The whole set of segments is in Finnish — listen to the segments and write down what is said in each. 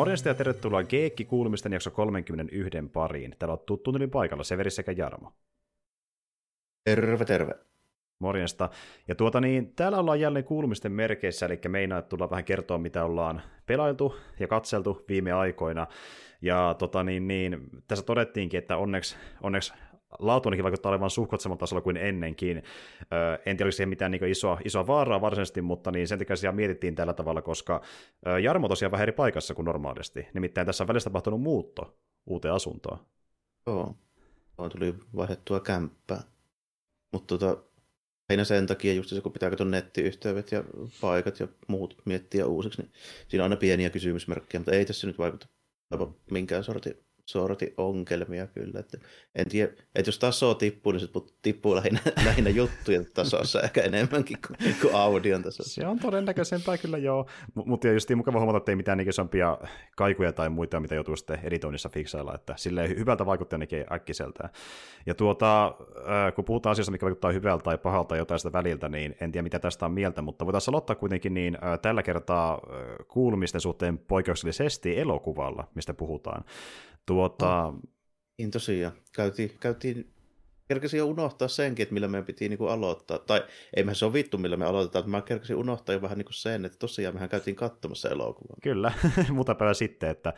Morjesta ja tervetuloa Geekki kuulumisten jakso 31 pariin. Täällä on tuttu paikalla Severi sekä Jarmo. Terve, terve. Morjesta. Ja tuota niin, täällä ollaan jälleen kuulumisten merkeissä, eli meinaa, tullaan vähän kertoa, mitä ollaan pelailtu ja katseltu viime aikoina. Ja tota niin, niin, tässä todettiinkin, että onneksi, onneksi laatuunikin vaikuttaa olevan suhkot samalla tasolla kuin ennenkin. Öö, en tiedä, oliko siihen mitään niin isoa, isoa vaaraa varsinaisesti, mutta niin sen takia siellä mietittiin tällä tavalla, koska öö, Jarmo tosiaan vähän eri paikassa kuin normaalisti. Nimittäin tässä on välissä tapahtunut muutto uuteen asuntoon. Joo, Mulla tuli vaihdettua kämppää. Mutta tota, aina sen takia just se, kun pitää katsoa nettiyhteydet ja paikat ja muut miettiä uusiksi, niin siinä on aina pieniä kysymysmerkkejä, mutta ei tässä nyt vaikuta minkään sortin sorti ongelmia kyllä. Että en tiedä, että jos taso tippuu, niin se tippuu lähinnä, lähinnä juttujen tasossa ehkä enemmänkin kuin, kuin audion tasossa. Se on todennäköisempää kyllä joo, M- mutta just mukava huomata, että ei mitään isompia kaikuja tai muita, mitä joutuu sitten editoinnissa fiksailla, että silleen hyvältä vaikuttaa ainakin äkkiseltään. Ja tuota, kun puhutaan asioista, mikä vaikuttaa hyvältä tai pahalta jotain sitä väliltä, niin en tiedä mitä tästä on mieltä, mutta voitaisiin aloittaa kuitenkin niin tällä kertaa kuulumisten suhteen poikkeuksellisesti elokuvalla, mistä puhutaan. Tuota... Niin tosiaan. Käytiin, käytiin kerkesin jo unohtaa senkin, että millä meidän piti niin kuin aloittaa. Tai ei me sovittu, millä me aloitetaan, mutta mä kerkesin unohtaa jo vähän niin kuin sen, että tosiaan mehän käytiin katsomassa elokuvaa. Kyllä, muutama päivä sitten, että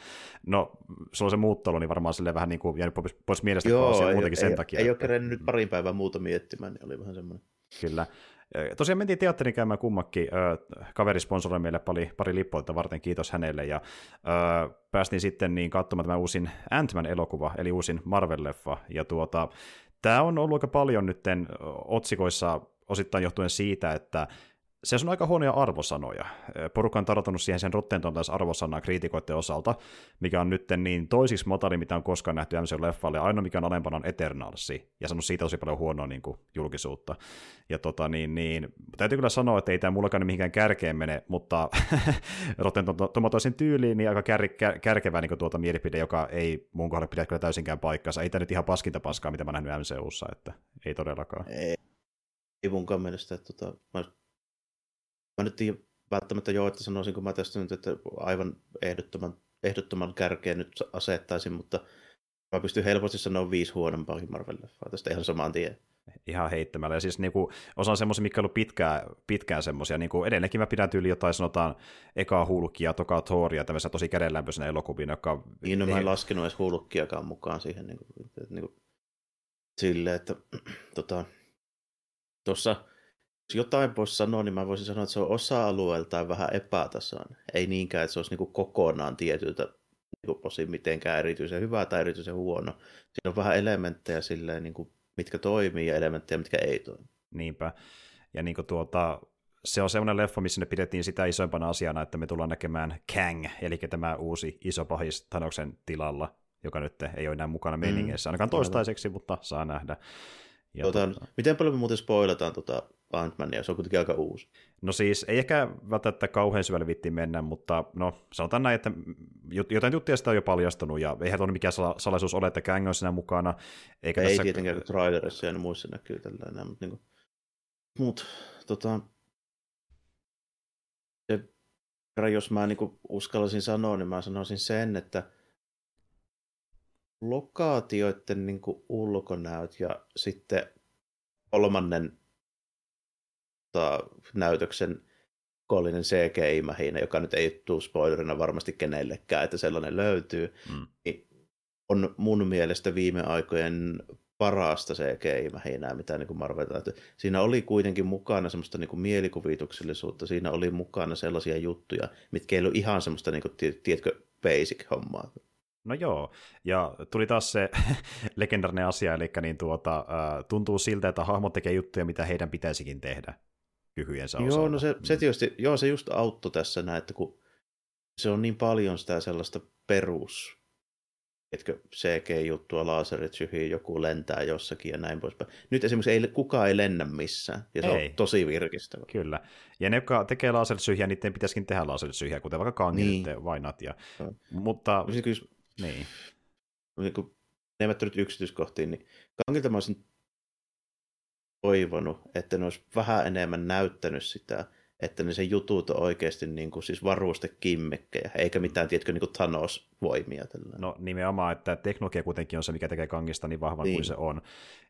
no, sulla on se muuttelu, niin varmaan sille vähän niin kuin jäänyt pois mielestä Joo, ei, muutenkin ei, sen takia. Ei että... ole kerennyt nyt parin päivän muuta miettimään, niin oli vähän semmoinen. Kyllä. Tosiaan mentiin teatterin käymään kummakin. Kaveri sponsoroi meille pari, pari lippuita varten, kiitos hänelle. Ja ö, päästiin sitten niin katsomaan tämä uusin Ant-Man-elokuva, eli uusin Marvel-leffa. Ja tuota, tämä on ollut aika paljon nyt otsikoissa osittain johtuen siitä, että se on aika huonoja arvosanoja. Porukka on tarjottanut siihen sen Rotten Tomatoes arvosanaa kriitikoiden osalta, mikä on nyt niin toisiksi matali, mitä on koskaan nähty MCU-leffalle, ja ainoa mikä on alempana on Eternalsi, ja sanonut siitä tosi paljon huonoa niin kuin, julkisuutta. Ja tota, niin, niin, täytyy kyllä sanoa, että ei tämä mullakaan mihinkään kärkeen mene, mutta Rotten Tomatoesin tyyliin niin aika kär, kär, kärkevä niin tuota mielipide, joka ei mun kohdalla pidä kyllä täysinkään paikkansa. Ei tämä nyt ihan paskinta paskaa, mitä mä nähnyt MCUssa, että ei todellakaan. Ei, ei munkaan mielestä, että tota, mä Mä nyt tiedän välttämättä joo, että sanoisin, kun mä tästä nyt, että aivan ehdottoman, ehdottoman kärkeen nyt asettaisin, mutta mä pystyn helposti sanoa viisi huonompaa Marvel-leffaa tästä ihan samaan tien. Ihan heittämällä. Ja siis niinku, osa on semmoisia, mikä on ollut pitkään, pitkään semmoisia. Niinku, edelleenkin mä pidän tyyli jotain, sanotaan, ekaa hulkia, tokaa Thoria, tämmöisiä tosi kädenlämpöisenä elokuviin, joka... Niin, no mä en laskenut edes hulkkiakaan mukaan siihen. Niinku, niinku, silleen, että tota, tuossa jotain voisi sanoa, niin mä voisin sanoa, että se on osa-alueeltaan vähän epätasainen. Ei niinkään, että se olisi niin kuin kokonaan tietyltä niin osin mitenkään erityisen hyvä tai erityisen huono. Siinä on vähän elementtejä silleen, niin kuin, mitkä toimii ja elementtejä, mitkä ei toimi. Niinpä. Ja niin kuin tuota, se on semmoinen leffa, missä ne pidettiin sitä isompana asiana, että me tullaan näkemään Kang, eli tämä uusi iso pahis Thanoksen tilalla, joka nyt ei ole enää mukana meningeissä, ainakaan toistaiseksi, mutta saa nähdä. Ja tuota, tuota... Miten paljon me muuten spoilataan tuota Ant-Mania, se on kuitenkin aika uusi. No siis, ei ehkä välttämättä kauhean syvälle vittiin mennä, mutta no sanotaan näin, että jotain juttuja sitä on jo paljastunut, ja eihän tuonne mikään salaisuus ole, että Kang on siinä mukana. Eikä ei tässä... tietenkään, kun trailerissa ja muissa näkyy tällainen, mutta niin kuin... Mut, tota... Se, jos mä niin uskallisin sanoa, niin mä sanoisin sen, että lokaatioiden niin ulkonäöt ja sitten kolmannen tota, näytöksen kollinen CGI-mähinä, joka nyt ei tule spoilerina varmasti kenellekään, että sellainen löytyy, mm. niin on mun mielestä viime aikojen parasta CGI-mähinää, mitä niin Marvel Siinä oli kuitenkin mukana semmoista niin kuin mielikuvituksellisuutta, siinä oli mukana sellaisia juttuja, mitkä ei ollut ihan semmoista, niin kuin, tiedätkö, basic-hommaa. No joo, ja tuli taas se legendarinen asia, eli niin tuota, tuntuu siltä, että hahmot tekee juttuja, mitä heidän pitäisikin tehdä kykyjensä Joo, no se, se tietysti, joo, se just auttoi tässä näin, että kun se on niin paljon sitä sellaista perus etkö CG-juttua, laserit syhii, joku lentää jossakin ja näin poispäin. Nyt esimerkiksi ei, kukaan ei lennä missään, ja se ei. on tosi virkistävä. Kyllä. Ja ne, jotka tekee lasersyhiä, niiden pitäisikin tehdä lasersyhiä, kuten vaikka Kangin niin. vainat. Ja... No. Mutta... Siis kyllä, niin. niin kun nyt yksityiskohtiin, niin Kangilta mä olisin toivonut, että ne olisi vähän enemmän näyttänyt sitä, että ne sen jutut on oikeasti niin kuin, siis varustekimmekkeja, eikä mitään, tiedätkö, niin kuin Thanos-voimia. Tällainen. No nimenomaan, että teknologia kuitenkin on se, mikä tekee kangista niin vahvan niin. kuin se on.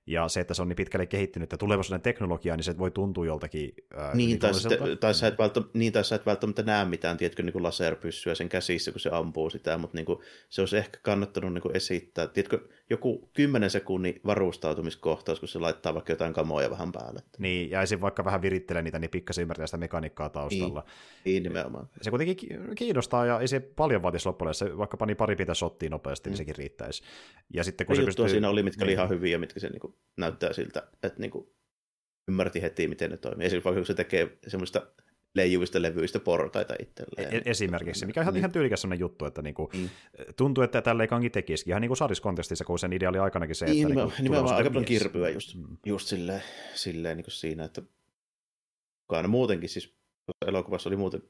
Ja se, että se on niin pitkälle kehittynyt ja tulevaisuuden teknologia, niin se voi tuntua joltakin ää, niin, tai, sitten, tai, sä et välttämättä, niin, tai sä et välttämättä näe mitään, tiedätkö, niin kuin laserpyssyä sen käsissä, kun se ampuu sitä, mutta niin kuin, se olisi ehkä kannattanut niin kuin esittää, tiedätkö, joku 10 sekunnin varustautumiskohtaus, kun se laittaa vaikka jotain kamoja vähän päälle. Niin, ja esim. vaikka vähän virittelee niitä, niin pikkasen ymmärtää sitä mekaniikkaa taustalla. Niin, niin nimenomaan. Se kuitenkin kiinnostaa, ja ei se paljon vaatisi loppujen, se vaikka pani pari pitää shottia nopeasti, niin mm. niin sekin riittäisi. Ja sitten kun se pystyy... siinä oli, mitkä niin. oli ihan hyviä, mitkä se niin kuin, näyttää siltä, että niin kuin, ymmärti heti, miten ne toimii. Esimerkiksi vaikka kun se tekee semmoista leijuvista levyistä portaita itselleen. E- esimerkiksi, mikä on ihan, niin. ihan tyylikäs sellainen juttu, että niinku, mm. tuntuu, että tälle ei kanki tekisikin, ihan niin kuin Saris-kontestissa, kun sen idea oli aikanakin se, niin, että... Niin, niinku, nimenomaan aika paljon kirpyä just, mm. just silleen, silleen niin kuin siinä, että mukana muutenkin siis elokuvassa oli muuten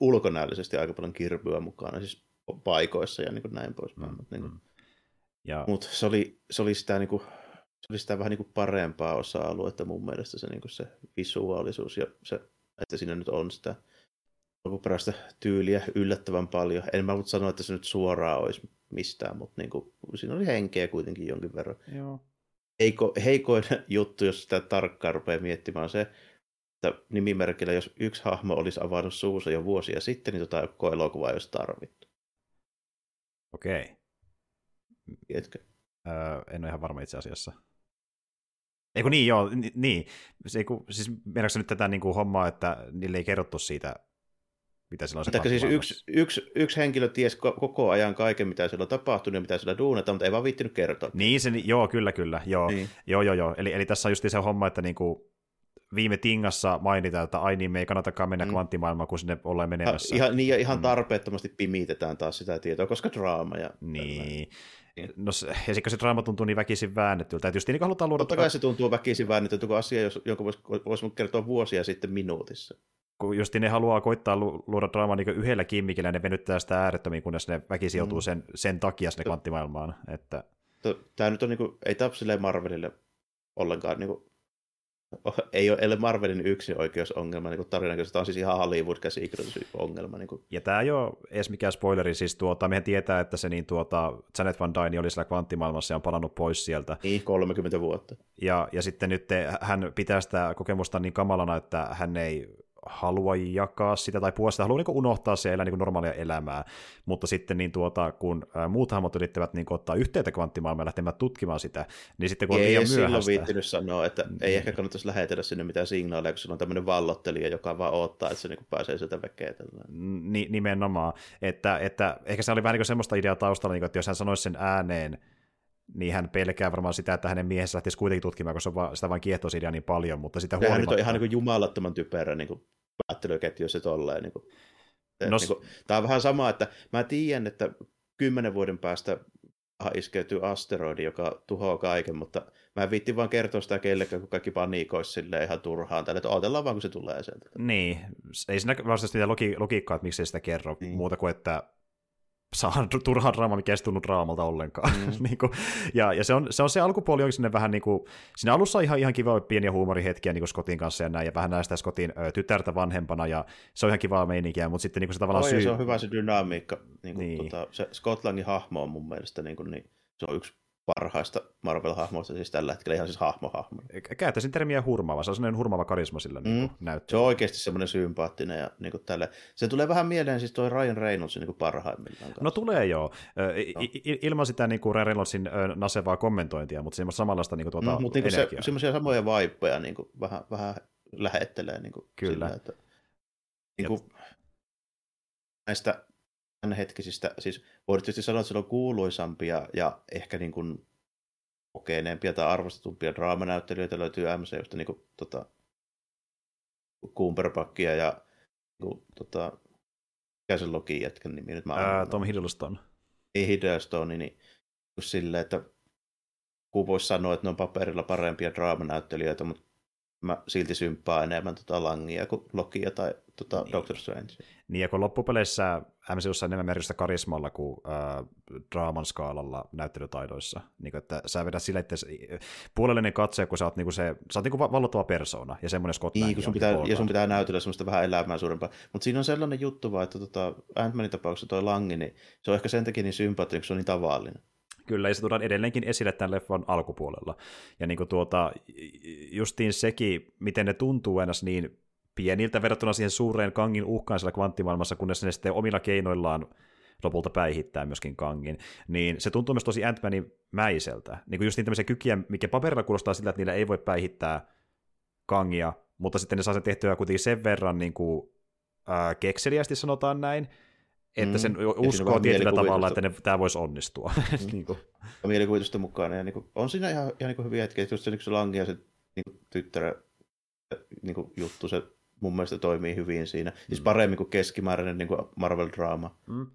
ulkonäöllisesti aika paljon kirpyä mukana, siis paikoissa ja niin kuin näin poispäin. Mm. Mutta niin mm. ja... Mut se, oli, se oli sitä niin kuin, se oli sitä vähän niin kuin parempaa osa-aluetta mun mielestä se, niin kuin se visuaalisuus ja se että siinä nyt on sitä alkuperäistä tyyliä yllättävän paljon. En mä voi sanoa, että se nyt suoraan olisi mistään, mutta niin kuin, siinä oli henkeä kuitenkin jonkin verran. Joo. Heiko, heikoin juttu, jos sitä tarkkaan rupeaa miettimään, on se, että nimimerkillä, jos yksi hahmo olisi avannut suusa jo vuosia sitten, niin tota elokuvaa ei olisi tarvittu. Okei. Tiedätkö? Öö, en ole ihan varma itse asiassa. Eikö niin, joo, niin. Se, kun, siis meinaatko nyt tätä niin kuin hommaa, että niille ei kerrottu siitä, mitä silloin se siis yksi, yksi, yksi henkilö tiesi koko ajan kaiken, mitä siellä on tapahtunut ja mitä siellä duunataan, mutta ei vaan viittinyt kertoa. Niin, se, joo, kyllä, kyllä, joo, niin. joo, joo, joo. Eli, eli tässä on just se homma, että niin kuin viime tingassa mainitaan, että ai niin, me ei kannatakaan mennä mm. kvanttimaailmaan, kun sinne ollaan menemässä. Ha, ihan, niin, ja ihan mm. tarpeettomasti pimitetään taas sitä tietoa, koska draama ja... Niin, No ja se draama tuntuu niin väkisin väännettyltä, että just niin halutaan luoda... Totta kai se tuntuu väkisin väännettyltä, kun asia, jonka voisi, voisi kertoa vuosia sitten minuutissa. Kun just ne haluaa koittaa luoda draamaa niin yhdellä kimmikillä, ne venyttää sitä äärettömiin, kunnes ne väkisin joutuu mm. sen, sen takia sinne kvanttimaailmaan. Että... Tämä nyt on, niin kuin, ei tämä Marvelille ollenkaan niin kuin, ei ole, ei ole Marvelin yksin oikeusongelma niin tarinan, tämä on siis ihan hollywood ongelma. Niin kuin. Ja tämä ei ole edes mikään spoileri, siis tuota, mehän tietää, että se niin tuota, Janet Van Dyne oli siellä kvanttimaailmassa ja on palannut pois sieltä. Niin, 30 vuotta. Ja, ja sitten nyt hän pitää sitä kokemusta niin kamalana, että hän ei halua jakaa sitä tai puolesta haluaa niin unohtaa se elää niin normaalia elämää, mutta sitten niin tuota, kun muut hahmot yrittävät niin ottaa yhteyttä kvanttimaailmaan ja lähtemään tutkimaan sitä, niin sitten kun on ei liian myöhäistä. silloin viittinyt sanoa, että ei ehkä kannattaisi lähetellä sinne mitään signaaleja, kun se on tämmöinen vallottelija, joka vaan odottaa, että se niin pääsee sieltä vekeen. Ni, nimenomaan, että, että ehkä se oli vähän niin semmoista ideaa taustalla, niin kuin, että jos hän sanoisi sen ääneen, niin hän pelkää varmaan sitä, että hänen miehensä lähtisi kuitenkin tutkimaan, koska sitä vain kiehtoo niin paljon, mutta sitä huolimatta... Hän nyt on ihan niin kuin jumalattoman typerä niin kuin päättelyketju se tolleen. Niin kuin, no, niin kuin, tämä on vähän sama, että mä tiedän, että kymmenen vuoden päästä iskeytyy asteroidi, joka tuhoaa kaiken, mutta mä en viitti vaan kertoa sitä kellekään, kun kaikki paniikoisi sille ihan turhaan tälle, että odotellaan vaan, kun se tulee sieltä. Niin, ei siinä vastaisi sitä logi- logiikkaa, että miksi sitä kerro, niin. muuta kuin, että saa turhaan draama, mikä ei tunnu draamalta ollenkaan. Mm. niin kuin, ja ja se, on, se on se alkupuoli onkin sinne vähän niin kuin, siinä alussa on ihan, ihan kiva pieniä huumorihetkiä niin kuin Scottin kanssa ja näin, ja vähän näistä Scottin ö, tytärtä vanhempana, ja se on ihan kivaa meininkiä, mutta sitten niin kuin se tavallaan oh, syy... se on hyvä se dynamiikka. Niin kuin, niin. Tota, se Scotlandin hahmo on mun mielestä niin kuin, niin, se on yksi parhaista Marvel-hahmoista siis tällä hetkellä, ihan siis hahmo-hahmo. Käyttäisin termiä hurmaava, se on sellainen hurmaava karisma sillä mm. niin näyttää. Se on oikeasti semmoinen sympaattinen ja niin kuin tälle. Se tulee vähän mieleen siis toi Ryan Reynoldsin niin kuin parhaimmillaan kanssa. No tulee joo, no. ilman sitä niin kuin Ryan Reynoldsin nasevaa kommentointia, mutta semmoista samanlaista niin kuin tuota mm, mutta niin se, semmoisia samoja vaippeja niin kuin vähän, vähän lähettelee niin kuin Kyllä. Sillä, että, niin kuin, näistä hetkisistä, siis voidaan tietysti sanoa, että se on kuuluisampia ja ehkä niin kuin kokeneempia tai arvostetumpia draamanäyttelijöitä löytyy MCUsta, niin kuin tota, Cumberbatchia ja niin kuin, tota, mikä se Loki jätkän nimi nyt? Mä Ää, Tom Hiddleston. Niin Hiddlestone, niin silleen, että kun voisi sanoa, että ne on paperilla parempia draamanäyttelijöitä, mutta mä silti symppaa enemmän tota Langia kuin Lokia tai tota niin. Doctor Strange. Niin, ja kun loppupeleissä MCUssa on enemmän merkitystä karismalla kuin äh, draaman skaalalla näyttelytaidoissa. Niin kuin, että sä vedät sille, että puolellinen katse, kun sä oot, niin kuin se, sä oot niin vallottava persona, ja semmoinen Scott niin, kun sun pitää, ja sun pitää näytellä semmoista vähän elämää suurempaa. Mutta siinä on sellainen juttu vaan, että tota, Ant-Manin tapauksessa toi Langi, niin se on ehkä sen takia niin sympaattinen, kun se on niin tavallinen. Kyllä, ja se tuodaan edelleenkin esille tämän leffan alkupuolella. Ja niin kuin tuota, justiin sekin, miten ne tuntuu aina niin pieniltä verrattuna siihen suureen Kangin uhkaan siellä kvanttimaailmassa, kunnes ne sitten omilla keinoillaan lopulta päihittää myöskin Kangin, niin se tuntuu myös tosi ant mäiseltä. Niin kuin just niin tämmöisiä kykiä, mikä paperilla kuulostaa sillä, että niillä ei voi päihittää Kangia, mutta sitten ne saa sen tehtyä kuitenkin sen verran niin kuin, äh, kekseliästi sanotaan näin, että sen mm. uskoo tietyllä tavalla, että ne, tämä voisi onnistua. Mm. niin kuin. Mielikuvitusta mukana. Ja niin kuin, on siinä ihan, ihan niin kuin hyviä hetkiä, just se, niin se Langi ja se niin kuin, tyttärä niin kuin, juttu, se mun mielestä toimii hyvin siinä. Siis mm. Siis paremmin kuin keskimääräinen niin kuin Marvel-draama. Mm.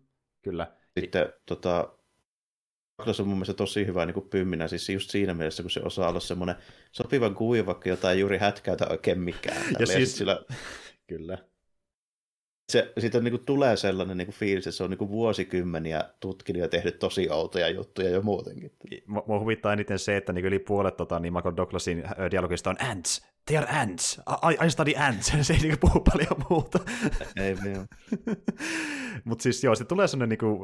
Kyllä. Sitten tota, Douglas on mun mielestä tosi hyvä niin kuin pymminä, siis just siinä mielessä, kun se osaa olla semmoinen sopivan kuiva, vaikka jotain ei juuri hätkäytä oikein mikään. Ja, ja siis, sillä... kyllä se, siitä niin kuin tulee sellainen niin kuin fiilis, että se on niin kuin vuosikymmeniä tutkinut ja tehnyt tosi outoja juttuja jo muutenkin. Mua huvittaa eniten se, että niin yli puolet tota, niin Michael Douglasin dialogista on ants, they are ants, I, I study ants, se ei niin kuin puhu paljon muuta. ei Mutta siis joo, se tulee sellainen niin kuin,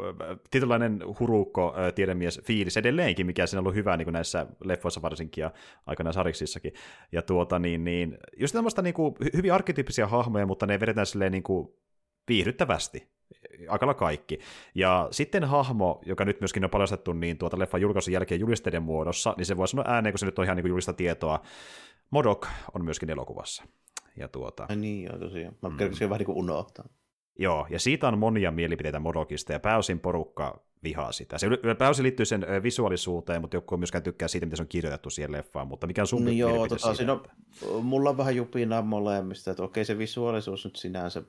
tietynlainen hurukko tiedemies fiilis edelleenkin, mikä siinä on ollut hyvä niin kuin näissä leffoissa varsinkin ja aikanaan sariksissakin. Ja tuota, niin, niin, just tämmöistä niin kuin, hyvin arkkityyppisiä hahmoja, mutta ne vedetään silleen niin kuin, viihdyttävästi. Aikalla kaikki. Ja sitten hahmo, joka nyt myöskin on paljastettu niin tuota leffan julkaisun jälkeen julisteiden muodossa, niin se voi sanoa ääneen, kun se nyt on ihan niin julista tietoa. Modok on myöskin elokuvassa. Ja tuota... Ai niin, joo, tosiaan. Mä mm. kerkesin vähän niin kuin unohtaa. Joo, ja siitä on monia mielipiteitä Modokista, ja pääosin porukka vihaa sitä. Se pääosin liittyy sen visuaalisuuteen, mutta joku myöskään tykkää siitä, miten se on kirjoitettu siihen leffaan, mutta mikä on sun no joo, tota, siinä on, mulla on vähän jupinaa molemmista, että okei se visuaalisuus nyt sinänsä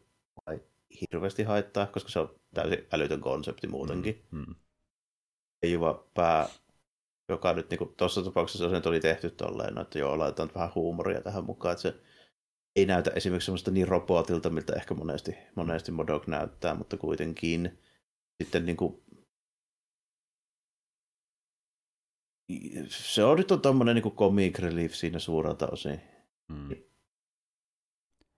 hirveästi haittaa, koska se on täysin älytön konsepti muutenkin. Mm, mm. Juva pää, joka nyt niin tuossa tapauksessa se oli tehty tolleen, no, että joo, laitetaan vähän huumoria tähän mukaan, että se ei näytä esimerkiksi semmoista niin robotilta, miltä ehkä monesti, monesti Modok näyttää, mutta kuitenkin sitten niin kuin, se on nyt on tommonen niin comic relief siinä suurelta osin. Mm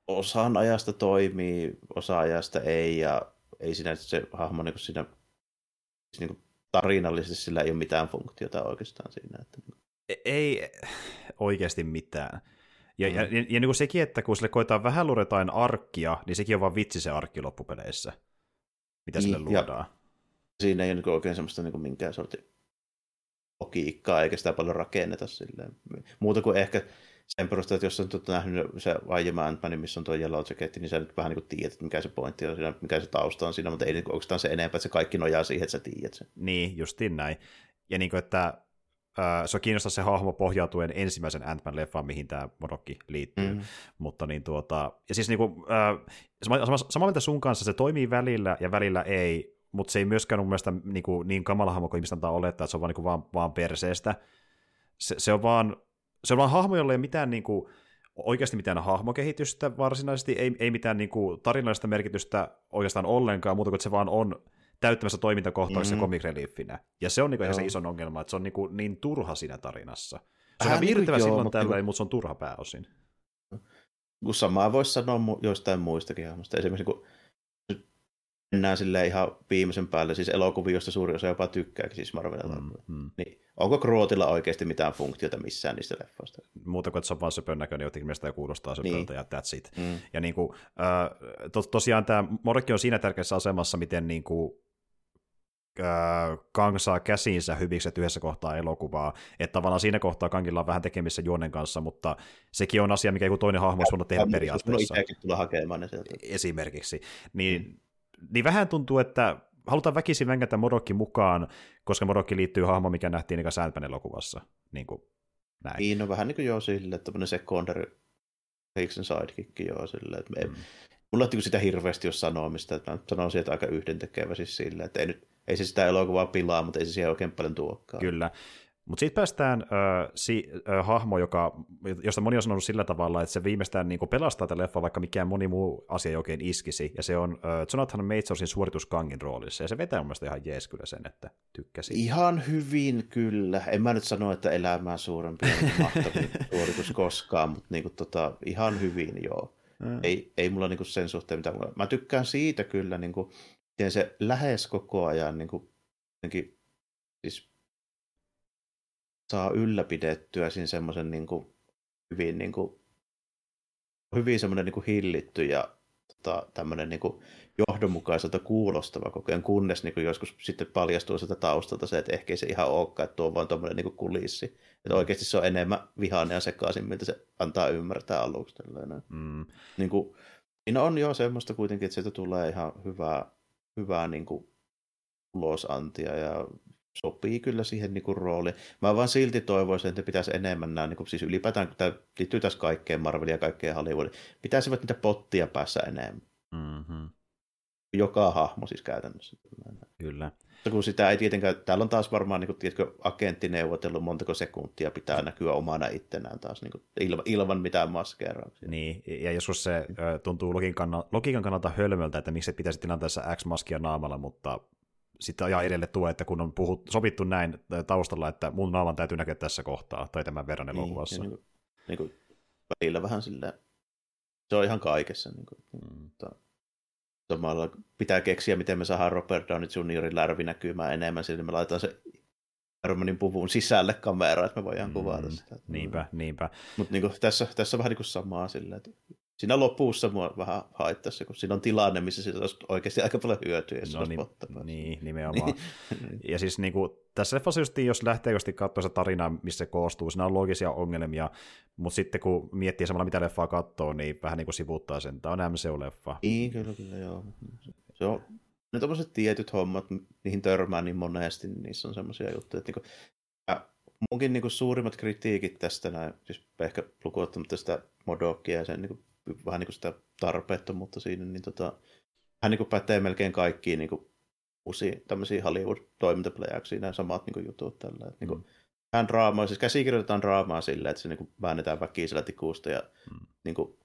osan ajasta toimii, osa ajasta ei, ja ei siinä se hahmo niin siinä niin kuin tarinallisesti sillä ei ole mitään funktiota oikeastaan siinä. Että... E, ei oikeasti mitään. Ja, mm. ja, ja, ja niin kuin sekin, että kun sille koetaan vähän luoda jotain arkkia, niin sekin on vaan vitsi se arkki loppupeleissä, mitä niin, sille luodaan. Siinä ei ole niin oikein semmoista niin kuin minkään sortin logiikkaa, eikä sitä paljon rakenneta silleen. Muuta kuin ehkä sen perusteella, että jos olet nähnyt se aiemmin ant missä on tuo Yellow Jacket, niin sä nyt vähän niin kuin tiedät, että mikä se pointti on siinä, mikä se tausta on siinä, mutta ei niin oikeastaan se enempää, että se kaikki nojaa siihen, että sä tiedät sen. Niin, justiin näin. Ja niin kuin, että se on kiinnostaa se hahmo pohjautuen ensimmäisen Ant-Man-leffaan, mihin tämä Modokki liittyy. Mm. Mutta niin tuota, ja siis niin kuin, äh, sama, sama mieltä sun kanssa, se toimii välillä ja välillä ei, mutta se ei myöskään mun mielestä niin, kuin, niin kamala hahmo kuin ihmistä antaa olettaa, että se on vaan, niin kuin, vaan, vaan perseestä. Se, se on vaan se on vaan hahmo, jolla ei ole mitään niin kuin, oikeasti mitään hahmokehitystä varsinaisesti, ei, ei mitään niin kuin, tarinallista merkitystä oikeastaan ollenkaan, muuta kuin että se vaan on täyttämässä toimintakohtauksia mm. comic reliefinä. Ja se on niin kuin, se iso ongelma, että se on niin, kuin, niin turha siinä tarinassa. Se on ihan viihdyttävä silloin mutta... tällöin, mutta se on turha pääosin. Kun samaa voisi sanoa joistain muistakin hahmosta. Esimerkiksi kun mennään sille ihan viimeisen päälle, siis elokuviosta suuri osa jopa tykkääkin siis Marvelilla. Mm, mm. Niin onko Krootilla oikeasti mitään funktiota missään niistä leffoista? Muuta kuin, että se on vaan söpön näköinen, jotenkin mielestä kuulostaa söpöltä niin. ja that's it. Mm. Ja niin kuin, äh, to, tosiaan tämä Morkki on siinä tärkeässä asemassa, miten niin kuin, äh, Kang saa käsiinsä hyviksi yhdessä kohtaa elokuvaa, että tavallaan siinä kohtaa Kangilla on vähän tekemissä juonen kanssa, mutta sekin on asia, mikä joku toinen hahmo olisi voinut tehdä periaatteessa. tulla hakemaan ne sieltä. Esimerkiksi. Niin mm niin vähän tuntuu, että halutaan väkisin vängätä Modokki mukaan, koska Modokki liittyy hahmo, mikä nähtiin niin Sandman elokuvassa. Niin kuin näin. Niin, no vähän niin kuin joo sille, että tämmöinen secondary Higson sidekick joo sille, että me, mm. mulla on sitä hirveästi jos sanomista, että mä sanoisin, että aika yhdentekevä siis sille, että ei nyt, ei se sitä elokuvaa pilaa, mutta ei se siihen oikein paljon tuokkaan. Kyllä. Mutta sitten päästään äh, si, äh, hahmo, joka, josta moni on sanonut sillä tavalla, että se viimeistään niin pelastaa tätä leffa, vaikka mikään moni muu asia ei oikein iskisi, ja se on äh, Jonathan Majorsin suorituskangin roolissa, ja se vetää mun mielestä ihan jees kyllä sen, että tykkäsin. Ihan hyvin kyllä. En mä nyt sano, että elämää suurempi mahtavin suoritus koskaan, mutta niinku tota, ihan hyvin joo. Mm. Ei, ei mulla niinku sen suhteen mitään. Mä tykkään siitä kyllä, niinku, miten se lähes koko ajan niinku, siis saa ylläpidettyä siinä semmoisen niin kuin, hyvin, niin kuin, hyvin semmoinen niin kuin hillitty ja tota, tämmöinen niin kuin, johdonmukaiselta kuulostava koko ajan, kunnes niin kuin joskus sitten paljastuu sieltä taustalta se, että ehkä se ihan olekaan, että tuo on vaan tuommoinen niin kulissi. Että mm. oikeasti se on enemmän vihainen ja sekaisin, miltä se antaa ymmärtää aluksi. Mm. Niin kuin, siinä on jo semmoista kuitenkin, että sieltä tulee ihan hyvää, hyvää niin kuin ulosantia ja sopii kyllä siihen niin kuin rooliin. Mä vaan silti toivoisin, että pitäisi enemmän nämä, niin kuin, siis ylipäätään, tämä liittyy tässä kaikkeen Marvelia ja kaikkeen Hollywoodin, pitäisivät niitä pottia päässä enemmän. Mm-hmm. Joka hahmo siis käytännössä. Kyllä. Mutta kun sitä ei tietenkään, täällä on taas varmaan, niin kuin, tiedätkö, agentti neuvotellut montako sekuntia pitää näkyä omana ittenään taas niin kuin, ilman, ilman mitään maskeerauksia. Niin, ja joskus se tuntuu logiikan, logiikan kannalta hölmöltä, että miksi pitäisi tilanteessa X-maskia naamalla, mutta sitten ajaa edelle tuo, että kun on puhut, sopittu näin taustalla, että mun naaman täytyy näkyä tässä kohtaa, tai tämän verran niin, elokuvassa. Niin, niin kuin, välillä vähän silleen, se on ihan kaikessa. Niin kuin, mm. mutta, samalla pitää keksiä, miten me saadaan Robert Downey Juniorin lärvi näkymään enemmän, sillä me laitetaan se Iron puvun sisälle kameraa, että me voidaan mm, kuvata sitä. Niinpä, niinpä. Mutta niin tässä, tässä on vähän niin kuin samaa silleen, että siinä lopussa mua vähän haittaisi, kun siinä on tilanne, missä siitä olisi oikeasti aika paljon hyötyä, no, niin, niin, nimenomaan. Niin. ja siis niin kuin, tässä leffassa just, jos lähtee just katsoa se tarina, missä se koostuu, siinä on loogisia ongelmia, mutta sitten kun miettii samalla, mitä leffaa katsoo, niin vähän niin kuin sivuuttaa sen. Tämä on MCU-leffa. Niin, kyllä, kyllä, joo. Se on, ne tommoset tietyt hommat, niihin törmää niin monesti, niin niissä on semmoisia juttuja, että niin kuin, ja munkin niin kuin suurimmat kritiikit tästä näin, siis ehkä lukuottamatta sitä Modokia ja sen niin kuin vähän niin kuin sitä tarpeettomuutta siinä, niin tota, hän niin kuin pätee melkein kaikkiin niin kuin uusiin tämmöisiin Hollywood-toimintapläjäyksiin nämä samat niin kuin jutut tällä. Että, niin kuin, mm. hän draamaa, siis käsikirjoitetaan draamaa silleen, että se niin kuin väännetään väkisellä tikuusta ja mm. niin kuin,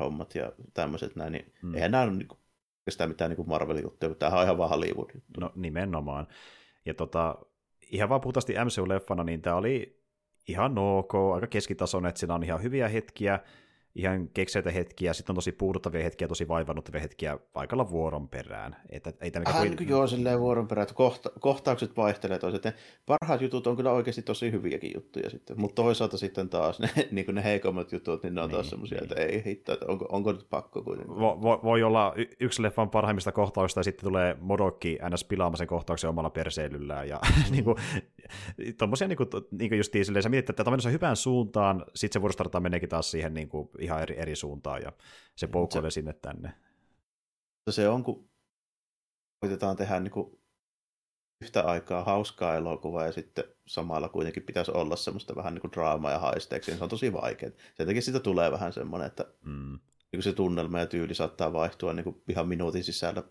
hommat ja tämmöiset näin, niin mm. eihän nämä ole niin kuin, sitä mitään niin Marvel-juttuja, mutta tämähän on ihan vaan Hollywood-juttu. No nimenomaan. Ja tota, ihan vaan puhtaasti MCU-leffana, niin tämä oli ihan ok, aika keskitasoinen, että siinä on ihan hyviä hetkiä, ihan kekseitä hetkiä, sitten on tosi puuduttavia hetkiä, tosi vaivannuttavia hetkiä paikalla vuoron perään. Että, ei tämä Hän kuin... joo, silleen vuoron perään, että kohta, kohtaukset vaihtelee toiset. Parhaat jutut on kyllä oikeasti tosi hyviäkin juttuja sitten, mutta toisaalta sitten taas ne, niin kuin ne heikommat jutut, niin ne on niin, taas semmoisia, niin. että ei hitto, että onko, onko nyt pakko kuitenkin. Vo, vo, voi olla yksi leffan parhaimmista kohtauksista ja sitten tulee Modokki ns. pilaamaan sen kohtauksen omalla perseilyllään ja niin kuin, tommosia niin kuin, niin kuin justiin silleen, sä mietit, että tämä on menossa hyvään suuntaan, sitten se vuorostartaan meneekin taas siihen niin kuin, ihan eri, eri suuntaan ja se poukkoilee sinne tänne. Se on, kun koitetaan tehdä niin kuin yhtä aikaa hauskaa elokuvaa ja sitten samalla kuitenkin pitäisi olla semmoista vähän niin kuin draamaa ja haisteeksi, niin se on tosi vaikeaa. Sen takia siitä tulee vähän semmoinen, että mm. niin se tunnelma ja tyyli saattaa vaihtua niin kuin ihan minuutin sisällä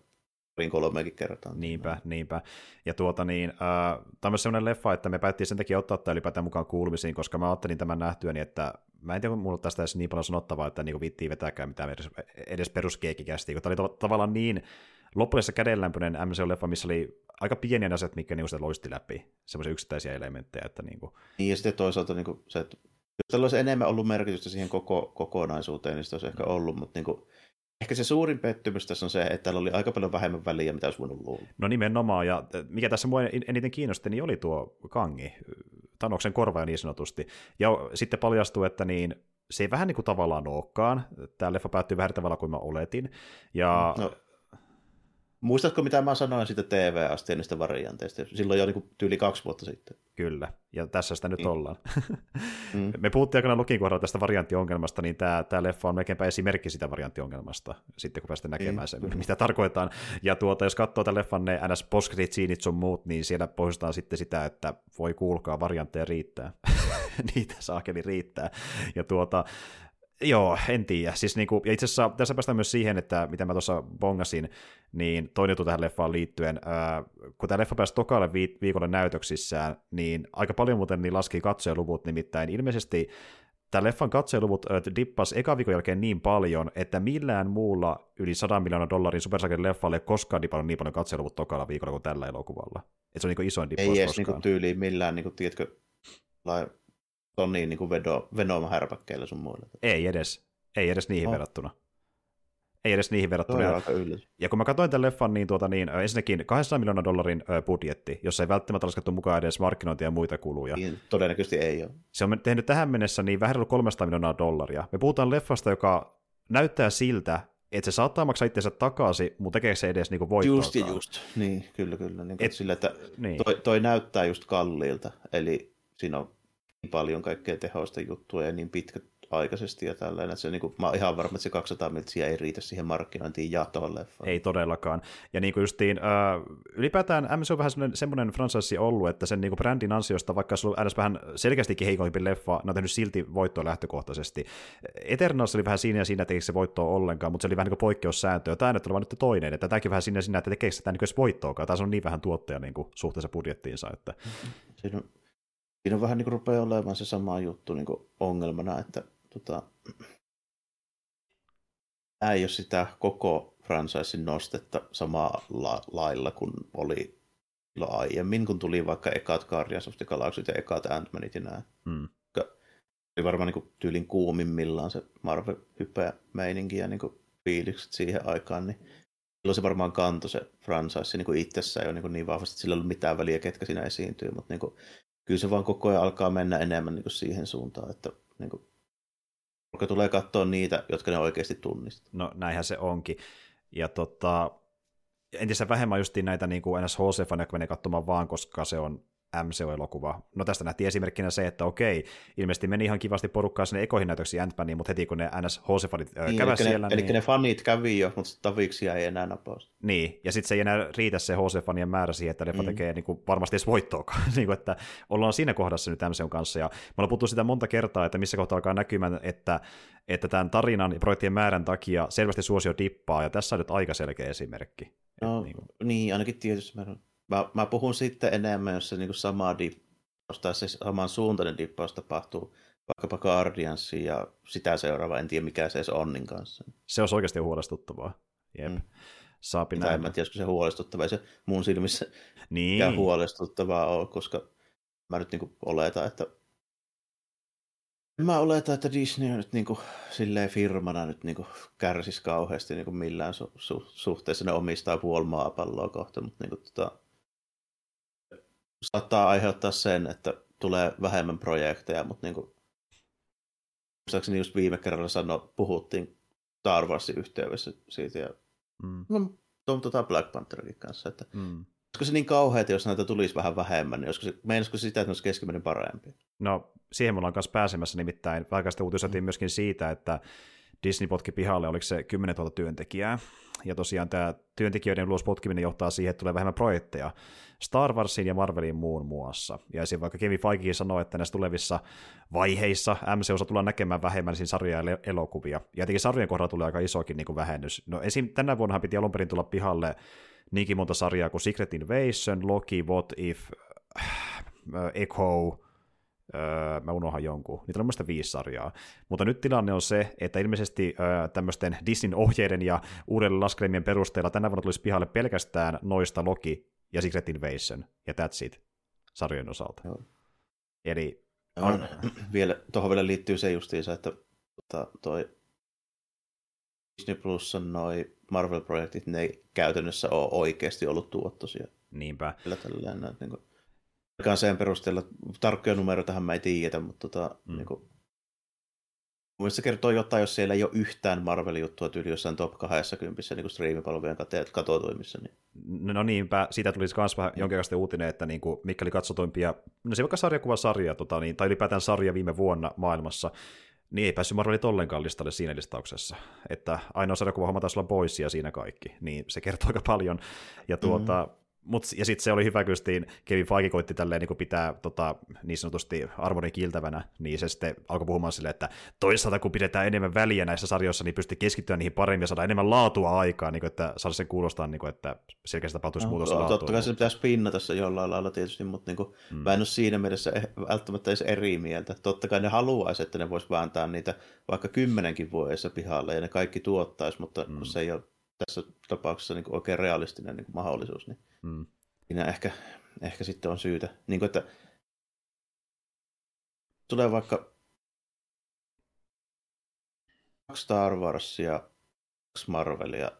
parin kolmeenkin kertaan. Niinpä, niinpä. Ja tuota niin, äh, tämä on myös sellainen leffa, että me päättiin sen takia ottaa tämä ylipäätään mukaan kuulumisiin, koska mä ajattelin tämän nähtyäni, että mä en tiedä, mulla tästä edes niin paljon sanottavaa, että niin vittiin vetääkään mitään edes, edes peruskeekikästi, kun tämä oli to- tavallaan niin loppuudessa kädenlämpöinen MCU-leffa, missä oli aika pieniä asiat, mitkä niin loisti läpi, semmoisia yksittäisiä elementtejä. Että niin, kuin... niin ja sitten toisaalta niin kuin se, että jos tällä olisi enemmän ollut merkitystä siihen koko kokonaisuuteen, niin sitä olisi ehkä ollut, mutta niin kuin, Ehkä se suurin pettymys tässä on se, että täällä oli aika paljon vähemmän väliä, mitä olisi voinut luulla. No nimenomaan, ja mikä tässä mua eniten kiinnosti, niin oli tuo kangi, Tanoksen korva niin sanotusti. Ja sitten paljastui, että niin, se ei vähän niin kuin tavallaan olekaan. Tämä leffa päättyy vähän tavalla kuin mä oletin. Ja no, Muistatko, mitä mä sanoin siitä TV-asti niistä varianteista? Silloin jo niin tyyli kaksi vuotta sitten. Kyllä, ja tässä sitä nyt mm. ollaan. mm. Me puhuttiin aikana Lukin kohdalla tästä varianttiongelmasta, niin tämä, tämä leffa on melkeinpä esimerkki sitä varianttiongelmasta, sitten kun päästään näkemään mm. sen, mitä tarkoitetaan. Ja tuota, jos katsoo tämän leffan ne ns. post sun muut, niin siellä pohjustetaan sitten sitä, että voi kuulkaa, variantteja riittää. Niitä saakeli riittää. Ja tuota, Joo, en tiedä. Siis niinku, ja itse asiassa tässä päästään myös siihen, että mitä mä tuossa bongasin, niin toinen juttu tähän leffaan liittyen, ää, kun tämä leffa pääsi tokalle vi- viikolle näytöksissään, niin aika paljon muuten niin laski katsojaluvut, nimittäin ilmeisesti tämä leffan katsojaluvut dippas eka viikon jälkeen niin paljon, että millään muulla yli 100 miljoonaa dollarin supersaken leffalle ei koskaan dipannut niin paljon katsojaluvut tokalla viikolla kuin tällä elokuvalla. Et se on niin isoin dippaus Ei edes niinku tyyliin millään, niinku, tiedätkö, lai, Toni niinku vedo, Venoma härpäkkeillä sun muille. Ei edes. Ei edes niihin Oh. verrattuna. Ei edes niihin verrattuna. on Ja- aika yllätys. Ja kun mä katsoin tämän leffan, niin, tuota, niin ensinnäkin 200 miljoonaa dollarin budjetti, jossa ei välttämättä laskettu mukaan edes markkinointia ja muita kuluja. Niin, Todennäköisesti ei ole. Se on tehnyt tähän mennessä niin vähän ollut 300 miljoonaa dollaria. Me puhutaan leffasta, joka näyttää siltä, että se saattaa maksaa itsensä takaisin, mutta tekeekö se edes niinku voittoakaan? Just ja just. Niin, kyllä, kyllä. Niin Et- sillä, että Niin. toi, toi, näyttää just kalliilta, eli siinä on niin paljon kaikkea tehoista juttuja ja niin pitkäaikaisesti ja tällainen. Että se, niin kuin, mä oon ihan varma, että se 200 miltsiä ei riitä siihen markkinointiin ja tuohon leffaan. Ei todellakaan. Ja niin kuin justiin, äh, ylipäätään MC on vähän semmoinen, semmoinen franchise ollut, että sen niin kuin brändin ansiosta, vaikka se on ollut vähän selkeästikin heikompi leffa, ne on tehnyt silti voittoa lähtökohtaisesti. Eternals oli vähän siinä ja siinä, että se voittoa ollenkaan, mutta se oli vähän niin kuin poikkeussääntö. Ja tämä nyt on nyt toinen, että tämäkin vähän siinä ja siinä, että tekeekö sitä niin voittoakaan. Tämä on niin vähän tuottaja niin kuin suhteessa budjettiinsa. Että... Siinä on, siinä on vähän niin kuin rupeaa olemaan se sama juttu niin kuin ongelmana, että tota, tämä ei ole sitä koko franchisein nostetta samaa la- lailla kuin oli silloin aiemmin, kun tuli vaikka ekat Guardians of the Galaxy ja ekat Ant-Manit ja nämä. Mm. Oli varmaan niin kuin tyylin kuumimmillaan se Marvel-hypeä meininki ja niin kuin fiilikset siihen aikaan, niin silloin se varmaan kantoi se franchise niin kuin itsessään jo niin, kuin niin vahvasti, että sillä ei ollut mitään väliä, ketkä siinä esiintyy, mutta niin kuin, kyllä se vaan koko ajan alkaa mennä enemmän niin kuin siihen suuntaan, että niin kuin, porukka tulee katsoa niitä, jotka ne oikeasti tunnistaa. No näinhän se onkin. Ja tota, entistä vähemmän justiin näitä niin kuin ns. HC-faneja, jotka menee katsomaan vaan, koska se on MCO-elokuva. No tästä nähtiin esimerkkinä se, että okei, ilmeisesti meni ihan kivasti porukkaa sinne ekoihin näytöksiin ant mutta heti kun ne ns. HC-fanit Niin, eli, siellä, ne, niin... eli ne fanit kävi jo, mutta taviksia ei enää napausta. Niin, ja sitten se ei enää riitä se HC-fanien määrä siihen, että leffa Mm. tekee niin kuin, varmasti edes voittoakaan. niin kuin, että ollaan siinä kohdassa nyt MCUn kanssa, ja me ollaan puhuttu sitä monta kertaa, että missä kohtaa alkaa näkymään, että, että tämän tarinan ja projektien määrän takia selvästi suosio dippaa, ja tässä on nyt aika selkeä esimerkki. Et No, niin kuin, niin, ainakin tietysti. Mä, mä, mä puhun sitten enemmän, jos se niin sama dippaus tai se saman suuntainen dippaus tapahtuu vaikkapa Guardiansiin ja sitä seuraava, en tiedä mikä se edes on niin kanssa. se olisi oikeasti huolestuttavaa. Jep. Mm. Saapi en näin. mä tiedä, olisiko se huolestuttavaa. Se mun silmissä Niin, mikään huolestuttavaa ole, koska mä nyt niin oletan, että en mä oletan, että Disney on nyt niin kuin, silleen firmana nyt niin kuin, kärsisi kauheasti niin kuin millään su- su- suhteessa. Ne omistaa puoli maapalloa kohta, mutta niin kuin, tota, saattaa aiheuttaa sen, että tulee vähemmän projekteja, mutta niin kuin, muistaakseni just viime kerralla sano, puhuttiin Star Warsin yhteydessä siitä ja mm, no, tuon tota Black Pantherinkin kanssa, että mm. olisiko se niin kauheata, jos näitä tulisi vähän vähemmän, niin olisiko se, meinaisiko se sitä, että ne olisi keskimäärin parempi? No, siihen me ollaan kanssa pääsemässä, nimittäin sitten uutisoitiin Mm. myöskin siitä, että Disney potki pihalle, oliko se 10 000 työntekijää, ja tosiaan tämä työntekijöiden ulos potkiminen johtaa siihen, että tulee vähemmän projekteja Star Warsiin ja Marveliin muun muassa. Ja esim. vaikka Kevin Feigekin sanoi, että näissä tulevissa vaiheissa MCUssa tullaan näkemään vähemmän siinä sarjoja ja elokuvia. Ja jotenkin sarjojen kohdalla tulee aika isokin niin kuin vähennys. No esim. tänä vuonna piti alun perin tulla pihalle niinkin monta sarjaa kuin Secret Invasion, Loki, What If, äh, Echo, Öö, mä unohan jonkun. Niitä on mielestäni viisi sarjaa. Mutta nyt tilanne on se, että ilmeisesti öö, tämmöisten Disneyn ohjeiden ja uudelle laskelmien perusteella tänä vuonna tulisi pihalle pelkästään noista Loki ja Secret Invasion, ja that's it, sarjojen osalta. Joo. Eli On, vielä, tuohon vielä liittyy se justiinsa, että tota, toi Disney Plusan noi Marvel-projektit, ne ei käytännössä ole oikeasti ollut tuottoisia. niinpä. Kyllä tällainen, niin kuin, ainakaan sen perusteella, tarkkoja numeroitahan mä ei tiedetä, mutta tota, Mm. niin kuin, mun mielestä se kertoo jotain, jos siellä ei ole yhtään Marvel-juttua tyyli jossain top 20 niin kuin striimipalvelujen katotoimissa. Niin. No niinpä, siitä tulisi myös vähän jonkinlaista uutinen, että niin kuin, mikä oli katsotuimpia, no se vaikka sarjakuva-sarja, tota, niin, tai ylipäätään sarja viime vuonna maailmassa, niin ei päässyt Marvelit ollenkaan listalle siinä listauksessa. Että ainoa sarjakuva homma taisi olla Boys ja siinä kaikki, niin se kertoo aika paljon. Ja tuota, mm. Mut, ja sitten se oli hyvä, kun Kevin Feige koitti tälleen niin pitää tota, niin sanotusti armorin kiiltävänä, niin se sitten alkoi puhumaan silleen, että toisaalta kun pidetään enemmän väliä näissä sarjoissa, niin pystyy keskittyä niihin paremmin ja saada enemmän laatua aikaa, niin kuin, että saada sen kuulostaa, niin kuin, että selkeästi tapahtuisi no, muutos no, Totta kai se pitäisi pinnata se jollain lailla tietysti, mutta niin kuin, hmm. mä en ole siinä mielessä eh- välttämättä edes eri mieltä. Totta kai ne haluaisi, että ne vois vääntää niitä vaikka kymmenenkin vuodessa pihalle ja ne kaikki tuottaisi, mutta hmm. se ei ole tässä tapauksessa niin kuin oikein realistinen niin kuin mahdollisuus. Niin mm. Siinä ehkä, ehkä sitten on syytä. Niin kuin, että tulee vaikka kaksi Star Warsia, kaksi Marvelia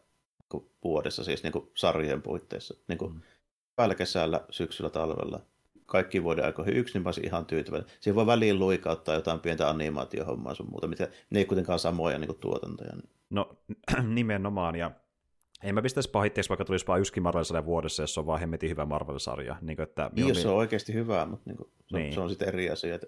niin vuodessa, siis niin kuin sarjojen puitteissa. Niin kuin mm. päällä kesällä, syksyllä, talvella. Kaikki vuoden aikoihin yksi, niin mä ihan tyytyväinen. Siihen voi väliin luikauttaa jotain pientä animaatiohommaa sun muuta, mitä ne ei kuitenkaan samoja niin kuin tuotantoja. No nimenomaan, ja en mä pistäisi pahitteeksi, vaikka tulisi vain yksikin Marvel-sarja vuodessa, jos se on vaan hemmetin hyvä Marvel-sarja. Niin, että niin, jos se on oikeasti hyvä, mutta niin kuin, se, niin. se on sitten eri asia. Että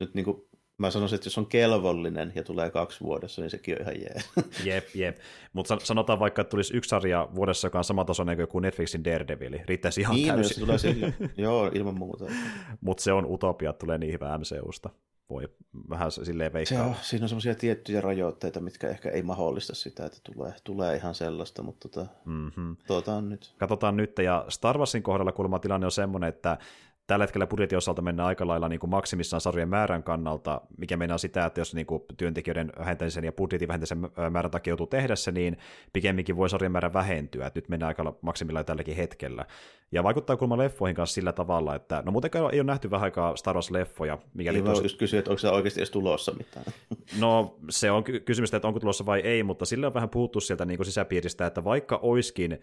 nyt niin kuin, mä sanoisin, että jos on kelvollinen ja tulee kaksi vuodessa, niin sekin on ihan jee. Jep, jep. Mutta sanotaan vaikka, että tulisi yksi sarja vuodessa, joka on sama taso kuin joku Netflixin Daredevil. Riittäisi ihan niin, täysin. Niin, tulee sille. Joo, ilman muuta. Mutta se on utopia, että tulee niin hyvä MCUsta voi vähän silleen veikkaa. Se on, siinä on semmoisia tiettyjä rajoitteita, mitkä ehkä ei mahdollista sitä, että tulee, tulee ihan sellaista, mutta tota, mm-hmm. katsotaan nyt. Katsotaan nyt, ja Star Warsin kohdalla kuulemma tilanne on semmoinen, että tällä hetkellä budjetin osalta mennään aika lailla niin kuin maksimissaan sarjojen määrän kannalta, mikä meinaa sitä, että jos niin kuin työntekijöiden vähentämisen ja budjetin vähentämisen määrän takia joutuu tehdä se, niin pikemminkin voi sarjojen määrä vähentyä. Että nyt mennään aika maksimilla tälläkin hetkellä. Ja vaikuttaa kulma leffoihin kanssa sillä tavalla, että no muutenkaan ei ole nähty vähän aikaa Star Wars-leffoja. Mikä niin, tos... just kysyä, että onko se oikeasti edes tulossa mitään. No se on kysymys, että onko tulossa vai ei, mutta sillä on vähän puhuttu sieltä niin kuin sisäpiiristä, että vaikka oiskin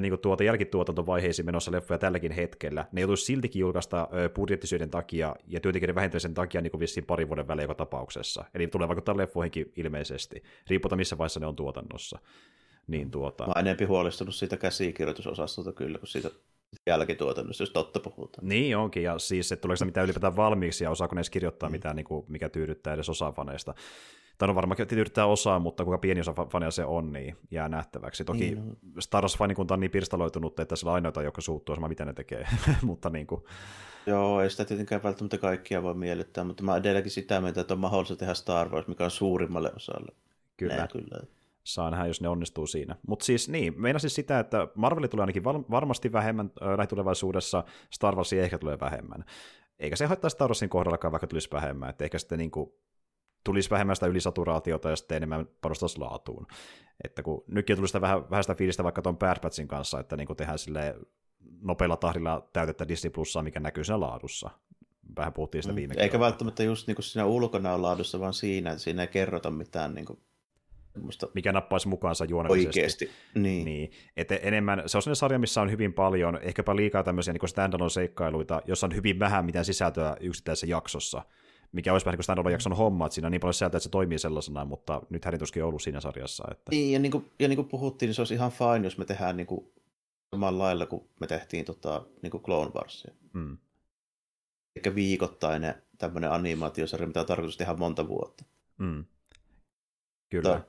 niin kuin tuota jälkituotantovaiheisiin menossa leffoja tälläkin hetkellä. Ne joutuisi siltikin julkaista budjettisyiden takia ja työntekijöiden vähentämisen takia niin kuin vissiin parin vuoden välein joka tapauksessa. Eli tulee vaikuttaa leffoihinkin ilmeisesti, riippuutta missä vaiheessa ne on tuotannossa. Niin tuota... Mä oon enemmän huolestunut siitä käsikirjoitusosastolta kyllä, kuin siitä jälkituotannosta, jos totta puhutaan. Niin onkin, ja siis, että tuleeko sitä mitään ylipäätään valmiiksi, ja osaako ne edes kirjoittaa mm. mitään, niin kuin, mikä tyydyttää edes osaa faneista tai no varmaan yrittää osaa, mutta kuinka pieni osa fania se on, niin jää nähtäväksi. Toki niin, no. Star Wars-fanikunta on niin pirstaloitunut, että sillä on ainoita, jotka suuttuu sama, mitä ne tekee, mutta niin kuin... Joo, ei sitä tietenkään välttämättä kaikkia voi miellyttää, mutta mä edelleenkin sitä mieltä, että on mahdollista tehdä Star Wars, mikä on suurimmalle osalle. Kyllä. Nää, kyllä. Saa nähdä, jos ne onnistuu siinä. Mutta siis niin, meina siis sitä, että Marveli tulee ainakin varmasti vähemmän äh, lähitulevaisuudessa, Star Wars ehkä tulee vähemmän. Eikä se haittaa Star Warsin kohdallakaan, vaikka tulisi vähemmän. Että ehkä sitten niin kuin tulisi vähemmän sitä ylisaturaatiota ja sitten enemmän panostaisi laatuun. Että kun nytkin tuli sitä vähän, vähän sitä fiilistä vaikka tuon Bad Batchin kanssa, että niin tehdään sille nopealla tahdilla täytettä Disney Plussaa, mikä näkyy siinä laadussa. Vähän puhuttiin sitä mm, viime Eikä välttämättä just niin kuin siinä ulkona laadussa, vaan siinä, että siinä ei kerrota mitään niin kuin Musta mikä nappaisi mukaansa juonellisesti. Oikeasti, niin. niin. Et enemmän, se on sellainen sarja, missä on hyvin paljon, ehkäpä liikaa tämmöisiä niin standalone seikkailuita, jossa on hyvin vähän mitään sisältöä yksittäisessä jaksossa mikä olisi vähän niin kuin jakson homma, että siinä on niin paljon sieltä, että se toimii sellaisena, mutta nyt hän tuskin ollut siinä sarjassa. Että... Niin, ja niin, kuin, ja niin kuin puhuttiin, niin se olisi ihan fine, jos me tehdään niin kuin samalla lailla kuin me tehtiin tota, niin kuin Clone Warsia. Mm. Eikä viikoittainen tämmöinen animaatiosarja, mitä on tarkoitus tehdä monta vuotta. Mm. Kyllä.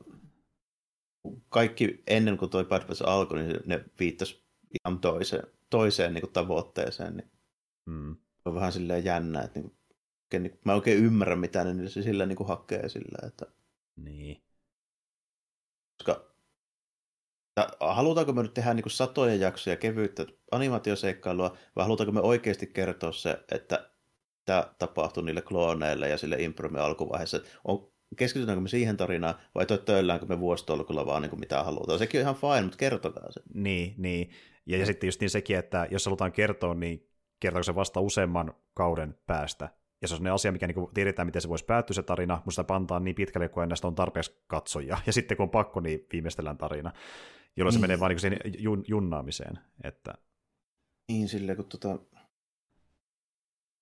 Mutta kaikki ennen kuin toi Bad Batch alkoi, niin ne viittasi ihan toiseen, toiseen niin kuin tavoitteeseen. Niin mm. On vähän silleen jännä, että niin oikein, niin, mä oikein ymmärrän, mitä ne se sillä niin kuin hakee sillä, että... Niin. Koska halutaanko me nyt tehdä niin kuin satoja jaksoja kevyyttä animaatioseikkailua, vai halutaanko me oikeasti kertoa se, että tämä tapahtui niille klooneille ja sille impromme alkuvaiheessa. On, keskitytäänkö me siihen tarinaan, vai töilläänkö me vuositolkulla vaan niin kuin mitä halutaan. Sekin on ihan fine, mutta kertokaa se. Niin, niin. Ja, ja sitten just niin sekin, että jos halutaan kertoa, niin kertooko se vasta useamman kauden päästä, ja se on sellainen asia, mikä niin kuin tiedetään, miten se voisi päättyä se tarina, mutta sitä pantaan niin pitkälle, kun näistä on tarpeeksi katsojia, ja sitten kun on pakko, niin viimeistellään tarina, jolloin niin. se menee vain niin siihen jun, junnaamiseen. Että... Niin, silleen, kun tota...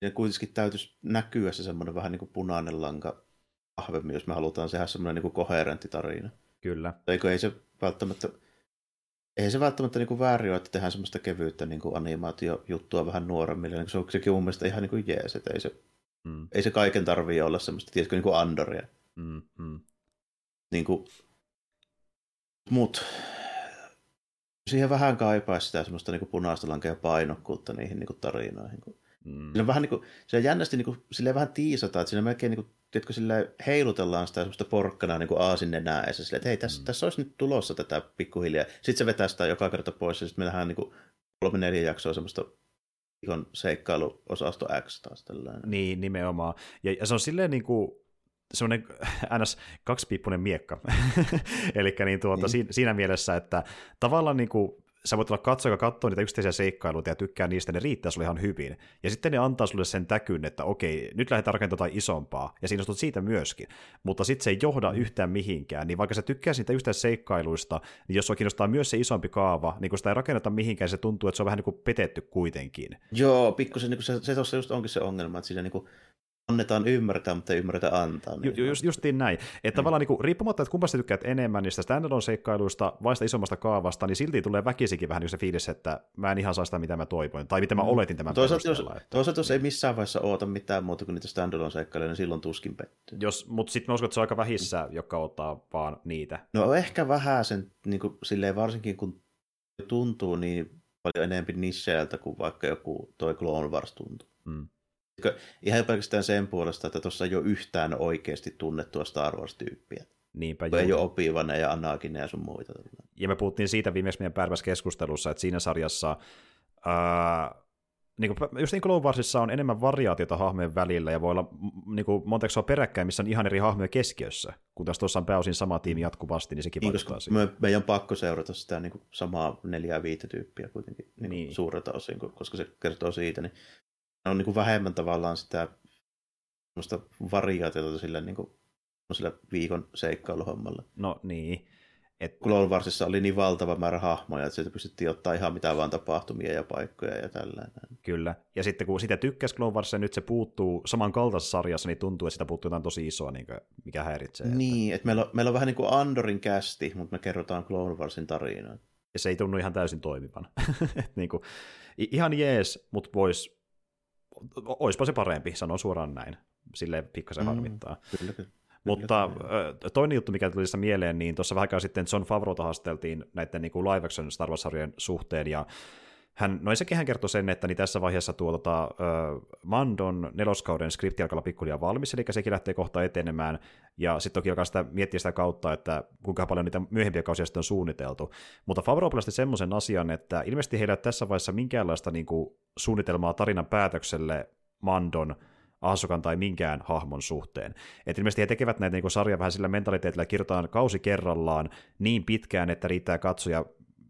Ja kuitenkin täytyisi näkyä se semmoinen vähän niin kuin punainen lanka vahvemmin, jos me halutaan tehdä semmoinen niin kuin koherentti tarina. Kyllä. Eikö ei se välttämättä, ei se välttämättä niin kuin väärin ole, että tehdään semmoista kevyyttä niin kuin animaatiojuttua vähän nuoremmille. Niin se on sekin mun mielestä ihan niin kuin jees, että ei se Mm. Ei se kaiken tarvii olla semmoista, tiedätkö, niin kuin Andoria. Mm, mm. Niin kuin, mut siihen vähän kaipaisi sitä semmoista niin punaista lankea painokkuutta niihin niin tarinoihin. Mm. Siinä vähän niin kuin, siinä jännästi niin kuin, silleen vähän tiisataan, että siinä melkein niin kuin, tiedätkö, silleen heilutellaan sitä semmoista porkkana niin kuin aasin nenäessä, silleen, että hei, tässä, mm. tässä olisi nyt tulossa tätä pikkuhiljaa. Sitten se vetää sitä joka kerta pois, ja sitten me nähdään niin kuin, kolme neljä jaksoa semmoista viikon seikkailuosasto X taas tällainen. Niin, nimenomaan. Ja, ja se on silleen niin kuin, semmoinen ns. kaksipiippunen miekka. Eli niin tuota, niin. Siinä, siinä mielessä, että tavallaan niin kuin, sä voit olla katsoja, joka katsoo niitä yksittäisiä seikkailuita ja tykkää niistä, ne riittää sulle ihan hyvin. Ja sitten ne antaa sulle sen täkyn, että okei, nyt lähdetään rakentamaan isompaa, ja siinä siitä myöskin. Mutta sitten se ei johda yhtään mihinkään, niin vaikka sä tykkää niitä yksittäisistä seikkailuista, niin jos sua kiinnostaa myös se isompi kaava, niin kun sitä ei rakenneta mihinkään, se tuntuu, että se on vähän niin kuin petetty kuitenkin. Joo, pikkusen niin se, se tuossa just onkin se ongelma, että siinä niin kuin annetaan ymmärtää, mutta ei ymmärretä antaa. Niin ju, just, justiin näin. Että mm. tavallaan niin kuin, riippumatta, että kumpasta tykkäät enemmän niistä standalone seikkailuista vai sitä isommasta kaavasta, niin silti tulee väkisikin vähän niin se fiilis, että mä en ihan saa sitä, mitä mä toivoin, tai mitä mä mm. oletin tämän toisaalta jos, että... toisaalta jos ei missään vaiheessa oota mitään muuta kuin niitä standalone seikkailuja, niin silloin tuskin pettyy. Jos, mutta sitten mä uskon, että se on aika vähissä, jotka ottaa vaan niitä. No ehkä vähän sen, niin kuin, silleen varsinkin kun tuntuu niin paljon enemmän nisseältä kuin vaikka joku toi Clone Wars tuntuu. Mm. Ihan pelkästään sen puolesta, että tuossa ei ole yhtään oikeasti tunnettua Star Wars-tyyppiä. Niinpä Ei ole Opivana ja Anakine ja sun muita. Ja me puhuttiin siitä viimeksi meidän päivässä keskustelussa, että siinä sarjassa ää, niin kuin, just niin Clone Warsissa on enemmän variaatiota hahmojen välillä ja voi olla niin kuin, monta peräkkäin, missä on ihan eri hahmoja keskiössä, kun taas tuossa on pääosin sama tiimi jatkuvasti, niin sekin niin, koska me, meidän on pakko seurata sitä niin kuin, samaa neljää viittä tyyppiä kuitenkin niin niin. suurelta osin, koska se kertoo siitä, niin on niin kuin vähemmän tavallaan sitä variaatiota sillä niin kuin, viikon seikkailuhommalla. No niin. Et... Clone Warsissa oli niin valtava määrä hahmoja, että sieltä pystyttiin ottaa ihan mitä vaan tapahtumia ja paikkoja ja tällainen. Kyllä. Ja sitten kun sitä tykkäsi Clone Warsissa, nyt se puuttuu samankaltaisessa sarjassa, niin tuntuu, että sitä puuttuu jotain tosi isoa, niin kuin, mikä häiritsee. Niin, että, että meillä, on, meillä on vähän niin kuin Andorin kästi, mutta me kerrotaan Clone Warsin tarinaa. Ja se ei tunnu ihan täysin toimivan. niin kuin, ihan jees, mutta voisi oispa se parempi, sanon suoraan näin. Silleen pikkasen mm, harmittaa. Kyllä, kyllä. Mutta kyllä. toinen juttu, mikä tuli tässä mieleen, niin tuossa vähän aikaa sitten John Favreauta haasteltiin näiden niin kuin live action Star Wars-sarjojen suhteen, ja hän, no sekin hän kertoi sen, että niin tässä vaiheessa tuo tota, Mandon neloskauden skripti alkaa olla pikkuhiljaa valmis, eli sekin lähtee kohta etenemään, ja sitten toki alkaa sitä miettiä sitä kautta, että kuinka paljon niitä myöhempiä kausia sitten on suunniteltu. Mutta Favreau pelasti semmoisen asian, että ilmeisesti heillä ei tässä vaiheessa minkäänlaista niin kuin, suunnitelmaa tarinan päätökselle Mandon Asukan tai minkään hahmon suhteen. Et ilmeisesti he tekevät näitä niin sarja vähän sillä mentaliteetillä, kirjoitetaan kausi kerrallaan niin pitkään, että riittää katsoja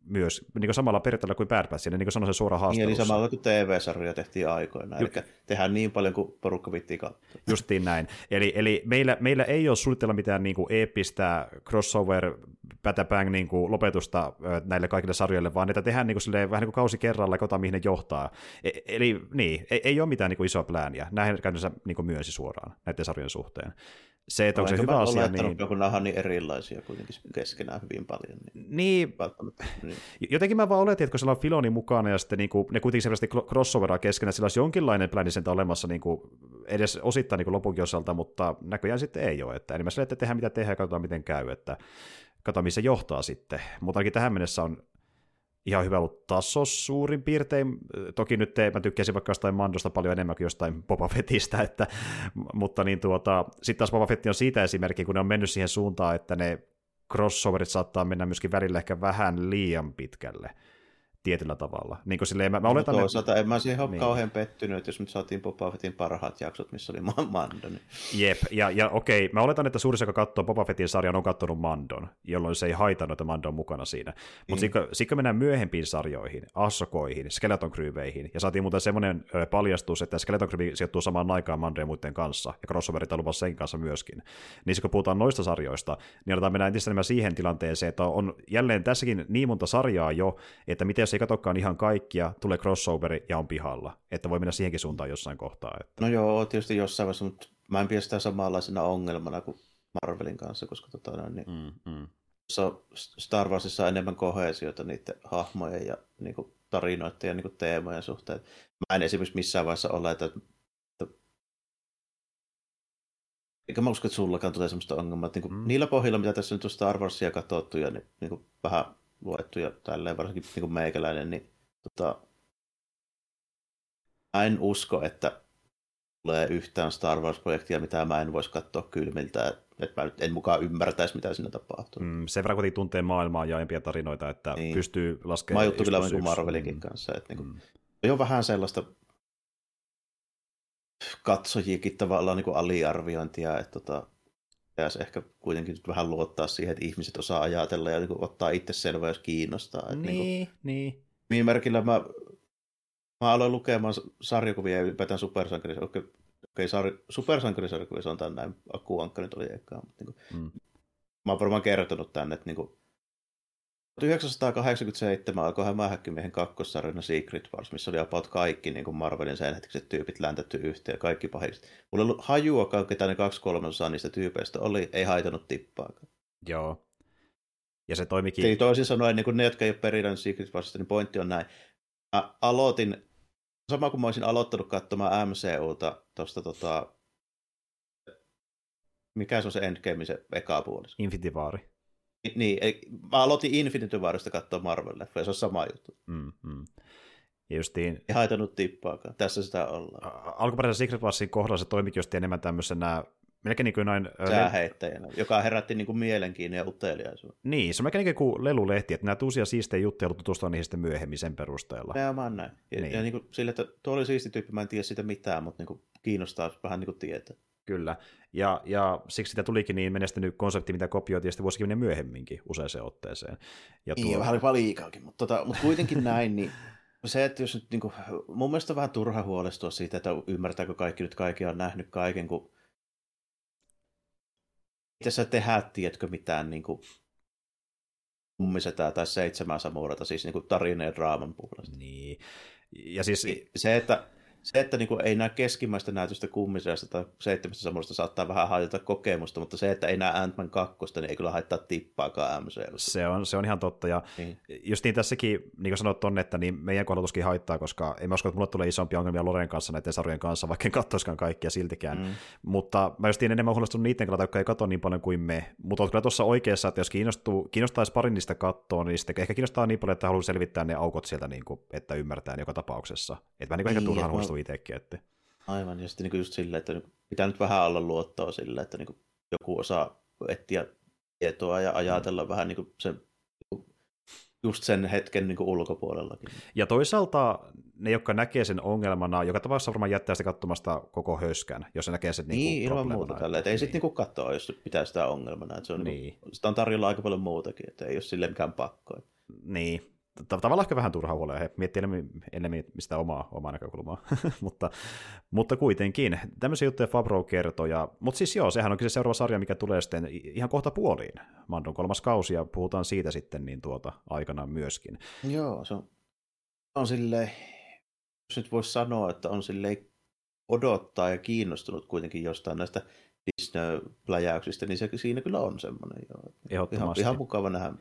myös niin kuin samalla periaatteella kuin Bad Batch, niin kuin sanoin se suora haastattelussa. Niin, eli samalla kuin TV-sarjoja tehtiin aikoina, eli tehdään niin paljon kuin porukka vittiin katsoa. Justiin näin. Eli, eli meillä, meillä ei ole suunnitella mitään niin kuin eeppistä crossover pätäpään niin kuin lopetusta näille kaikille sarjoille, vaan niitä tehdään niin kuin silleen, vähän niin kuin kausi kerralla ja katsotaan, mihin ne johtaa. E, eli niin, ei, ei ole mitään niin kuin isoa plääniä. Näin käytännössä niin myönsi suoraan näiden sarjojen suhteen se, että onko se hyvä asia. Niin... kun nämä on niin erilaisia kuitenkin keskenään hyvin paljon. Niin, niin, niin. jotenkin mä vaan oletin, että kun siellä on Filoni mukana ja sitten niin kuin, ne kuitenkin selvästi crossoveraa keskenään, sillä olisi jonkinlainen pläni olemassa niin kuin, edes osittain niin lopunkin osalta, mutta näköjään sitten ei ole. Että enemmän sille, että tehdään mitä tehdään ja katsotaan miten käy, että katsotaan missä johtaa sitten. Mutta ainakin tähän mennessä on ihan hyvä ollut taso suurin piirtein. Toki nyt te, mä tykkäsin vaikka jostain Mandosta paljon enemmän kuin jostain Boba Fettistä, että, mutta niin tuota, sitten taas Boba Fett on siitä esimerkki, kun ne on mennyt siihen suuntaan, että ne crossoverit saattaa mennä myöskin välillä ehkä vähän liian pitkälle tietyllä tavalla. Niin kuin silleen, mä, mä oletan, no toisaalta että... en mä siihen ole niin. kauhean pettynyt, että jos nyt saatiin Boba Fettin parhaat jaksot, missä oli Mando. Niin... Jep, ja, ja okei, mä oletan, että suurin joka katsoo Boba Fettin sarjan on katsonut Mandon, jolloin se ei haitannut, että Mando on mukana siinä. Mutta mm. sitten kun mennään myöhempiin sarjoihin, Assokoihin, Skeleton Crewveihin, ja saatiin muuten semmoinen paljastus, että Skeleton Crew sijoittuu samaan aikaan Mando ja muiden kanssa, ja crossoverit on sen kanssa myöskin. Niin kun puhutaan noista sarjoista, niin aletaan mennä entistä enemmän siihen tilanteeseen, että on jälleen tässäkin niin monta sarjaa jo, että miten jos ei katsokaan ihan kaikkia, tulee crossoveri ja on pihalla. Että voi mennä siihenkin suuntaan jossain kohtaa. Että... No joo, tietysti jossain vaiheessa, mutta mä en pidä sitä samanlaisena ongelmana kuin Marvelin kanssa, koska tota, niin, mm, mm. Star Warsissa on enemmän kohesiota niiden hahmojen ja niin kuin, tarinoiden ja niin kuin, teemojen suhteen. Mä en esimerkiksi missään vaiheessa ole, että, että eikä mä usko, että sullakaan tulee sellaista ongelmaa, että niin kuin, mm. niillä pohjilla, mitä tässä nyt on Star Warsia katsottu ja niin, niin kuin, vähän luettu ja tälleen, varsinkin niin kuin meikäläinen, niin tota, mä en usko, että tulee yhtään Star Wars-projektia, mitä mä en voisi katsoa kylmiltä, että mä nyt en mukaan ymmärtäisi, mitä siinä tapahtuu. Mm, sen verran kun tuntee maailmaa ja aiempia tarinoita, että niin. pystyy laskemaan... Mä juttu kyllä niin Marvelinkin mm. kanssa, että niin kuin, mm. on jo vähän sellaista katsojikin tavallaan niin kuin aliarviointia, että tota, pitäisi ehkä kuitenkin nyt vähän luottaa siihen, että ihmiset osaa ajatella ja niin kuin, ottaa itse selvää, jos kiinnostaa. Että, niin, niin, kuin, niin. Mihin merkillä mä, mä aloin lukemaan sarjakuvia ja ylipäätään supersankarisia. Okei, okay, sar, supersankarisarjakuvia, se on tämän näin, Akuankka nyt oli ekaa, mutta niin kuin, mm. mä oon varmaan kertonut tänne, että niin kuin, 1987 alkoi Hämähäkkimiehen kakkosarjana Secret Wars, missä oli about kaikki niin kuin Marvelin sen hetkiset tyypit läntetty yhteen ja kaikki pahikset. Mulla ei ollut hajuakaan, ketä ne kaksi kolmasosaa niistä tyypeistä oli, ei haitanut tippaakaan. Joo. Ja se toimikin... Eli toisin sanoen, niin kuin ne, jotka ei ole perinnön Secret Warsista, niin pointti on näin. Mä aloitin, sama kuin mä olisin aloittanut katsomaan MCUta tuosta tota, mikä se on se Endgame, se eka puoli? Infinity War. Niin, mä aloitin Infinity Warista katsoa Marvel-leffoja, se on sama juttu. Mm, mm. Ja justiin... Ei haitanut tippaakaan, tässä sitä ollaan. Alkuperäisen Secret Warsin kohdalla se toimikin just enemmän tämmöisenä melkein niin kuin noin... Sääheittäjänä, joka herätti niin kuin mielenkiinnon ja uteliaisuuden. Niin, se on melkein niin kuin lelulehti, että nämä uusia siistejä juttuja on tutustua niihin sitten myöhemmin sen perusteella. Ja näin. Ja, niin. ja niin kuin sille, että tuo oli siisti tyyppi, mä en tiedä sitä mitään, mutta niin kuin kiinnostaa vähän niin kuin tietää. Kyllä, ja, ja siksi sitä tulikin niin menestynyt konsepti, mitä kopioitiin sitten vuosikymmenen myöhemminkin useaseen otteeseen. Ja niin, tuo... Niin, vähän jopa liikaakin, mutta, tota, mutta kuitenkin näin, niin se, että jos nyt, niin kuin, mun mielestä on vähän turha huolestua siitä, että ymmärtääkö kaikki nyt kaikki on nähnyt kaiken, kun itse sä tehdä, tiedätkö mitään niin kuin, kummisetää tai seitsemän samurata, siis niin kuin tarina ja draaman puolesta. Niin. Ja siis... Se, että se, että niin kuin ei näe keskimmäistä näytöstä kummisesta tai seitsemästä samurasta saattaa vähän haitata kokemusta, mutta se, että ei näe Ant-Man 2, niin ei kyllä haittaa tippaakaan MCL. Se on, se on ihan totta, ja niin. just niin tässäkin, niin kuin sanoit tonne, että niin meidän kohdalla tuskin haittaa, koska en mä usko, että mulle tulee isompia ongelmia Loren kanssa näiden sarjojen kanssa, vaikka en katsoiskaan kaikkia siltikään, mm. mutta mä just enemmän huolestunut niiden kannalta, jotka ei katso niin paljon kuin me, mutta olet kyllä tuossa oikeassa, että jos kiinnostuu, kiinnostaisi parin niistä kattoa, niin sitten ehkä kiinnostaa niin paljon, että haluaa selvittää ne aukot sieltä, niin kuin, että ymmärtää joka tapauksessa. Että mä niin ehkä niin, turhaan huolestunut itsekin. Että... Aivan, ja sitten niin just silleen, että niinku pitää nyt vähän olla luottoa sille, että niin joku osaa etsiä tietoa ja ajatella mm. vähän niin sen, niinku just sen hetken niin ulkopuolellakin. Ja toisaalta ne, jotka näkee sen ongelmana, joka tapauksessa varmaan jättää sitä katsomasta koko höskän, jos se näkee sen niin, niin ilman muuta tällä. Että ei niin. sitten niin katsoa, jos pitää sitä ongelmana. Että se on niin. Niin kuin, sitä on tarjolla aika paljon muutakin, että ei ole sille mikään pakko. Niin, tavallaan ehkä vähän turha huolella, he miettii enemmän, enemmän mistä omaa, omaa näkökulmaa, mutta, mutta kuitenkin, tämmöisiä juttuja Fabro kertoo, ja, mutta siis joo, sehän onkin se seuraava sarja, mikä tulee sitten ihan kohta puoliin, Mandon kolmas kausi, ja puhutaan siitä sitten niin tuota aikana myöskin. Joo, se on, on silleen, jos nyt voisi sanoa, että on silleen odottaa ja kiinnostunut kuitenkin jostain näistä Disney-pläjäyksistä, niin se siinä kyllä on semmoinen. Joo. Ihan, ihan mukava nähdä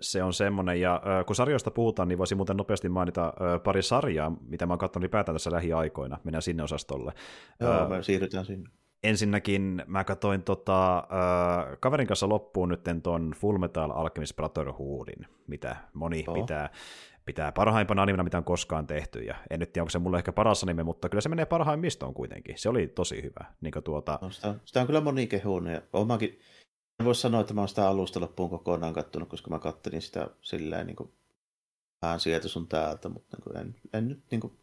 se on semmoinen, ja äh, kun sarjoista puhutaan, niin voisin muuten nopeasti mainita äh, pari sarjaa, mitä mä oon katsonut ylipäätään tässä lähiaikoina, mennään sinne osastolle. Joo, äh, me siirrytään sinne. Ensinnäkin mä katsoin tota, äh, kaverin kanssa loppuun nyt ton Full Metal Alchemist Brotherhoodin, mitä moni oh. pitää, pitää parhaimpana animena, mitä on koskaan tehty, ja en nyt tiedä, onko se mulle ehkä paras anime, mutta kyllä se menee parhaimmistoon kuitenkin. Se oli tosi hyvä. Niin tuota... no, sitä, sitä, on kyllä moni kehunut, ja omakin en voi sanoa, että mä oon sitä alusta loppuun kokonaan kattonut, koska mä kattelin sitä silleen niin kuin, vähän sieltä sun täältä, mutta niin kuin, en, en nyt niin kuin,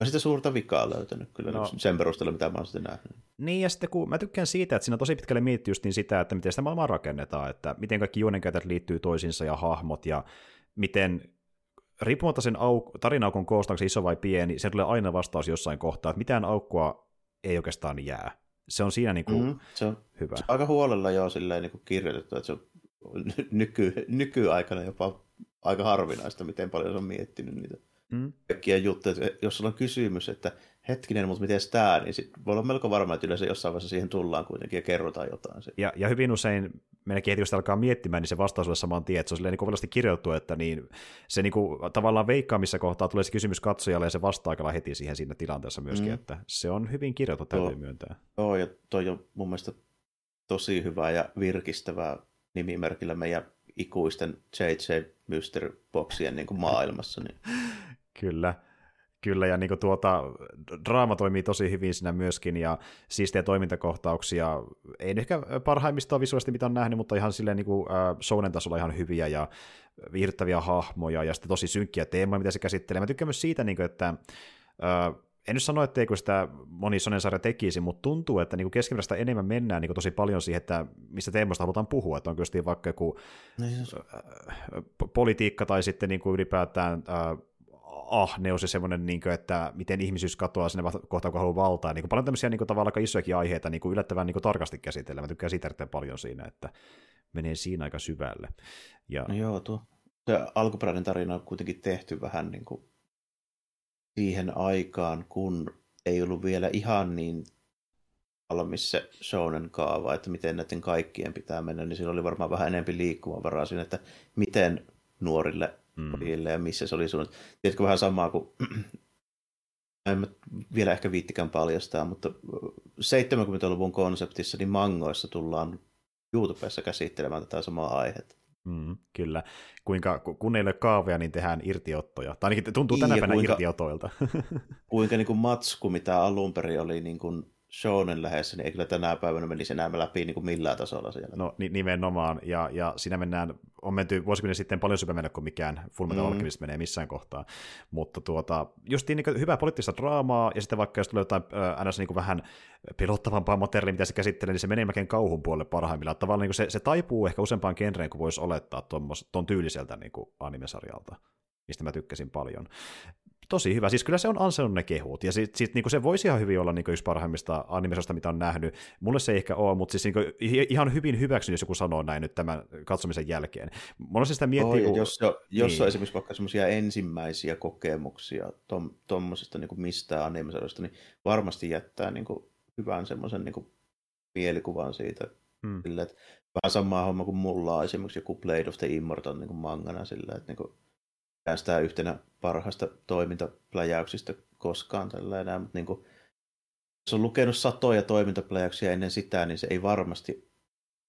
Mä sitä suurta vikaa löytänyt kyllä no. sen perusteella, mitä mä oon sitten nähnyt. Niin, ja sitten kun mä tykkään siitä, että siinä tosi pitkälle miettii just niin sitä, että miten sitä maailmaa rakennetaan, että miten kaikki juonenkäytöt liittyy toisiinsa ja hahmot, ja miten riippumatta sen auk- tarinaukon koosta, onko se iso vai pieni, se tulee aina vastaus jossain kohtaa, että mitään aukkoa ei oikeastaan jää se on siinä niin kuin mm, se on, hyvä. Se on aika huolella jo silleen niin kuin kirjoitettu, että se on nyky, nykyaikana jopa aika harvinaista, miten paljon se on miettinyt niitä mm. kaikkia juttuja. Jos sulla on kysymys, että hetkinen, mutta miten tämä, niin sit voi olla melko varma, että yleensä jossain vaiheessa siihen tullaan kuitenkin ja kerrotaan jotain. Ja, ja hyvin usein meidänkin heti, kun alkaa miettimään, niin se vastaus on saman tien, että se on niin kovasti kirjoittu, että niin, se niin kuin, tavallaan veikkaamissa kohtaa tulee se kysymys katsojalle ja se vastaa aika heti siihen siinä tilanteessa myöskin, mm. että se on hyvin kirjoitettu, täytyy myöntää. Joo, ja toi on mun mielestä tosi hyvää ja virkistävää nimimerkillä meidän ikuisten J.J. Mystery Boxien niin kuin maailmassa. Niin. Kyllä. Kyllä, ja niin tuota, draama toimii tosi hyvin siinä myöskin, ja siistejä toimintakohtauksia, ei ehkä parhaimmista visuaalisesti, mitä on nähnyt, mutta ihan silleen niin kuin, äh, shounen tasolla ihan hyviä, ja viihdyttäviä hahmoja, ja sitten tosi synkkiä teemoja, mitä se käsittelee. Mä tykkään myös siitä, niin kuin, että äh, en nyt sano, etteikö sitä moni sarja tekisi, mutta tuntuu, että niin keskimääräistä enemmän mennään niin tosi paljon siihen, että mistä teemoista halutaan puhua, että on kyllä vaikka joku no, politiikka tai sitten niin kuin ylipäätään äh, ahneus ja semmoinen, niin kuin, että miten ihmisyys katoaa sinne kohtaan, kun haluaa valtaa. Niin kuin paljon tämmöisiä niin kuin, tavallaan aika isojakin aiheita niin kuin yllättävän niin kuin, tarkasti käsitellä. Mä tykkään siitä erittäin paljon siinä, että menee siinä aika syvälle. Ja... No joo, tuo se alkuperäinen tarina on kuitenkin tehty vähän niin kuin siihen aikaan, kun ei ollut vielä ihan niin valmis se shonen kaava, että miten näiden kaikkien pitää mennä, niin sillä oli varmaan vähän enemmän liikkumavaraa siinä, että miten nuorille mm. ja missä se oli sun. Tiedätkö vähän samaa kuin, en mä vielä ehkä viittikään paljastaa, mutta 70-luvun konseptissa niin mangoissa tullaan YouTubessa käsittelemään tätä samaa aihetta. Mm, kyllä. Kuinka, kun ei ole kaavoja, niin tehdään irtiottoja. Tai ainakin tuntuu tänä niin, päivänä kuinka, irtiotoilta. kuinka niin kuin matsku, mitä alun perin oli niin kuin shonen lähessä, niin ei kyllä tänä päivänä menisi enää läpi niin kuin millään tasolla siellä. No nimenomaan, ja, ja siinä mennään, on menty vuosikymmenen sitten paljon syvemmälle kuin mikään Full Metal mm. Alchemist menee missään kohtaa, mutta tuota, just niin hyvää poliittista draamaa, ja sitten vaikka jos tulee jotain äh, ns. Niin vähän pelottavampaa materiaalia, mitä se käsittelee, niin se menee melkein kauhun puolelle parhaimmillaan. Tavallaan niin se, se taipuu ehkä useampaan genreen kuin voisi olettaa tuon tyyliseltä niin kuin animesarjalta mistä mä tykkäsin paljon tosi hyvä. Siis kyllä se on ansainnut ne kehut. Ja sit, sit niin se voisi ihan hyvin olla niin yksi parhaimmista animesosta, mitä on nähnyt. Mulle se ei ehkä ole, mutta siis niin ihan hyvin hyväksyn, jos joku sanoo näin nyt tämän katsomisen jälkeen. Mulla se sitä miettii, oh, kun... jos, jo, jos niin. on esimerkiksi vaikka semmoisia ensimmäisiä kokemuksia tuommoisesta tom, niin mistään animesosta, niin varmasti jättää niin kuin hyvän semmoisen niin mielikuvan siitä. Hmm. Sillä, että vähän samaa homma kuin mulla on esimerkiksi joku Blade of the Immortal niin kuin mangana sillä, että niin kuin pidän sitä yhtenä parhaista toimintapläjäyksistä koskaan tällä mutta niin kuin, jos on lukenut satoja toimintapläjäyksiä ennen sitä, niin se ei varmasti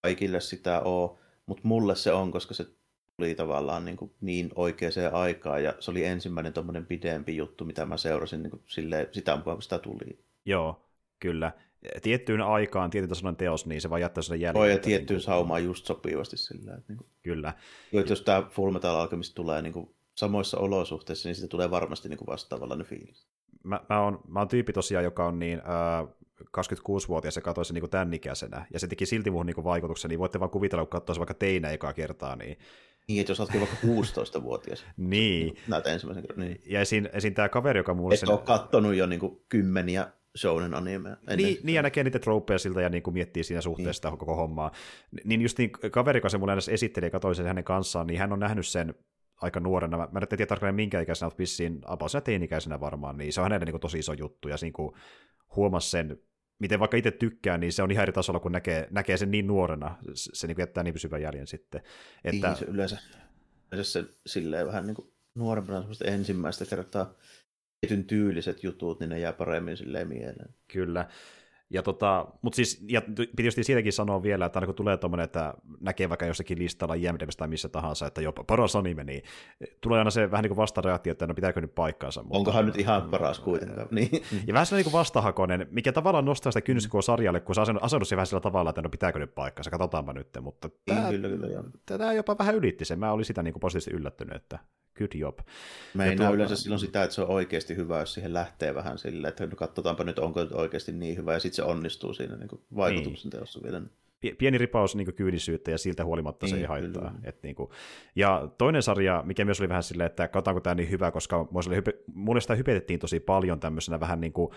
kaikille sitä ole, mutta mulle se on, koska se tuli tavallaan niin, kuin niin oikeaan aikaan, ja se oli ensimmäinen tuommoinen pidempi juttu, mitä mä seurasin niin kuin silleen, sitä mukaan, kun sitä tuli. Joo, kyllä. Tiettyyn aikaan, tietyn tasoinen teos, niin se vaan jättää sen jälkeen. Voi, ja tiettyyn niin kuin... saumaan just sopivasti sillä. Että niin kuin... Kyllä. Jos tämä Full Metal Alchemist tulee niin kuin samoissa olosuhteissa, niin siitä tulee varmasti niin kuin vastaavallainen fiilis. Mä, mä, oon, mä oon tyyppi tosiaan, joka on niin, äh, 26-vuotias ja katsoi sen niin tämän ikäisenä, ja se teki silti muuhun niin vaikutuksen, niin voitte vaan kuvitella, kun katsoo vaikka teinä ekaa kertaa, niin niin, että jos oletkin vaikka 16-vuotias. niin. Näitä ensimmäisen kerran. Niin. Ja esiin, esiin tämä kaveri, joka mulle... Et sen... ole kattonut jo niin kuin kymmeniä shounen animea. Niin, niin, ja näkee niitä tropeja siltä ja niin kuin miettii siinä suhteessa niin. koko hommaa. Niin just niin kaveri, joka se mulle edes esitteli ja katsoi sen hänen kanssaan, niin hän on nähnyt sen aika nuorena. Mä, mä en tiedä tarkalleen minkä ikäisenä, mutta vissiin about teini-ikäisenä varmaan, niin se on hänelle niin kuin tosi iso juttu, ja kun huomasi sen, miten vaikka itse tykkää, niin se on ihan eri tasolla, kun näkee, näkee sen niin nuorena, se, se niin kuin jättää niin pysyvän jäljen sitten. Että... Niin, se yleensä, yleensä se silleen vähän niin kuin nuorempana semmoista ensimmäistä kertaa tietyn tyyliset jutut, niin ne jää paremmin silleen mieleen. Kyllä. Ja tota, mutta siis, ja piti just siitäkin sanoa vielä, että aina kun tulee tuommoinen, että näkee vaikka jossakin listalla IMDbstä tai missä tahansa, että jopa paras anime, niin tulee aina se vähän niin kuin vastareaktio, että no pitääkö nyt paikkaansa. Mutta, Onkohan nyt ihan paras kuitenkaan. Niin. Ja vähän sellainen niin vastahakoinen, mikä tavallaan nostaa sitä kynnystä sarjalle, kun se on asennut vähän sillä tavalla, että no pitääkö nyt paikkaansa, katsotaanpa nyt. Mutta tämä, kyllä, kyllä, tämä jopa vähän ylitti sen. Mä olin sitä niin kuin positiivisesti yllättynyt, että good job. Meinaa tuo... yleensä silloin sitä, että se on oikeasti hyvä, jos siihen lähtee vähän silleen, että no katsotaanpa nyt, onko nyt oikeasti niin hyvä, ja sitten se onnistuu siinä niin vaikutuksen niin. teossa vielä. Pieni ripaus niin kyynisyyttä, ja siltä huolimatta niin, se ei haittaa. Et, niin kuin. Ja toinen sarja, mikä myös oli vähän silleen, että katsotaanko tämä niin hyvä, koska mulle sitä hypetettiin tosi paljon tämmöisenä vähän niin kuin,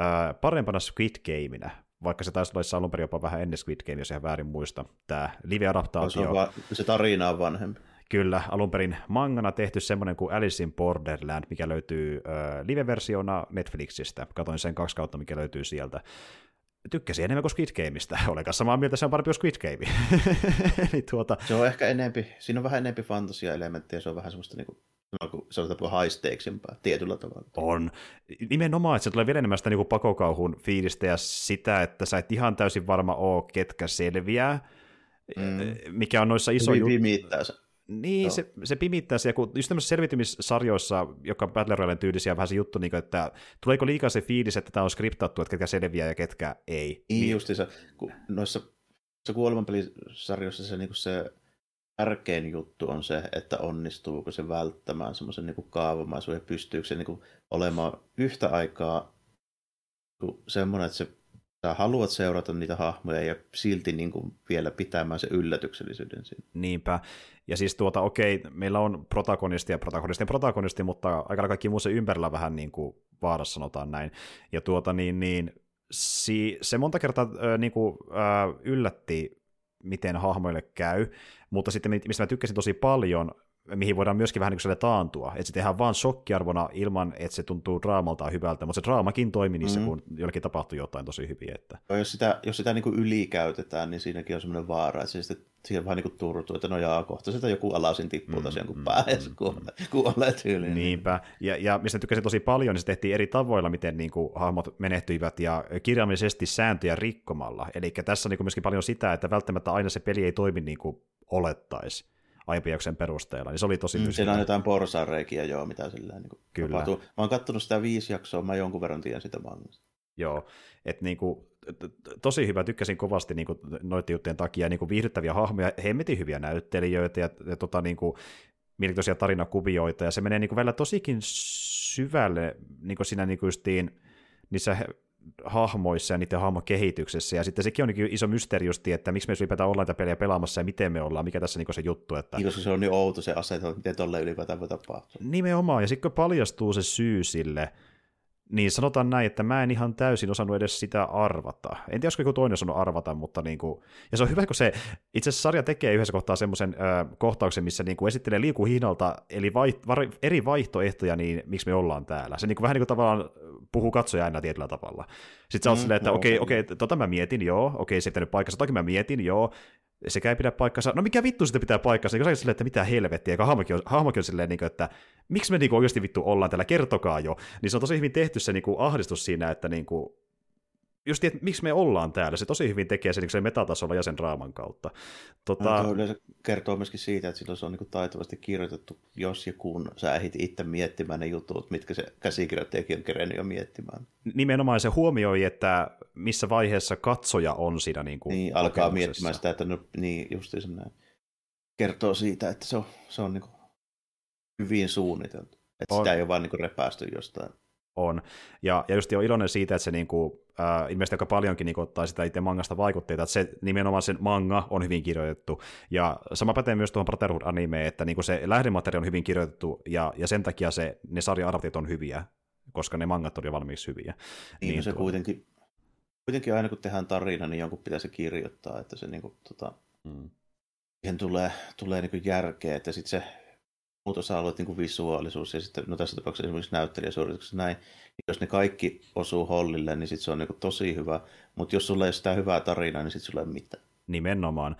äh, parempana Squid Gameinä, vaikka se taisi olla alun perin jopa vähän ennen Squid Game, jos ihan väärin muista, tämä live-adaptaatio. Se, va- se tarina on vanhempi. Kyllä, alun perin mangana tehty semmoinen kuin Alice in Borderland, mikä löytyy äh, live-versiona Netflixistä. Katoin sen kaksi kautta, mikä löytyy sieltä. Tykkäsin enemmän kuin Squid Gameista. Olen kanssa samaa mieltä, se on parempi kuin Squid Game. Eli tuota... Se on ehkä enempi, siinä on vähän enempi fantasia-elementtejä, se on vähän semmoista niinku se on high stakesimpaa tietyllä tavalla. On. Nimenomaan, että se tulee vielä enemmän sitä niin pakokauhun fiilistä ja sitä, että sä et ihan täysin varma oo, ketkä selviää, mm. mikä on noissa iso juttu. Niin, se, se pimittää se, kun just tämmöisissä selviytymissarjoissa, joka on Battle Royale tyylisiä, vähän se juttu, niin kuin, että tuleeko liikaa se fiilis, että tämä on skriptattu, että ketkä selviää ja ketkä ei. Niin, niin. se, kun noissa se kuolemanpelisarjoissa se, niin se tärkein juttu on se, että onnistuuko se välttämään semmoisen niin kaavamaisun ja pystyykö se niin kuin olemaan yhtä aikaa semmoinen, että se sä haluat seurata niitä hahmoja ja silti niin kuin vielä pitämään se yllätyksellisyyden siinä. Niinpä. Ja siis tuota, okei, meillä on protagonisti ja protagonisti ja protagonisti, mutta aika kaikki muu se ympärillä vähän niin kuin vaarassa sanotaan näin. Ja tuota niin, niin si, se monta kertaa äh, niin kuin, äh, yllätti, miten hahmoille käy, mutta sitten mistä mä tykkäsin tosi paljon, mihin voidaan myöskin vähän niin kuin taantua. Että se tehdään vaan shokkiarvona ilman, että se tuntuu draamalta hyvältä, mutta se draamakin toimi niissä, mm. kun jollekin tapahtuu jotain tosi hyvin. Että... Jos sitä, jos sitä niin kuin ylikäytetään, niin siinäkin on semmoinen vaara, että se sitten siihen vähän niin kuin turtuu, että no jaa, kohta sitä joku alasin tippuu mm, tosiaan, kun mm, pääs, mm, kun, mm. kuolee tyyliin. Niinpä, ja, ja mistä tykkäsin tosi paljon, niin se tehtiin eri tavoilla, miten niin kuin, hahmot menehtyivät, ja kirjaimellisesti sääntöjä rikkomalla. Eli tässä on niin kuin myöskin paljon sitä, että välttämättä aina se peli ei toimi niin kuin olettaisi aipijaksen perusteella, niin se oli tosi mm, Siinä on jotain porsareikiä, joo, mitä sillä niin Kyllä. tapahtuu. Mä oon kattonut sitä viisi jaksoa, mä jonkun verran tiedän sitä mangasta. Joo, että niinku, tosi hyvä, tykkäsin kovasti niinku, noiden juttujen takia, niinku, viihdyttäviä hahmoja, hemmetin hyviä näyttelijöitä ja, ja tota, niinku, mielenkiintoisia tarinakuvioita, ja se menee niinku, välillä tosikin syvälle niinku, siinä niinku, justiin, niissä hahmoissa ja niiden hahmokehityksessä, ja sitten sekin on niin iso mysteeriusti, että miksi me ylipäätään ollaan tätä peliä pelaamassa ja miten me ollaan, mikä tässä niin se juttu. Että... Niin, koska se on niin outo se asetelma, miten tolle ylipäätään voi tapahtua. Nimenomaan, ja sitten kun paljastuu se syy sille, niin sanotaan näin, että mä en ihan täysin osannut edes sitä arvata. En tiedä, olisiko joku toinen osannut arvata, mutta niin kuin, ja se on hyvä, kun se, itse asiassa sarja tekee yhdessä kohtaa semmoisen kohtauksen, missä niin kuin esittelee liikuhihnalta, eli vai, var, eri vaihtoehtoja, niin miksi me ollaan täällä. Se niin kuin, vähän niin kuin tavallaan puhuu katsoja aina tietyllä tavalla. Sitten sä oot mm, silleen, että okei, okei, okay, tota mä mietin, joo, okei, se ei pitänyt paikkansa, toki mä mietin, joo, sekä ei pidä paikkansa. No mikä vittu sitten pitää paikkansa? Niin silleen, että mitä helvettiä, eikä hahmokin on, hahmokin on silleen, niin kuin, että miksi me niin kuin, oikeasti vittu ollaan täällä, kertokaa jo. Niin se on tosi hyvin tehty se niin kuin, ahdistus siinä, että niin kuin, just että miksi me ollaan täällä, se tosi hyvin tekee sen, niin sen metatasolla ja sen draaman kautta. Tota... No, yleensä kertoo myöskin siitä, että silloin se on niin taitavasti kirjoitettu, jos ja kun sä ehdit itse miettimään ne jutut, mitkä se käsikirjoittajakin on kerennyt jo miettimään. Nimenomaan se huomioi, että missä vaiheessa katsoja on siinä niin kuin Niin, alkaa miettimään sitä, että no niin, just näin. Kertoo siitä, että se on, se on niin kuin hyvin suunniteltu. Että on. sitä ei ole vaan niin kuin repästy jostain on. Ja, ja just on iloinen siitä, että se niinku, äh, ilmeisesti aika paljonkin niinku, ottaa sitä itse mangasta vaikutteita, että se nimenomaan sen manga on hyvin kirjoitettu. Ja sama pätee myös tuohon Brotherhood-animeen, että niinku se lähdemateriaali on hyvin kirjoitettu, ja, ja sen takia se, ne sarja on hyviä, koska ne mangat on jo valmiiksi hyviä. Niin, niin se tuo... kuitenkin, kuitenkin aina kun tehdään tarina, niin jonkun pitäisi kirjoittaa, että se niinku, tota, mm. siihen tulee, tulee niinku järkeä, että sitten se muut osa-alueet, niin kuin visuaalisuus ja sitten, no tässä tapauksessa esimerkiksi näyttelijäsuorituksessa näin, niin jos ne kaikki osuu hollille, niin sitten se on niin kuin tosi hyvä, mutta jos sulla ei ole sitä hyvää tarinaa, niin sitten sulla ei ole mitään. Nimenomaan.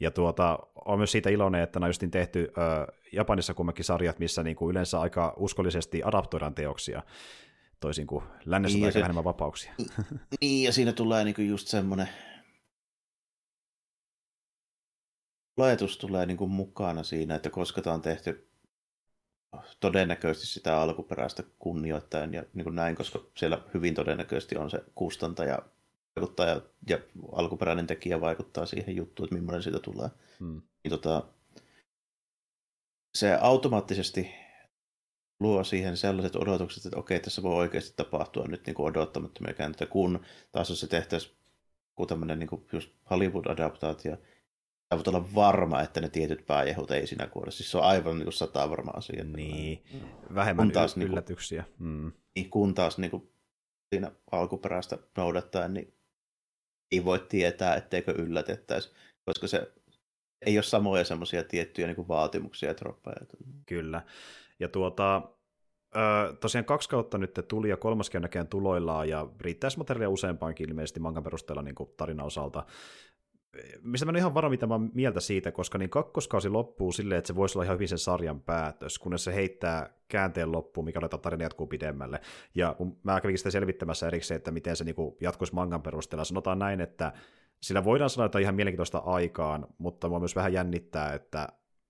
Ja tuota, on myös siitä iloinen, että on justin tehty ö, Japanissa kummankin sarjat, missä niin kuin yleensä aika uskollisesti adaptoidaan teoksia, toisin kuin lännessä niin, se, enemmän vapauksia. Niin, ja siinä tulee niin kuin just semmoinen laetus tulee niin kuin mukana siinä, että koska tämä on tehty todennäköisesti sitä alkuperäistä kunnioittaen ja niin kuin näin, koska siellä hyvin todennäköisesti on se kustantaja vaikuttaja ja alkuperäinen tekijä vaikuttaa siihen juttuun, että millainen siitä tulee. Hmm. Niin tota, se automaattisesti luo siihen sellaiset odotukset, että okei, tässä voi oikeasti tapahtua nyt niin kuin odottamattomia käänteitä, kun taas jos se tehtäisiin kuin tämmöinen niin kuin just Hollywood-adaptaatio, voit olla varma, että ne tietyt pääjehut ei siinä kuole. Siis se on aivan niin sata varma asia. Niin, vähemmän kun taas, niinku- yllätyksiä. Mm. Niin, kun taas niin kuin, siinä alkuperäistä noudattaen, niin ei voi tietää, etteikö yllätettäisi, koska se ei ole samoja semmoisia tiettyjä niin kuin vaatimuksia ja troppeja. Kyllä. Ja tuota, Öö, tosiaan kaksi kautta nyt tuli ja kolmaskin näkään tuloillaan ja riittäisi materiaalia useampaankin ilmeisesti mangan perusteella niin tarinan osalta mistä mä en ihan varma, mitä mä mieltä siitä, koska niin kakkoskausi loppuu silleen, että se voisi olla ihan hyvin sen sarjan päätös, kunnes se heittää käänteen loppuun, mikä oletaan tarina jatkuu pidemmälle. Ja kun mä kävin sitä selvittämässä erikseen, että miten se niin jatkuisi mangan perusteella, sanotaan näin, että sillä voidaan sanoa, että ihan mielenkiintoista aikaan, mutta mua myös vähän jännittää, että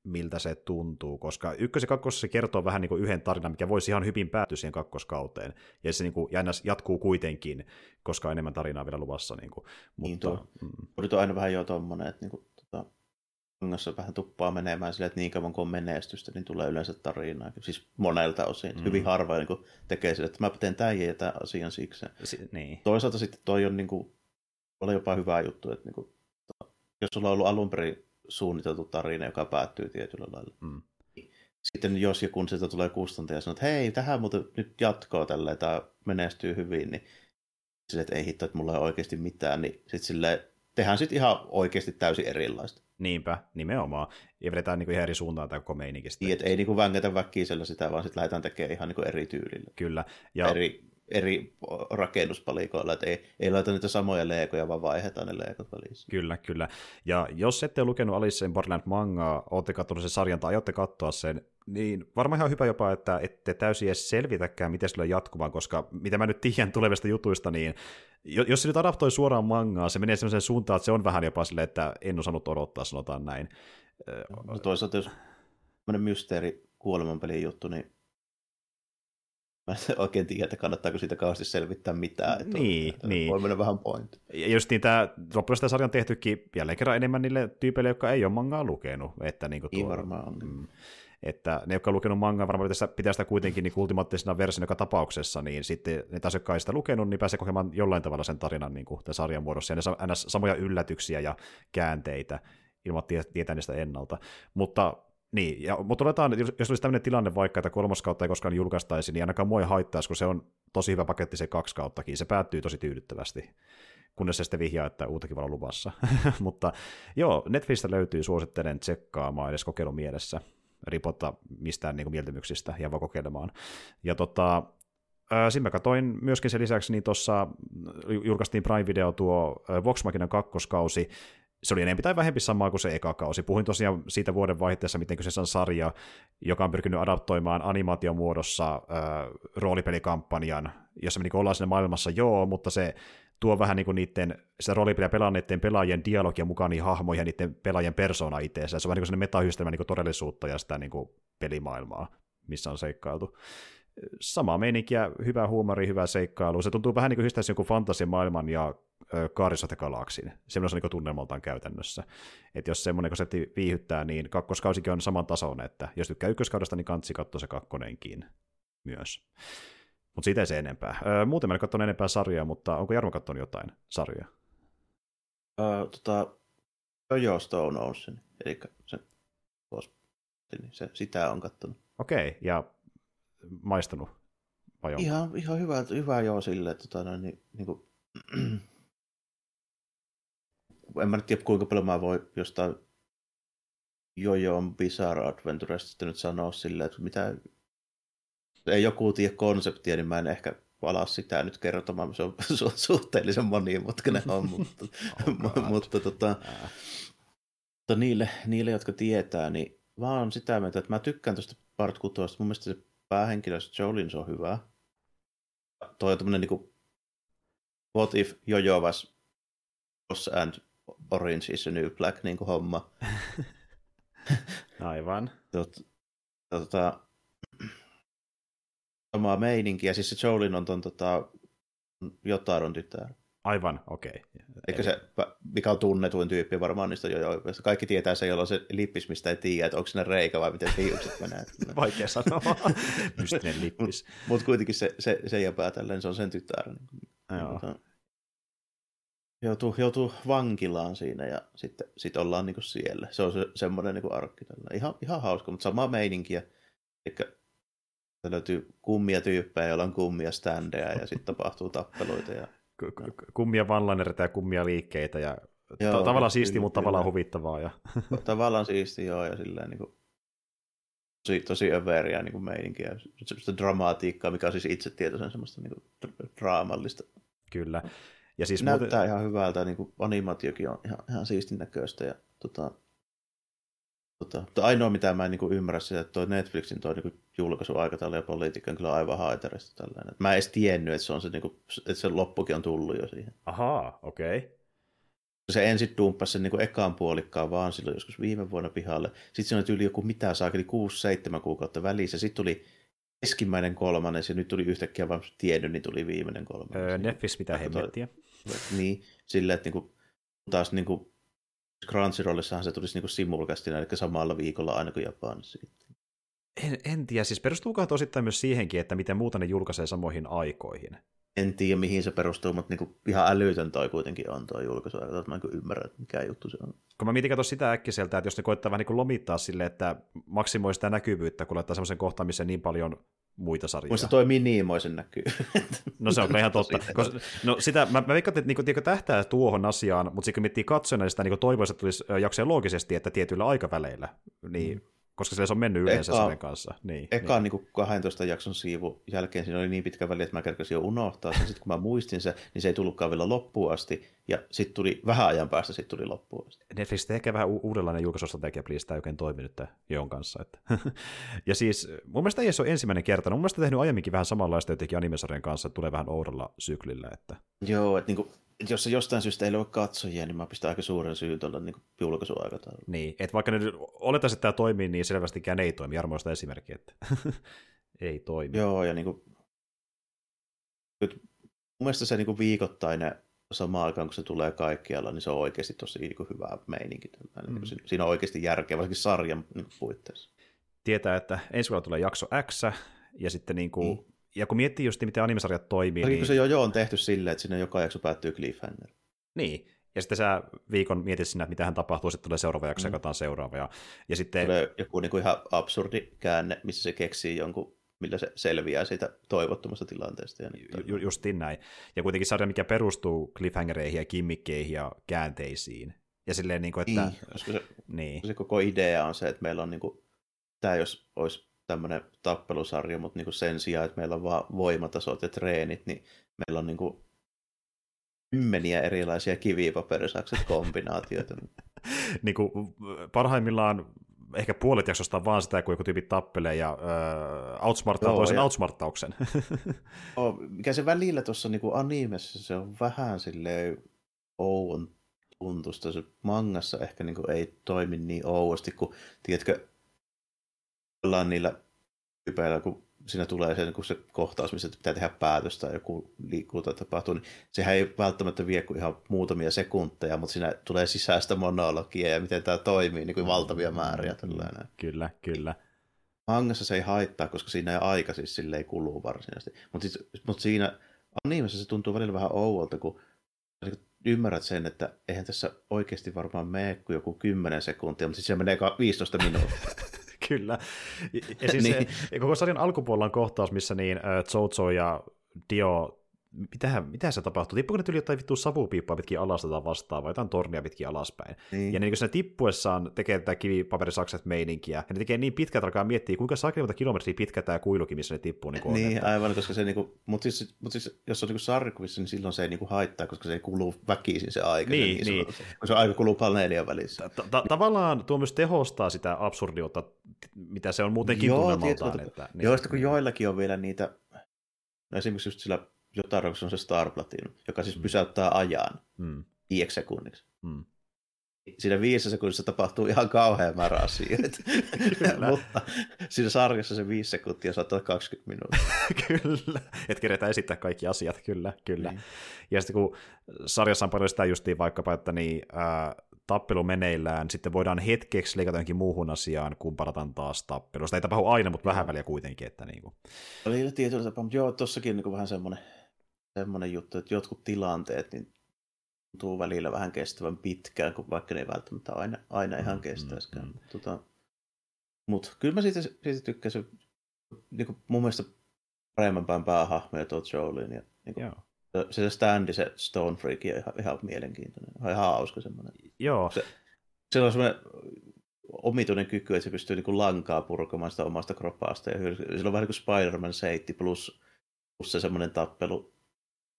miltä se tuntuu, koska ykkös- ja kakkosessa se kertoo vähän niin kuin yhden tarinan, mikä voisi ihan hyvin päättyä siihen kakkoskauteen, ja se niin kuin, jatkuu kuitenkin, koska on enemmän tarinaa vielä luvassa. Niin kuin, mutta, niin tuo, mm. On aina vähän jo tuommoinen, että niin kuin, tota, mangassa vähän tuppaa menemään silleen, että niin kauan kuin on menestystä, niin tulee yleensä tarinaa. Siis monelta osin. Mm. Hyvin harva niin tekee sille, että mä teen tämän ja tämän asian siksi. Si- niin. Toisaalta sitten toi on niin kuin, oli jopa hyvä juttu, että niin kuin, jos sulla on ollut alun perin suunniteltu tarina, joka päättyy tietyllä lailla. Mm. Sitten jos ja kun sieltä tulee kustantaja ja sanoo, että hei, tähän muuten nyt jatkoa tällä, tämä menestyy hyvin, niin sille, että ei hitto, että mulla ei oikeasti mitään, niin sitten sille tehdään sitten ihan oikeasti täysin erilaista. Niinpä, nimenomaan. Ja vedetään niin ihan eri suuntaan tämä koko meininki. Niin, että ei niin vängätä väkkiisellä sitä, vaan sitten lähdetään tekemään ihan niin eri tyylillä. Kyllä. Ja... Eri, eri rakennuspalikoilla, että ei, ei laita niitä samoja leekoja, vaan vaihdetaan ne leekot välissä. Kyllä, kyllä. Ja jos ette ole lukenut Alice in Borderland mangaa, olette katsonut sen sarjan tai aiotte katsoa sen, niin varmaan ihan hyvä jopa, että ette täysin edes selvitäkään, miten sillä jatkumaan, koska mitä mä nyt tiedän tulevista jutuista, niin jos se nyt adaptoi suoraan mangaa, se menee sellaiseen suuntaan, että se on vähän jopa silleen, että en osannut odottaa, sanotaan näin. No toisaalta jos mysteeri kuolemanpelin juttu, niin Mä en oikein tiedä, että kannattaako siitä kauheasti selvittää mitään. Että niin, että niin. Voi mennä vähän point. Ja just niin tämä, loppujen sarjan tehtykin jälleen kerran enemmän niille tyypeille, jotka ei ole mangaa lukenut. Että niin, niin varmaan on. Mm, että ne, jotka on lukenut mangaa, varmaan pitää sitä kuitenkin niin ultimaattisena versiona joka tapauksessa, niin sitten ne taas, jotka ei sitä lukenut, niin pääsee kokemaan jollain tavalla sen tarinan niin kuin, sarjan muodossa, ja ne saa samoja yllätyksiä ja käänteitä ilman tietää niistä ennalta. Mutta niin, ja, mutta oletaan, jos, jos olisi tämmöinen tilanne vaikka, että kolmas kautta ei koskaan julkaistaisi, niin ainakaan mua ei haittaisi, kun se on tosi hyvä paketti se kaksi kauttakin. Se päättyy tosi tyydyttävästi, kunnes se sitten vihjaa, että uutakin olla luvassa. mutta joo, Netflixistä löytyy, suosittelen tsekkaamaan edes kokeilun mielessä, ripotta mistään niin kuin mieltymyksistä ja vaan kokeilemaan. Ja tota, Siinä mä katsoin myöskin sen lisäksi, niin tuossa julkaistiin Prime Video tuo Vox Machina kakkoskausi, se oli enemmän tai vähempi samaa kuin se eka kausi. Puhuin tosiaan siitä vuoden vaihteessa, miten kyseessä on sarja, joka on pyrkinyt adaptoimaan animaatiomuodossa äh, roolipelikampanjan, jossa me niin ollaan siinä maailmassa, joo, mutta se tuo vähän niin kuin niiden, sitä roolipeliä pelanneiden pelaajien dialogia mukaan niihin hahmoihin ja niiden pelaajien persona itseensä. Se on vähän niin kuin metayhdistelmä niin todellisuutta ja sitä niin kuin pelimaailmaa, missä on seikkailtu sama meininkiä, hyvä huumori, hyvä seikkailu. Se tuntuu vähän niin kuin yhdistäisi jonkun fantasiamaailman ja the Galaxin, semmoisen niin tunnelmaltaan käytännössä. Että jos semmoinen setti viihyttää, niin kakkoskausikin on saman tason, että jos tykkää ykköskaudesta, niin kantsi katsoa se kakkonenkin myös. Mutta siitä ei se enempää. Öö, muuten mä en katsonut enempää sarjaa, mutta onko Jarmo katsonut jotain sarjaa? Öö, tota, Jojo Stone Ocean, eli se, niin se, sitä on katsonut. Okei, okay, ja maistunut? Vai ihan, ihan hyvä, hyvä joo silleen, tota, noin, niin, niin kuin, en mä nyt tiedä kuinka paljon mä voi jostain Jojoon Bizarre Adventuresta nyt sanoa silleen, että mitä ei joku tiedä konseptia, niin mä en ehkä palaa sitä nyt kertomaan, se on su- suhteellisen monimutkainen on, mutta, oh mutta tota, mutta niille, niille, jotka tietää, niin mä oon sitä mieltä, että mä tykkään tuosta Part 6, mun mielestä se päähenkilö Jolins on hyvä. Toi on tämmönen niinku What if Jojo was Boss and Orange is a New Black niin kuin homma. Aivan. Tot, tota, samaa meininkiä. Siis se Jolin on ton tota, Jotaron tytär. Aivan, okei. Okay. Eikä se, mikä on tunnetuin tyyppi varmaan niistä jo, Kaikki tietää se, jolla on se lippis, mistä ei tiedä, että onko sinne reikä vai miten hiukset menee. Vaikea sanoa. Mystinen lippis. Mutta mut kuitenkin se, se, se ja päätellen, se on sen tytär. Niin, Joo. Mutta, joutuu, joutuu vankilaan siinä ja sitten sit ollaan niinku siellä. Se on se, semmoinen niinku arkki. Tällä. Ihan, ihan hauska, mutta samaa meininkiä. Eli löytyy kummia tyyppejä, joilla on kummia standeja ja sitten tapahtuu tappeluita. Ja... Kummia vanlinereita ja kummia liikkeitä ja joo, tavallaan siistiä, mutta tavallaan huvittavaa. Ja... tavallaan siistiä, joo, ja silleen niin kuin, tosi, tosi överiä niin meininkiä. Semmoista dramatiikkaa, mikä on siis itse tietoisen semmoista niin kuin, draamallista. Kyllä. Ja siis Näyttää muuten... ihan hyvältä, niin kuin animaatiokin on ihan, ihan siistin näköistä. Ja, tota, tota, ainoa, mitä mä en niin kuin ymmärrä, sitä, että toi Netflixin toi niin julkaisuaikataulu ja politiikka on kyllä aivan haitarista tällainen. Mä en edes tiennyt, että se, on se, niin kuin, että se loppukin on tullut jo siihen. Ahaa, okei. Okay. se ensin dumppasi sen niin kuin ekaan puolikkaan vaan silloin joskus viime vuonna pihalle. Sitten se on yli joku mitä saakeli 6-7 kuukautta välissä. Sitten tuli keskimmäinen kolmannes ja nyt tuli yhtäkkiä vaan tiennyt, niin tuli viimeinen kolmannes. Öö, Netflix mitä hemmettiä. Niin, silleen, että niinku, taas niinku, Crunchyrollissahan se tulisi niinku simulkastina, eli samalla viikolla aina kuin Japanissa. En, en tiedä, siis perustuuko osittain myös siihenkin, että miten muuta ne julkaisee samoihin aikoihin? En tiedä, mihin se perustuu, mutta niinku ihan älytön toi kuitenkin on tuo julkaisu. Mä en ymmärrä, että mikä juttu se on. Kun mä mietin sitä äkkiseltä, että jos ne koittaa vähän niin lomittaa sille, että maksimoi sitä näkyvyyttä, kun laittaa semmoisen kohtaan, missä niin paljon muita sarjoja. Muista toi minimoisen näkyy. No se on ihan totta. Koska, no sitä, mä, mä veikkaan, että niinku, tiedätkö, tähtää tuohon asiaan, mutta sitten kun miettii katsojana, niin sitä niinku toivoisi, että tulisi jaksoja loogisesti, että tietyillä aikaväleillä. Niin, mm koska se on mennyt yleensä eka, sen kanssa. Niin, eka niin. Niin 12 jakson siivu jälkeen siinä oli niin pitkä väli, että mä kerkesin jo unohtaa sen. Sitten kun mä muistin se, niin se ei tullutkaan vielä loppuun asti. Ja sitten tuli vähän ajan päästä, sitten tuli loppuun asti. Netflix tekee vähän u- uudenlainen julkaisustrategia, please, tämä ei oikein toiminut tämän Joon kanssa. Että. ja siis mun mielestä ei se ole ensimmäinen kerta. No, mun mielestä tehnyt aiemminkin vähän samanlaista jotenkin animesarjan kanssa, että tulee vähän oudolla syklillä. Että... Joo, että niin kuin jos se jostain syystä ei ole katsojia, niin mä pistän aika suuren syyn tuolla niin julkaisuaikataululla. Niin, että vaikka nyt oletaan, että tämä toimii, niin selvästikään ei toimi. Armoista esimerkki, että ei toimi. Joo, ja niin kuin, nyt, mun mielestä se niin kuin viikoittainen sama aikaan, kun se tulee kaikkialla, niin se on oikeasti tosi niin kuin hyvä meininki. Mm. Niin kuin, siinä on oikeasti järkeä, varsinkin sarjan niin puitteissa. Tietää, että ensi vuonna tulee jakso X, ja sitten niin kuin, mm ja kun miettii just, miten animesarjat toimii... Niin... se jo, jo on tehty silleen, että sinne joka jakso päättyy cliffhanger. Niin, ja sitten sä viikon mietit sinä, että mitä hän tapahtuu, sitten tulee seuraava jakso, mm. ja seuraava. Ja, ja sitten... Tulee joku niin kuin ihan absurdi käänne, missä se keksii jonkun, millä se selviää siitä toivottomasta tilanteesta. Ja niin Ju, justin näin. Ja kuitenkin sarja, mikä perustuu cliffhangereihin ja kimmikkeihin ja käänteisiin. Ja silleen, niin kuin, että... Niin, koska se, niin. se koko idea on se, että meillä on niin kuin, tämä jos olisi tämmöinen tappelusarja, mutta niin sen sijaan, että meillä on vaan voimatasot ja treenit, niin meillä on niin kuin kymmeniä erilaisia kivipaperisakset kombinaatioita. niin kuin parhaimmillaan ehkä puolet jaksosta on vaan sitä, kun joku tyyppi tappelee ja äh, outsmarttaa toisen ja... outsmarttauksen. oh, mikä se välillä tuossa niin animessa, se on vähän silleen ouon tuntusta. Se mangassa ehkä niin kuin ei toimi niin ouosti, kun tiedätkö, ollaan niillä tyypeillä, kun siinä tulee se, niin se kohtaus, missä pitää tehdä päätöstä tai joku liikkuu tai tapahtuu, niin sehän ei välttämättä vie kuin ihan muutamia sekunteja, mutta siinä tulee sisäistä monologia ja miten tämä toimii, niin kuin valtavia määriä. Tällainen. Kyllä, kyllä. Mangassa se ei haittaa, koska siinä ei aika siis silleen kuluu varsinaisesti. Mutta siis, mut siinä animessa se tuntuu välillä vähän ouolta, kun ymmärrät sen, että eihän tässä oikeasti varmaan mene kuin joku 10 sekuntia, mutta siis se menee 15 minuuttia. Kyllä. Ja siis niin. se, koko sarjan alkupuolella on kohtaus, missä niin Zozo ja Dio mitähän, mitä se tapahtuu? Tippuuko ne tuli jotain vittu savupiippaa pitkin alas tai vastaavaa, jotain tornia pitkin alaspäin. Niin. Ja niin kun se tippuessaan tekee tätä kivipaperisakset meininkiä, ja ne tekee niin pitkät alkaa miettiä, kuinka sakeli monta kilometriä pitkä tämä kuilukin, missä ne tippuu. Niin, niin että... aivan, koska se niinku, mutta siis, mut siis, jos on niinku sarjakuvissa, niin silloin se ei niinku haittaa, koska se ei kuluu väkisin se aika. Niin, se, niin. kun se aika kuluu paneelien välissä. Tavallaan tuo myös tehostaa sitä absurdiutta, mitä se on muutenkin tunnelmaltaan. Että, niin. Joo, kun joillakin on vielä niitä, no esimerkiksi just sillä Jotaroks on se Star Platinum, joka siis mm. pysäyttää ajan mm. viieksi sekunniksi. Mm. Siinä viisi sekunnissa tapahtuu ihan kauhean määrä asioita. Mutta siinä sarjassa se viisi sekuntia saattaa 20 minuuttia. kyllä, että keretään esittää kaikki asiat, kyllä, kyllä. Niin. Ja sitten kun sarjassa on paljon sitä justiin vaikkapa, että niin, ää, tappelu meneillään, sitten voidaan hetkeksi leikata jonkin muuhun asiaan, kun palataan taas tappelusta. Ei tapahdu aina, mutta vähän väliä kuitenkin. Että niin kuin. Oli tietyllä tapaa, mutta joo, tossakin niin vähän semmoinen semmoinen juttu, että jotkut tilanteet niin tuntuu välillä vähän kestävän pitkään, kun vaikka ne ei välttämättä aina, aina ihan mm, kestäisikään. Mm, mm. Tota, Mutta kyllä mä siitä, siitä tykkäsin. Niin kuin mun mielestä paremman päin päähahmoja tuo Jolien. Ja, niin kuin, se standi, se Stone Freak, on ihan, ihan mielenkiintoinen. Ihan hauska semmoinen. Joo. Se, se on semmoinen omituinen kyky, että se pystyy niin kuin lankaa purkamaan sitä omasta kropasta. Ja sillä on vähän niin kuin Spider-Man seitti plus, plus se semmoinen tappelu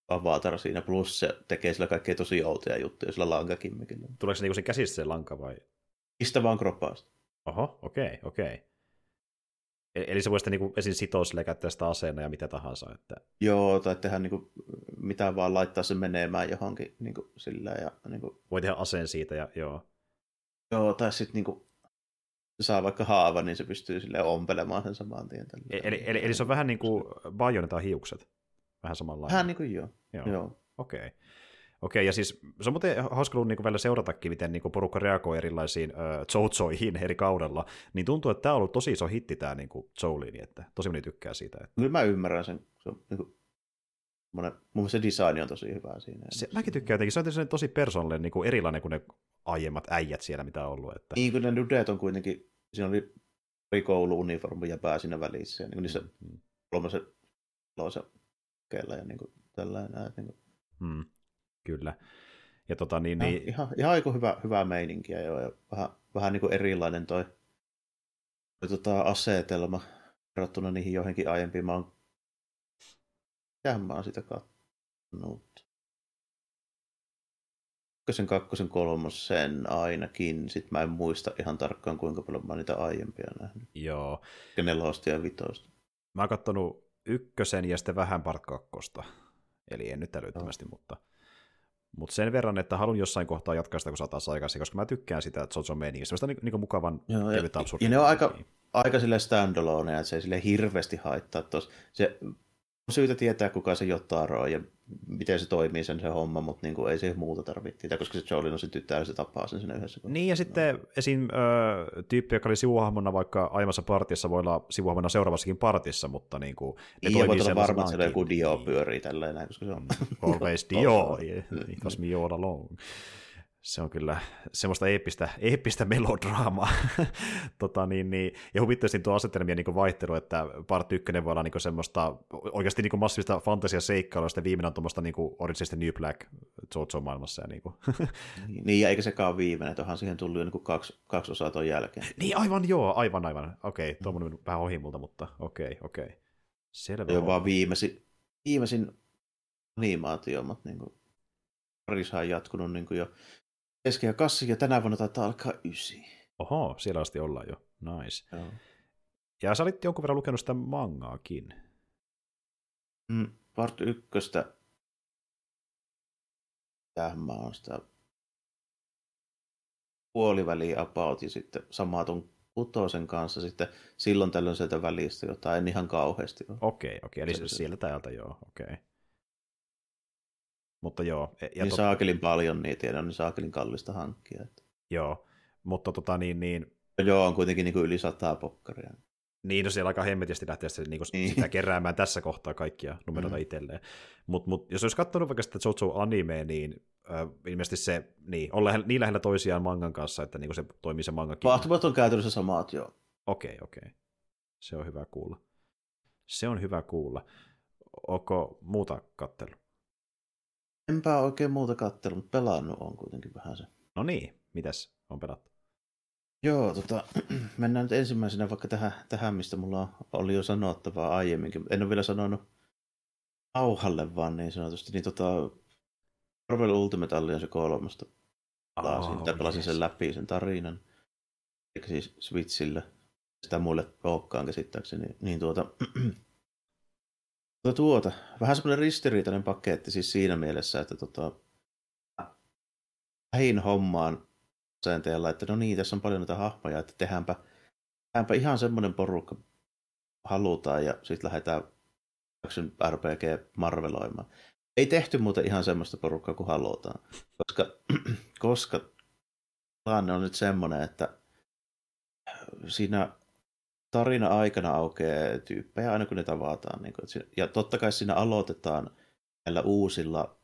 avatar siinä, plus se tekee sillä kaikkea tosi outoja juttuja sillä lankakimmikillä. Tuleeko se niinku sen käsistä se lanka vai? Mistä vaan kroppaasta. Oho, okei, okay, okei. Okay. E- Eli se voi sitten niin esim. sitoa sille käyttää sitä aseena ja mitä tahansa. Että... Joo, tai tehdä niin kuin, mitä vaan laittaa sen menemään johonkin niin kuin, sillä ja niin kuin... Voi tehdä aseen siitä ja joo. Joo, tai sitten niin kuin, se saa vaikka haava, niin se pystyy sille ompelemaan sen saman tien. Tällä. E- Eli, eli, eli, se on vähän niin kuin Bajoneta hiukset. Vähän samanlainen. Vähän niin kuin joo. Joo. joo. Okei. Okay. Okei, ja siis se on muuten hauska ollut niin välillä seuratakin, miten niin porukka reagoi erilaisiin äh, Joutsoihin eri kaudella, niin tuntuu, että tämä on ollut tosi iso hitti tämä niin Joulini, että tosi moni tykkää siitä. Että... Kyllä mä ymmärrän sen. Se on, niin kuin, mun mielestä se design on tosi hyvä siinä. Se, mäkin tykkään jotenkin, se on tosi persoonallinen, niin kuin erilainen kuin ne aiemmat äijät siellä, mitä on ollut. Että... Niin kuin ne nudet on kuitenkin, siinä oli pari kouluuniformu ja pää siinä välissä, ja niin kuin niissä mm. kolmosen loisa ja niin kuin tällainen. Niin kuin... Mm. Kyllä. Ja tota, niin, ja, niin... Ihan, ihan aika hyvä, hyvää meininkiä joo, ja vähän, vähän niin kuin erilainen toi, toi tota asetelma verrattuna niihin johonkin aiempiin. Mä oon, Mitähän mä oon sitä katsonut? Ykkösen, kakkosen, kolmosen ainakin. Sitten mä en muista ihan tarkkaan, kuinka paljon mä oon niitä aiempia nähnyt. Joo. Ja nelosta ja vitosta. Mä oon katsonut ykkösen ja sitten vähän part kakkosta. Eli en nyt älyttömästi, no. mutta mutta sen verran, että haluan jossain kohtaa jatkaa sitä, kun saataisiin aikaisin, koska mä tykkään sitä Jojo meiningistä. Sitä niin, niin mukavan Joo, kevyt absurdi. Ja ne on aika, aika sille standalone, että se ei sille hirveästi haittaa. Tos, se syytä tietää, kuka se Jotaro on ja miten se toimii sen se homma, mutta niin kuin ei se muuta tarvitse tietää, koska se Jolin on se tyttö se tapaa sen siinä yhdessä. Niin ja sitten no. esim. Ö, tyyppi, joka oli sivuhahmona vaikka aiemmassa partissa, voi olla sivuhahmona seuraavassakin partissa, mutta niin kuin, ne niin, toimii olla varma, että siellä joku Dio pyörii tällä koska se on... Always Dio, because me all alone se on kyllä semmoista eeppistä, eeppistä melodraamaa. tota, niin, niin, ja huvittaisin tuo asetelmien niin vaihtelu, että part 1 voi olla niin semmoista oikeasti niin massiivista fantasiaseikkailua, ja viimeinen on tuommoista niin Origins New Black Jojo-maailmassa. Ja, niin, kuin. niin, ja eikä sekaan viimeinen, että onhan siihen tullut jo niin kaksi, kaksi osaa tuon jälkeen. Niin, aivan joo, aivan, aivan. Okei, okay, tuommoinen mm. vähän ohi multa, mutta okei, okay, okei. Okay. Selvä. Joo, vaan viimeisin, viimeisin animaatio, mutta niin kuin, parissa on jatkunut niin kuin jo keski- ja kassi, ja tänä vuonna taitaa alkaa ysi. Oho, siellä asti ollaan jo. Nice. Joo. Ja sä olit jonkun verran lukenut sitä mangaakin. Mm, part ykköstä. Tähän mä oon sitä puoliväliä about, ja sitten samaa ton kutosen kanssa sitten silloin tällöin sieltä välistä jotain ihan kauheasti. Okei, okay, okei, okay. eli sieltä täältä joo, okei. Okay. Mutta joo. E, ja niin tot... saakelin paljon niitä ja niin saakelin kallista hankkia. Että... Joo, mutta tota niin... niin... Ja joo, on kuitenkin niin kuin yli sataa pokkaria. Niin, no siellä aika hemmetisti lähteä sitä, niin niin. sitä keräämään tässä kohtaa kaikkia numeroita mm. itselleen. Mutta mut, jos olisi katsonut vaikka sitä Jojo anime, niin äh, ilmeisesti se niin, on lähellä, niin lähellä toisiaan mangan kanssa, että niin se toimii se mangakin. Vahtumat on käytännössä samat, joo. Okei, okay, okei. Okay. Se on hyvä kuulla. Se on hyvä kuulla. Onko muuta kattelu? Enpä oikein muuta katsellut, mutta pelannut on kuitenkin vähän se. No niin, mitäs on pelattu? Joo, tota, mennään nyt ensimmäisenä vaikka tähän, tähän, mistä mulla oli jo sanottavaa aiemminkin. En ole vielä sanonut auhalle vaan niin sanotusti. Niin tota, Marvel Ultimate Alliance kolmosta pelasin, oh, pelasin yes. sen läpi, sen tarinan. Eikä siis Switchillä. Sitä muille olekaan käsittääkseni. Niin tuota, Tuota, tuota, vähän semmoinen ristiriitainen paketti siis siinä mielessä, että tota, lähin hommaan asenteella, että no niin, tässä on paljon näitä hahmoja, että tehdäänpä, tehdäänpä ihan semmoinen porukka halutaan ja sitten lähdetään RPG marveloimaan. Ei tehty muuten ihan semmoista porukkaa kuin halutaan, koska, koska tilanne on nyt semmoinen, että siinä tarina aikana aukeaa tyyppejä aina kun ne tavataan. Niin kuin, ja totta kai siinä aloitetaan näillä uusilla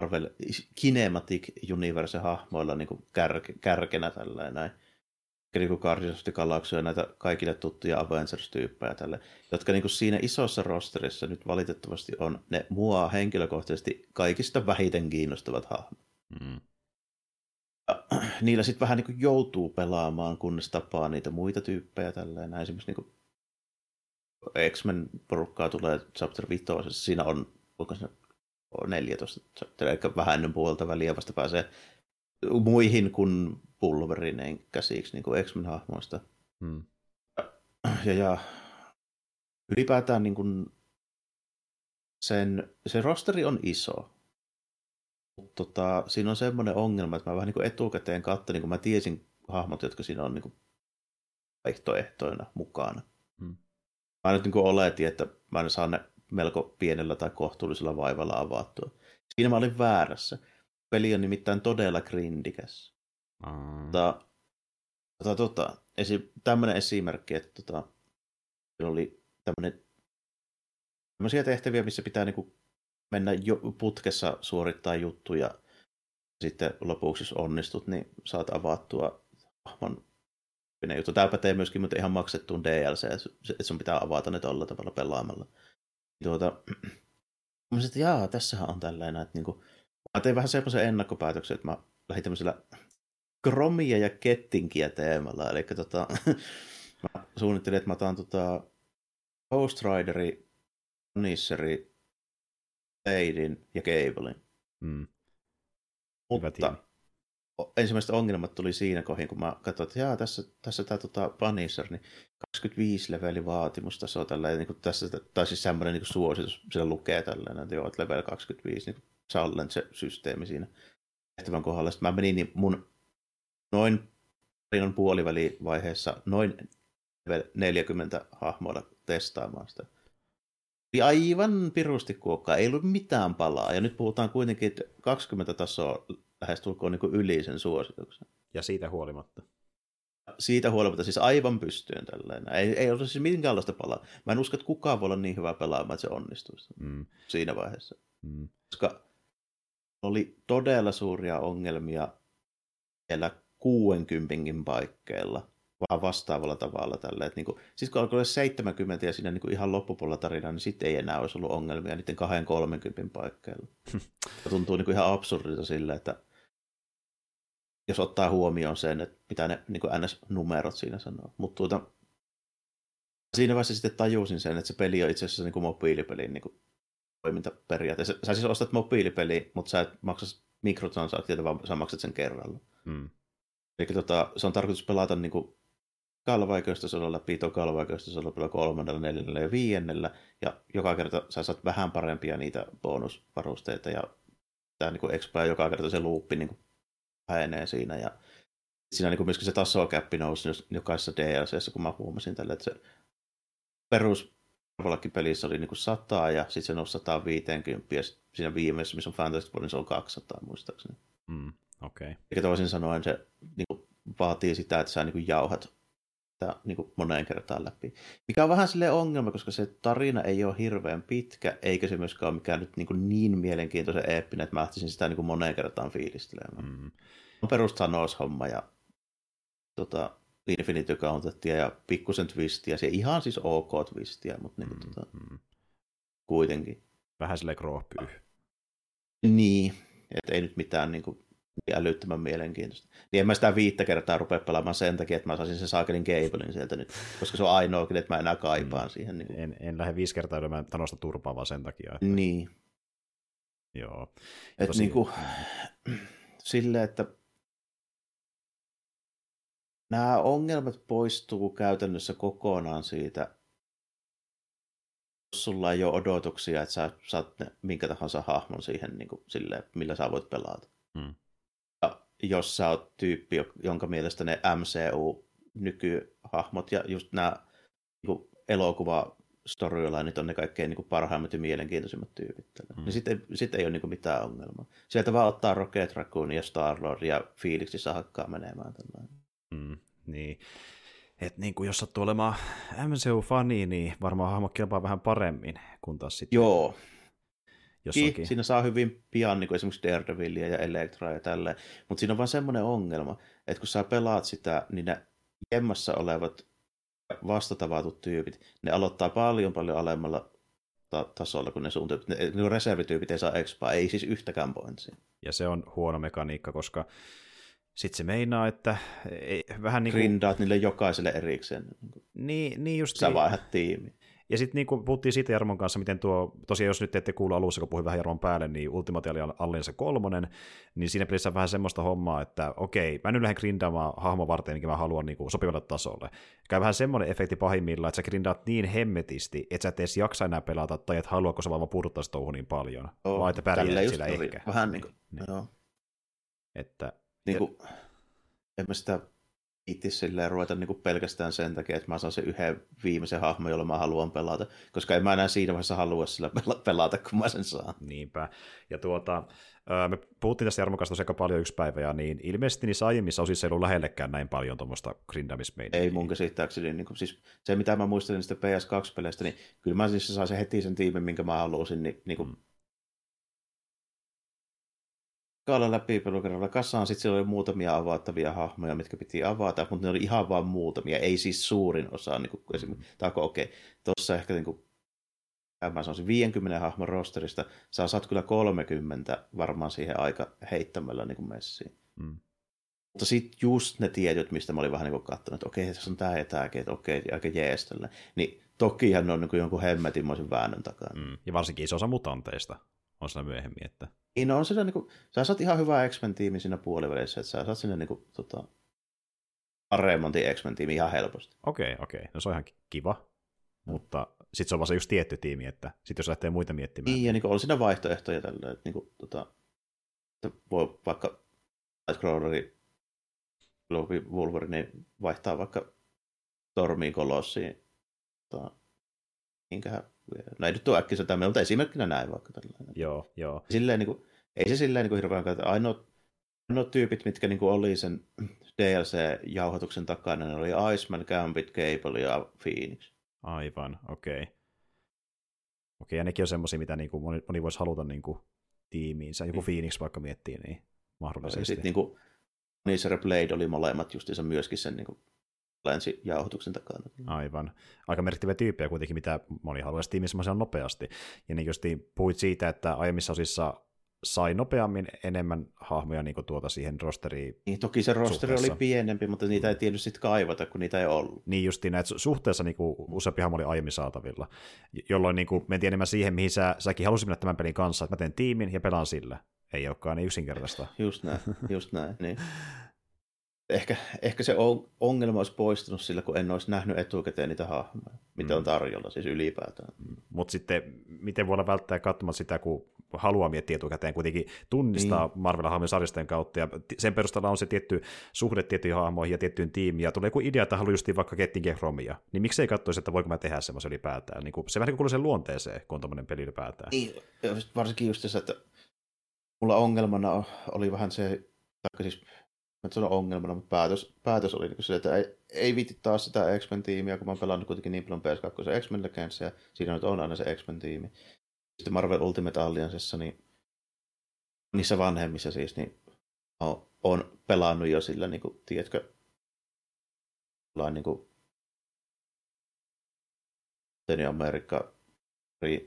Marvel Kinematic Universe-hahmoilla niin kär, kärkenä tällainen näin. Niin kuin Guardians näitä kaikille tuttuja Avengers-tyyppejä tälle, jotka niin kuin siinä isossa rosterissa nyt valitettavasti on ne mua henkilökohtaisesti kaikista vähiten kiinnostavat hahmot. Mm niillä sitten vähän niin kuin joutuu pelaamaan, kunnes tapaa niitä muita tyyppejä tälleen. Näin esimerkiksi niin kuin X-Men porukkaa tulee chapter 5, siinä on, onko se 14 chapter, eli vähän ennen puolta väliä vasta pääsee muihin kuin Pulverineen käsiksi niin kuin X-Men-hahmoista. Hmm. Ja, ja ylipäätään niin kuin sen, se rosteri on iso. Mutta tota, siinä on semmoinen ongelma, että mä vähän niin kuin etukäteen katselin, kun mä tiesin hahmot, jotka siinä on niin kuin vaihtoehtoina mukana. Hmm. Mä nyt niin kuin oletin, että mä en saa ne melko pienellä tai kohtuullisella vaivalla avattua. Siinä mä olin väärässä. Peli on nimittäin todella grindikäs. Mm. Tota, tota, tota, esi- tämmöinen esimerkki, että tota, oli tämmöinen tämmöisiä tehtäviä, missä pitää niinku mennä putkessa suorittaa juttuja. Sitten lopuksi, jos onnistut, niin saat avattua hahmon juttu. Tämä pätee myöskin mutta ihan maksettuun DLC, että sun pitää avata ne tolla tavalla pelaamalla. Tuota, mä että jaa, tässähän on tällainen, että niinku, mä tein vähän semmoisen ennakkopäätöksen, että mä lähdin tämmöisellä kromia ja kettinkiä teemalla. Eli tota, mä suunnittelin, että mä otan tota Ghost Rideri, Nisseri, Leidin ja Cablein. Mm. Mutta ensimmäiset ongelmat tuli siinä kohin, kun mä katsoin, että jaa, tässä, tässä tämä tota, Punisher, niin 25 leveli vaatimus tässä on tällainen, niin kuin tässä, tai siis semmoinen niin suositus, siellä lukee tällainen, että joo, että level 25, niin challenge-systeemi siinä tehtävän kohdalla. Sitten mä menin, niin mun noin tarinan puolivälivaiheessa noin 40 hahmoilla testaamaan sitä. Oli aivan pirusti kuokkaa, ei ollut mitään palaa. Ja nyt puhutaan kuitenkin, että 20 tasoa lähestulkoon niin yli sen suosituksen. Ja siitä huolimatta. Siitä huolimatta, siis aivan pystyyn tällainen. Ei, ei ole siis minkäänlaista palaa. Mä en usko, että kukaan voi olla niin hyvä pelaamaan, että se onnistuisi mm. siinä vaiheessa. Mm. Koska oli todella suuria ongelmia siellä 60 paikkeilla, vaan vastaavalla tavalla tällä. Että niin kuin, siis kun alkoi olla 70 ja siinä niin kuin ihan loppupuolella tarinaa, niin sitten ei enää olisi ollut ongelmia niiden 2-30 paikkeilla. tuntuu niin kuin ihan absurdilta sillä, että jos ottaa huomioon sen, että mitä ne niin NS-numerot siinä sanoo. Mutta tuota, siinä vaiheessa sitten tajusin sen, että se peli on itse asiassa niin kuin mobiilipelin niin kuin toimintaperiaate. Sä siis ostat mobiilipeli, mutta sä et maksa mikrotransaktiota, vaan sä maksat sen kerralla. Mm. Eli tota, se on tarkoitus pelata niin kuin kalvaikeustasolla läpi, tokalla vaikeustasolla kolmannella, neljännellä ja viiennellä, ja joka kerta sä saat vähän parempia niitä bonusvarusteita, ja tämä niin expire joka kerta se luuppi niin vähenee siinä, ja siinä niin myöskin se tasokäppi nousi jokaisessa DLCssä, kun mä huomasin tälle, että se perus pelissä oli niin kuin 100 ja sitten se nousi 150 ja siinä viimeisessä, missä on Fantasy Four, niin se on 200 muistaakseni. Mm, okay. Eikä toisin sanoen se niin kuin, vaatii sitä, että sä niin kuin, jauhat sitä niin kuin, moneen kertaan läpi. Mikä on vähän sille ongelma, koska se tarina ei ole hirveän pitkä, eikä se myöskään ole mikään nyt niin, kuin, niin mielenkiintoisen eeppinen, että mä lähtisin sitä niin kuin, moneen kertaan fiilistelemään. Mm. On perus Thanos-homma ja tota, Infinity Gauntettia ja pikkusen twistiä, se ihan siis ok twistiä, mutta niin, mm, tota, mm. kuitenkin. Vähän sille kroopyy. Niin, että ei nyt mitään niin kuin, älyttömän mielenkiintoista. Niin en mä sitä viittä kertaa rupea pelaamaan sen takia, että mä saisin sen saakelin Gablein sieltä nyt, koska se on ainoa, että mä enää kaipaan mm. siihen. Niin kuin. En, en lähde viisi kertaa ylemään Thanosta turpaa vaan sen takia. Että... Niin. Joo. Et Tosi... niin kuin, silleen, että nämä ongelmat poistuu käytännössä kokonaan siitä, jos sulla ei ole odotuksia, että sä saat ne, minkä tahansa hahmon siihen, niin kuin, silleen, millä sä voit pelata. Hmm. Jos sä oot tyyppi, jonka mielestä ne MCU-nykyhahmot ja just nämä niin elokuva storylineit on ne kaikkein niin kuin parhaimmat ja mielenkiintoisimmat tyypit. Mm. Niin sitten sit ei ole niin kuin mitään ongelmaa. Sieltä vaan ottaa Rocket Raccoon ja Star-Lord ja fiiliksi hakkaa menemään. Mm, niin. Et niin kuin jos sattuu olemaan MCU-fani, niin varmaan hahmo kilpaa vähän paremmin kuin taas sitten. Joo. Jossakin. Siinä saa hyvin pian niin kuin esimerkiksi Daredevilia ja Elektra ja tälleen. Mutta siinä on vaan semmoinen ongelma, että kun sä pelaat sitä, niin ne jemmassa olevat vastatavatut tyypit, ne aloittaa paljon paljon alemmalla ta- tasolla kuin ne sun tyypit. Ne, ne reservityypit ei saa expaa, ei siis yhtäkään pointsia. Ja se on huono mekaniikka, koska sitten se meinaa, että ei, vähän niin kuin... Grindaat niille jokaiselle erikseen. Niin, niin just Sä vaihdat tiimi. Ja sitten niin kuin puhuttiin siitä Jarmon kanssa, miten tuo, tosiaan jos nyt ette kuulu alussa, kun puhuin vähän Jarmon päälle, niin Ultimate Alliance kolmonen, niin siinä pelissä on vähän semmoista hommaa, että okei, mä nyt lähden grindaamaan hahmo varten, minkä mä haluan niin kuin sopivalle tasolle. Käy vähän semmoinen efekti pahimmillaan, että sä grindaat niin hemmetisti, että sä et edes jaksa enää pelata, tai et halua, kun sä vaan puuduttaa sitä niin paljon, oh, vaan että pärjää sillä ehkä. Vähän niin kuin, niin. joo. Että, niin kuin, en mä sitä itse silleen ruveta niin kuin pelkästään sen takia, että mä saan sen yhden viimeisen hahmon, jolla mä haluan pelata, koska en mä enää siinä vaiheessa halua sillä pelata, kun mä sen saan. Niinpä. Ja tuota, me puhuttiin tästä Jarmo kanssa aika paljon yksi päivä, ja niin ilmeisesti niissä aiemmissa osissa ei ollut lähellekään näin paljon tuommoista grindamismeininkiä. Ei mun käsittääkseni. Niin kuin, siis se, mitä mä muistelin niistä PS2-peleistä, niin kyllä mä siis saisin heti sen tiimin, minkä mä halusin, niin, niin kuin, mm kaala läpi pelukerralla kasaan. Sitten siellä oli muutamia avattavia hahmoja, mitkä piti avata, mutta ne oli ihan vain muutamia, ei siis suurin osa. Niin kuin esimerkiksi, tai okei, okay, tuossa ehkä niin kuin, mä sanoisin 50 hahmon rosterista, sä saat kyllä 30 varmaan siihen aika heittämällä niin kuin messiin. Mm. Mutta sitten just ne tietyt, mistä mä olin vähän niin katsonut, että okei, tässä on tämä ja tämäkin, että okei, aika jees Niin tokihan ne on niin kuin jonkun hemmetinmoisen väännön takana. Mm. Ja varsinkin iso osa mutanteista on siinä myöhemmin. Että... Niin no on siinä, niin kuin, sä saat ihan hyvä X-Men-tiimi siinä puolivälissä, että sä saat sinne niin kuin, tota, paremmantin X-Men-tiimi ihan helposti. Okei, okay, okei. Okay. No se on ihan kiva, no. mutta sitten se on vaan se just tietty tiimi, että sitten jos lähtee muita miettimään. Niin, ja niin kuin, on siinä vaihtoehtoja tällä, että, niin kuin, tota, että voi vaikka Nightcrawleri, Globe Wolverine niin vaihtaa vaikka Stormiin, Kolossiin, tota, minkähän No ei nyt ole äkkiä tämmöinen, mutta esimerkkinä näin vaikka tällainen. Joo, joo. Silleen, niin kuin, ei se silleen niin kuin hirveän kautta. Ainoat, ainoat tyypit, mitkä niin kuin oli sen DLC-jauhotuksen takana, ne oli Iceman, Gambit, Cable ja Phoenix. Aivan, okei. Okay. Okei, ja nekin on semmoisia, mitä niin kuin moni, moni voisi haluta niin kuin tiimiinsä. Joku mm. Phoenix vaikka miettii, niin mahdollisesti. Sitten niin kuin Nicer Blade oli molemmat justiinsa myöskin sen niin kuin länsijauhoituksen takana. Aivan. Aika merkittäviä tyyppejä kuitenkin, mitä moni haluaisi tiimissä nopeasti. Ja niin just puhuit siitä, että aiemmissa osissa sai nopeammin enemmän hahmoja niin kuin tuota siihen rosteriin. Niin, toki se rosteri suhteessa. oli pienempi, mutta niitä ei tietysti sitten kaivata, kun niitä ei ollut. Niin justiin näitä suhteessa niin kuin useampi hahmo oli aiemmin saatavilla, jolloin niin kuin, mentiin enemmän siihen, mihin sä, säkin halusit mennä tämän pelin kanssa, että mä teen tiimin ja pelaan sillä. Ei olekaan niin yksinkertaista. Just näin, just näin. Niin. ehkä, ehkä se ongelma olisi poistunut sillä, kun en olisi nähnyt etukäteen niitä hahmoja, mitä mm. on tarjolla siis ylipäätään. Mm. Mutta sitten, miten voidaan välttää katsomaan sitä, kun haluaa miettiä etukäteen, kuitenkin tunnistaa niin. Marvel-hahmojen sarjasten kautta, ja sen perusteella on se tietty suhde tiettyihin hahmoihin ja tiettyyn tiimiin, ja tulee joku idea, että haluaa justiin vaikka Getting Chromia, niin miksei katsoisi, että voiko mä tehdä semmoisen ylipäätään. Niin kuin, se vähän niin kuuluu sen luonteeseen, kun on tämmöinen peli ylipäätään. Niin, varsinkin just se, että mulla ongelmana oli vähän se, tai siis se on ongelmana, mutta päätös, päätös oli niin se, että ei, ei viitti taas sitä X-Men-tiimiä, kun mä oon pelannut kuitenkin niin paljon PS2 X-Men Legends, ja siinä nyt on aina se X-Men-tiimi. Sitten Marvel Ultimate Alliancessa, niin niissä vanhemmissa siis, niin on, on pelannut jo sillä, niin kuin, tiedätkö, niin kuin Amerikka,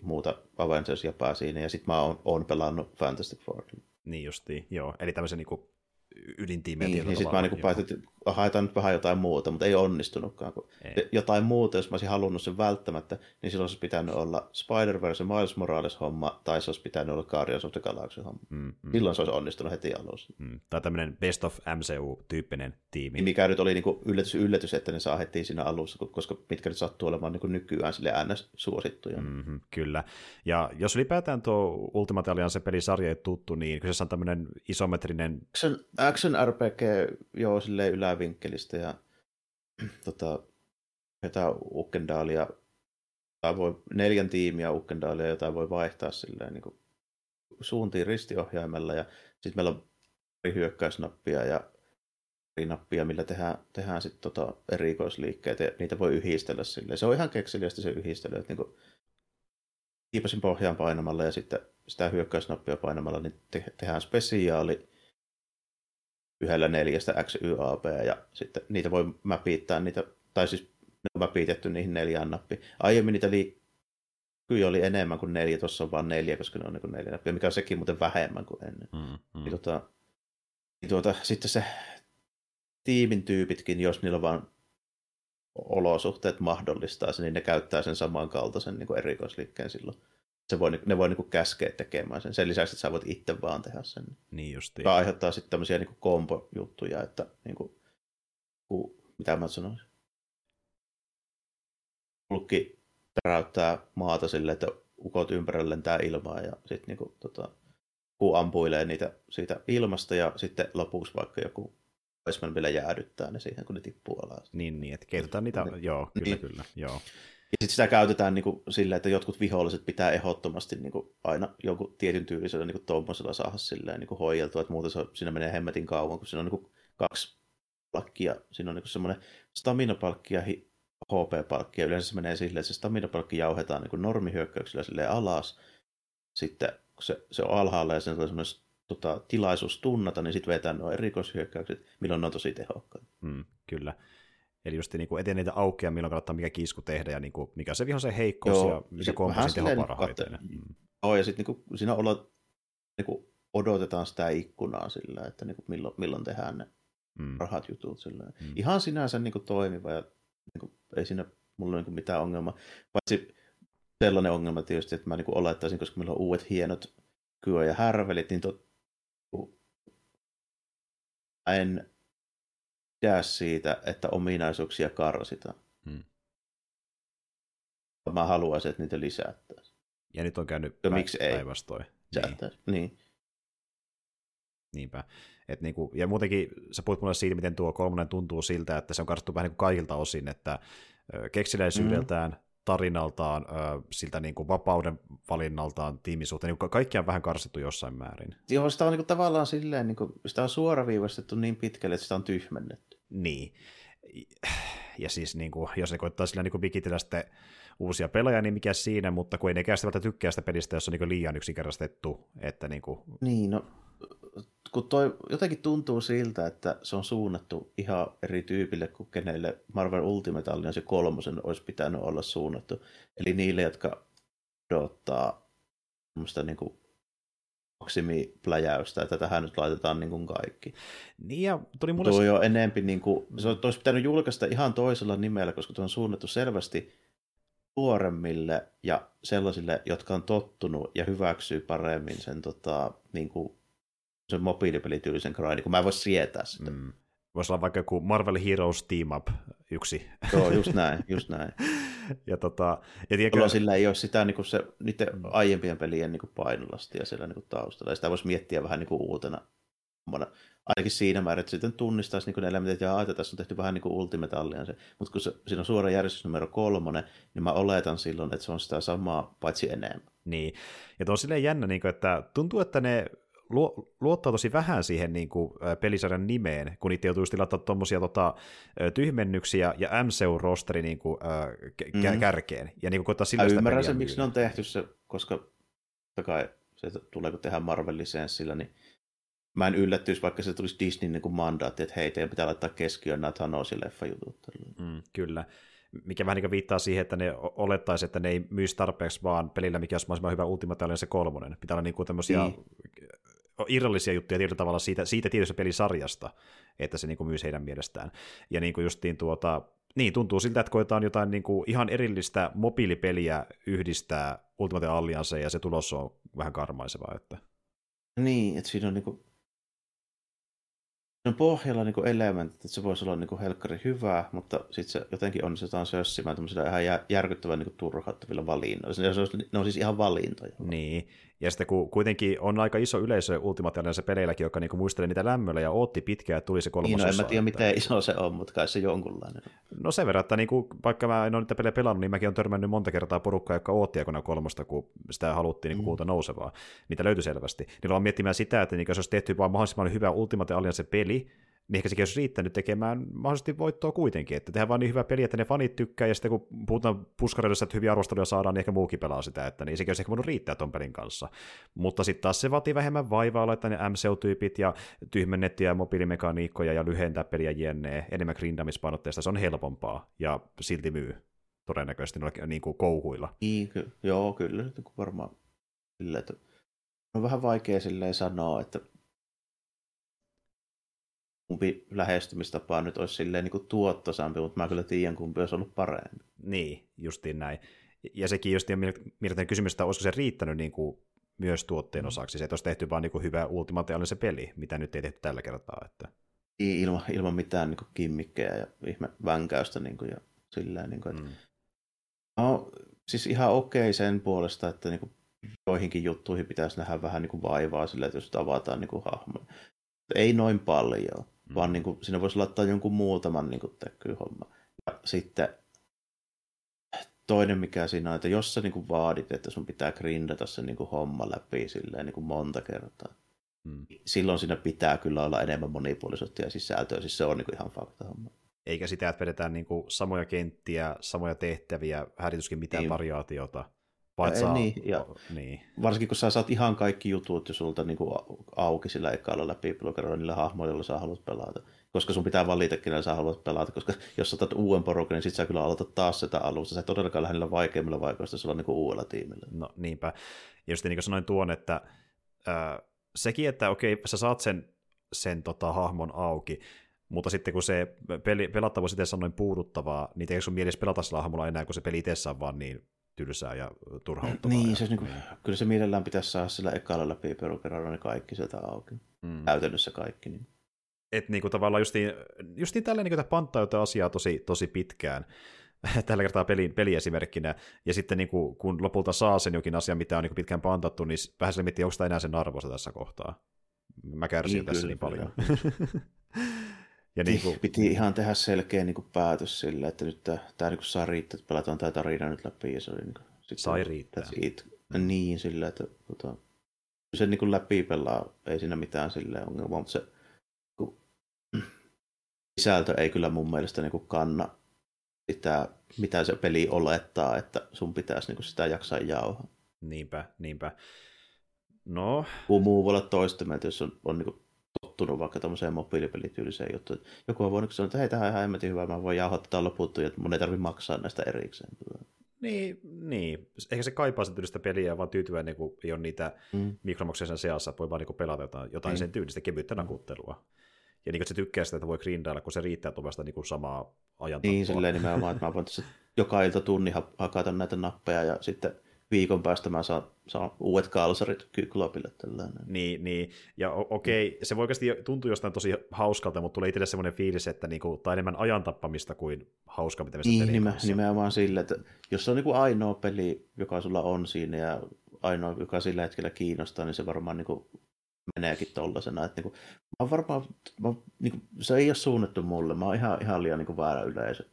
muuta Avengers ja siinä, ja sitten mä oon, oon pelannut Fantastic Four. Niin justiin, joo. Eli tämmöisen niin ydintiimiä. Niin, niin sitten mä niin päätin, että haetaan nyt vähän jotain muuta, mutta ei onnistunutkaan. Kun ei. Jotain muuta, jos mä olisin halunnut sen välttämättä, niin silloin olisi pitänyt olla Spider-Verse Miles Morales-homma, tai se olisi pitänyt olla Guardians of the Galaxy-homma. Mm, mm. Silloin se olisi onnistunut heti alussa. Mm. Tai tämmöinen Best of MCU-tyyppinen tiimi. Niin mikä nyt oli niin kuin yllätys, yllätys, että ne saa heti siinä alussa, koska mitkä nyt sattuu olemaan niin kuin nykyään sille ns. suosittuja. Mm-hmm, kyllä. Ja jos ylipäätään tuo Ultimate Alliance pelisarja ei tuttu, niin kyseessä on tämmöinen isometrinen... Action, action RPG, joo, silleen ylävinkkelistä ja tota, jotain Ukkendaalia, tai voi, neljän tiimiä Ukkendaalia, jota voi vaihtaa silleen niin kuin suuntiin ristiohjaimella ja sitten meillä on eri hyökkäysnappia ja eri nappia, millä tehdään, tehdään sitten tota erikoisliikkeitä ja niitä voi yhdistellä silleen. Se on ihan kekseliästi se yhdistely, että niin kiipasin pohjaan painamalla ja sitten sitä hyökkäysnappia painamalla niin te- tehdään spesiaali yhdellä neljästä XYAP ja sitten niitä voi mäpiittää niitä, tai siis ne on mäpiitetty niihin neljään nappiin. Aiemmin niitä li- kyllä oli enemmän kuin neljä, tuossa on vain neljä, koska ne on niin neljä nappia, mikä on sekin muuten vähemmän kuin ennen. Mm, mm. Niin, tuota, niin tuota, sitten se tiimin tyypitkin, jos niillä on vaan olosuhteet mahdollistaa sen, niin ne käyttää sen samankaltaisen niin kuin erikoisliikkeen silloin. Se voi, ne voi niin kuin käskeä tekemään sen. Sen lisäksi, että sä voit itse vaan tehdä sen. Niin justiin. Tämä aiheuttaa sitten tämmöisiä niin kompo-juttuja, että niin kuin, ku, mitä mä sanoisin. Hulkki täräyttää maata silleen, että ukot ympärillä lentää ilmaa ja sitten niin tota, kuu ampuilee niitä siitä ilmasta ja sitten lopuksi vaikka joku Iceman vielä jäädyttää ne siihen, kun ne tippuu alas. Niin, niin, että kehitetään niitä, niin. joo, kyllä, niin. kyllä, joo. Ja sitten sitä käytetään niin kuin, sillä, että jotkut viholliset pitää ehdottomasti niin kuin, aina jonkun tietyn tyylisellä niin tuommoisella saada silleen, niin kuin, hoideltua, että muuten se, siinä menee hemmetin kauan, kun siinä on niin kuin, kaksi palkkia, siinä on niin semmoinen stamina-palkki ja HP-palkki, ja yleensä se menee silleen, että se stamina-palkki jauhetaan niin normihyökkäyksellä silleen alas, sitten kun se, se on alhaalla ja se on semmoinen tota, tilaisuus tunnata, niin sitten vetää nuo erikoishyökkäykset, milloin ne on tosi tehokkaita. Mm, kyllä. Eli just niin kuin eteen niitä aukeaa, milloin kannattaa mikä kiisku tehdä ja niin kuin, mikä se vihollisen heikkous Joo, ja mikä komposin teho parhaiten. Mm. Joo, ja sitten niin siinä olla, niin kuin odotetaan sitä ikkunaa sillä, että niin kuin milloin, milloin tehdään ne mm. rahat jutut. Sillä. Mm. Ihan sinänsä niin kuin toimiva ja niin kuin, ei siinä mulla ole niin mitään ongelmaa. Paitsi sellainen ongelma tietysti, että mä niin kuin olettaisin, koska meillä on uudet hienot kyö- ja härvelit, niin tot, en pidä siitä, että ominaisuuksia karsitaan. Hmm. Mä haluaisin, että niitä lisättäisiin. Ja nyt on käynyt ja miksi ei? päinvastoin. Niin. niin. Niinpä. Et niinku, ja muutenkin sä puhuit mulle siitä, miten tuo kolmonen tuntuu siltä, että se on karsittu vähän niin kuin kaikilta osin, että keksiläisyydeltään, mm tarinaltaan, siltä niin kuin vapauden valinnaltaan, tiimisuhteen, niin kaikki on vähän karsittu jossain määrin. Joo, sitä on niin kuin tavallaan silleen, niin kuin, sitä on suoraviivastettu niin pitkälle, että sitä on tyhmennetty. Niin. Ja siis niin kuin, jos ne koittaa sillä niin vikitellä sitten uusia pelaajia, niin mikä siinä, mutta kun ei nekään sitä tykkää sitä pelistä, jos on niin liian yksinkertaistettu. Että niin, kuin... niin, no kun toi jotenkin tuntuu siltä, että se on suunnattu ihan eri tyypille kuin kenelle Marvel Ultimate Alliance kolmosen olisi pitänyt olla suunnattu. Eli niille, jotka odottaa semmoista niin kuin maksimipläjäystä, että tähän nyt laitetaan niin kuin kaikki. Niin ja tuli mulle... Tuo jo enempi, niin kuin, se olisi pitänyt julkaista ihan toisella nimellä, koska tuo on suunnattu selvästi nuoremmille ja sellaisille, jotka on tottunut ja hyväksyy paremmin sen tota, niin kuin se mobiilipelityylisen grindin, kun mä en voi sietää sitä. Mm. Voisi olla vaikka joku Marvel Heroes Team Up yksi. Joo, just näin, just näin. ja tota, ja tiedätkö... sillä ei ole sitä niin kuin se, niiden mm. aiempien pelien niin kuin painolastia siellä niin kuin taustalla. Ja sitä voisi miettiä vähän niin kuin uutena. Ainakin siinä määrin, että sitten tunnistaisi niin ne elementit, ja että tässä on tehty vähän niin kuin Ultimate Alliance. Mutta kun se, siinä on suora järjestys numero kolmonen, niin mä oletan silloin, että se on sitä samaa, paitsi enemmän. Niin, ja tuo on silleen jännä, niin kuin, että tuntuu, että ne luottaa tosi vähän siihen niin kuin, pelisarjan nimeen, kun niitä joutuu laittaa tuommoisia tota, tyhmennyksiä ja MCU-rosteri niin kuin, äh, mm-hmm. kärkeen. Ja niin kuin, sillä ymmärrän sen, miksi ne on tehty se, koska kai se tulee, kun tehdään Marvel-lisenssillä, niin mä en yllättyisi, vaikka se tulisi Disney niin kuin mandaatti, että hei, teidän pitää laittaa keskiöön nämä Thanosin leffajutut. Mm, kyllä mikä vähän niin viittaa siihen, että ne olettaisi, että ne ei myisi tarpeeksi vaan pelillä, mikä olisi mahdollisimman hyvä Ultimate se kolmonen. Pitää olla niin kuin tämmöisiä niin irrallisia juttuja tietyllä tavalla siitä, siitä tietystä pelisarjasta, että se niin kuin myy heidän mielestään. Ja niin kuin justiin tuota, niin, tuntuu siltä, että koetaan jotain niin kuin ihan erillistä mobiilipeliä yhdistää Ultimate Allianceen, ja se tulos on vähän karmaisevaa. Että... Niin, että siinä on niin kuin on pohjalla niin elementit, että se voisi olla niin helkkari hyvää, mutta sitten se jotenkin onnistutaan sössimään tämmöisillä ihan järkyttävän niin turhauttavilla valinnoilla. Ne on, ne on siis ihan valintoja. Niin, ja sitten kun kuitenkin on aika iso yleisö Ultimate se peleilläkin, joka niinku muistelee niitä lämmöllä ja ootti pitkään, että tuli se kolmososa. Niin, no, en mä tiedä miten iso se on, mutta kai se jonkunlainen. No sen verran, että niinku, vaikka mä en ole niitä pelejä pelannut, niin mäkin olen törmännyt monta kertaa porukkaa, joka ootti aikana kolmosta, kun sitä haluttiin niinku mm. kuulta nousevaa. Niitä löytyi selvästi. Niin on miettimään sitä, että niinku, jos olisi tehty vaan mahdollisimman hyvä Ultimate Alliance peli, niin ehkä sekin olisi riittänyt tekemään mahdollisesti voittoa kuitenkin, että tehdään vaan niin hyvä peli, että ne fanit tykkää, ja sitten kun puhutaan puskareidessa, että hyviä arvosteluja saadaan, niin ehkä muukin pelaa sitä, että niin sekin olisi ehkä voinut riittää ton pelin kanssa. Mutta sitten taas se vaatii vähemmän vaivaa laittaa ne MCU-tyypit ja tyhmennettyjä mobiilimekaniikkoja ja lyhentää peliä jennee, enemmän grindamispainotteista, se on helpompaa, ja silti myy todennäköisesti noilla niin kuin kouhuilla. Niin, ky- joo, kyllä, varmaan sille, että on vähän vaikea silleen sanoa, että kumpi lähestymistapa nyt olisi silleen niin kuin tuottosampi, mutta mä kyllä tiedän, kumpi olisi ollut parempi. Niin, justiin näin. Ja sekin just on mielenkiintoinen kysymys, että olisiko se riittänyt niin kuin myös tuotteen mm. osaksi, se, että olisi tehty vaan niin kuin hyvä ultimateaalinen se peli, mitä nyt ei tehty tällä kertaa. Että... Ilman, ilman mitään niin kuin kimmikkejä ja ihme vänkäystä niin kuin, ja silleen, niin kuin, että... mm. no, siis ihan okei sen puolesta, että niin kuin joihinkin juttuihin pitäisi nähdä vähän niin kuin vaivaa sillä, että jos avataan niin kuin hahmo. Ei noin paljon, mm. vaan niin kuin, siinä voisi laittaa jonkun muutaman niin kuin homma. Ja sitten toinen mikä siinä on, että jos sä niin kuin vaadit, että sun pitää grindata se niin kuin homma läpi silleen niin kuin monta kertaa, mm. silloin siinä pitää kyllä olla enemmän monipuolisuutta ja sisältöä, siis se on niin kuin ihan fakta homma. Eikä sitä, että vedetään niin kuin samoja kenttiä, samoja tehtäviä, hädityskin mitään niin. variaatiota. Vaan saa... niin, ja niin. Varsinkin kun sä saat ihan kaikki jutut jo sulta niin kuin auki sillä ekalla läpi niillä hahmoilla, joilla sä haluat pelata. Koska sun pitää valita, kenellä sä haluat pelata, koska jos sä otat uuden porukan, niin sit sä kyllä aloitat taas sitä alusta. Sä et todellakaan lähde niillä vaikeimmilla vaikoista sulla niin kuin uudella tiimillä. No niinpä. Ja just niin kuin sanoin tuon, että äh, sekin, että okei, sä saat sen, sen tota, hahmon auki, mutta sitten kun se peli, pelattavuus itse on noin puuduttavaa, niin eikö sun mielessä pelata sillä hahmolla enää, kun se peli itse on vaan niin tylsää ja turhauttavaa. Niin, se niin kuin, kyllä se mielellään pitäisi saada sillä ekalla läpi perukerralla ne kaikki sieltä auki. Mm. Käytännössä kaikki. Niin. Että niinku tavallaan justiin, justiin tälleen niinku, että panttaa jotain asiaa tosi, tosi pitkään, tällä kertaa peli, peliesimerkkinä, ja sitten niin kuin, kun lopulta saa sen jokin asia, mitä on niin kuin pitkään pantattu, niin vähän se miettii, onko sitä enää sen arvoisa tässä kohtaa. Mä kärsin niin, tässä kyllä, niin paljon. ja niin kuin... Piti ihan tehdä selkeä niin kuin päätös sille, että nyt tämä, tämä niin kuin saa riittää, että pelataan tämä tarina nyt läpi. Ja se oli, niin kuin, sitten, Sai riittää. Siitä, niin, sillä, että tota, se niin kuin läpi pelaa, ei siinä mitään sille ongelmaa, mutta se sisältö ei kyllä mun mielestä niin kuin kanna sitä, mitä se peli olettaa, että sun pitäisi niin kuin sitä jaksaa jauhaa. Niinpä, niinpä. No. Kun muu voi olla toista mieltä, jos on, on niin kuin tottunut vaikka tämmöiseen mobiilipelityyliseen juttuun. Joku on voinut sanoa, että hei, tähän on ihan hemmetin hyvä, mä voin jauhaa tätä loputtu, ja mun ei tarvitse maksaa näistä erikseen. Niin, niin. Ehkä se kaipaa sen tyylistä peliä, vaan tyytyväinen, kun ei ole niitä mm. mikromaksuja sen seassa, että voi vaan niin pelata jotain, jotain mm. sen tyylistä kevyttä nakuttelua. Ja niin, että se tykkää sitä, että voi grindailla, kun se riittää tuosta niin samaa ajan Niin, silleen nimenomaan, että mä voin tässä joka ilta tunni hakata näitä nappeja ja sitten viikon päästä mä saan, saan uudet kalsarit kyklopille. Tällainen. Niin, niin, ja okei, okay, se voi oikeasti tuntua jostain tosi hauskalta, mutta tulee itselle semmoinen fiilis, että niinku, tai enemmän ajan tappamista kuin hauska, mitä niin, nime, nimenomaan sille, että jos se on niinku ainoa peli, joka sulla on siinä ja ainoa, joka sillä hetkellä kiinnostaa, niin se varmaan niinku meneekin tollasena. Että niinku, mä varmaan, mä, niinku, se ei ole suunnattu mulle, mä oon ihan, ihan liian niinku väärä yleisö.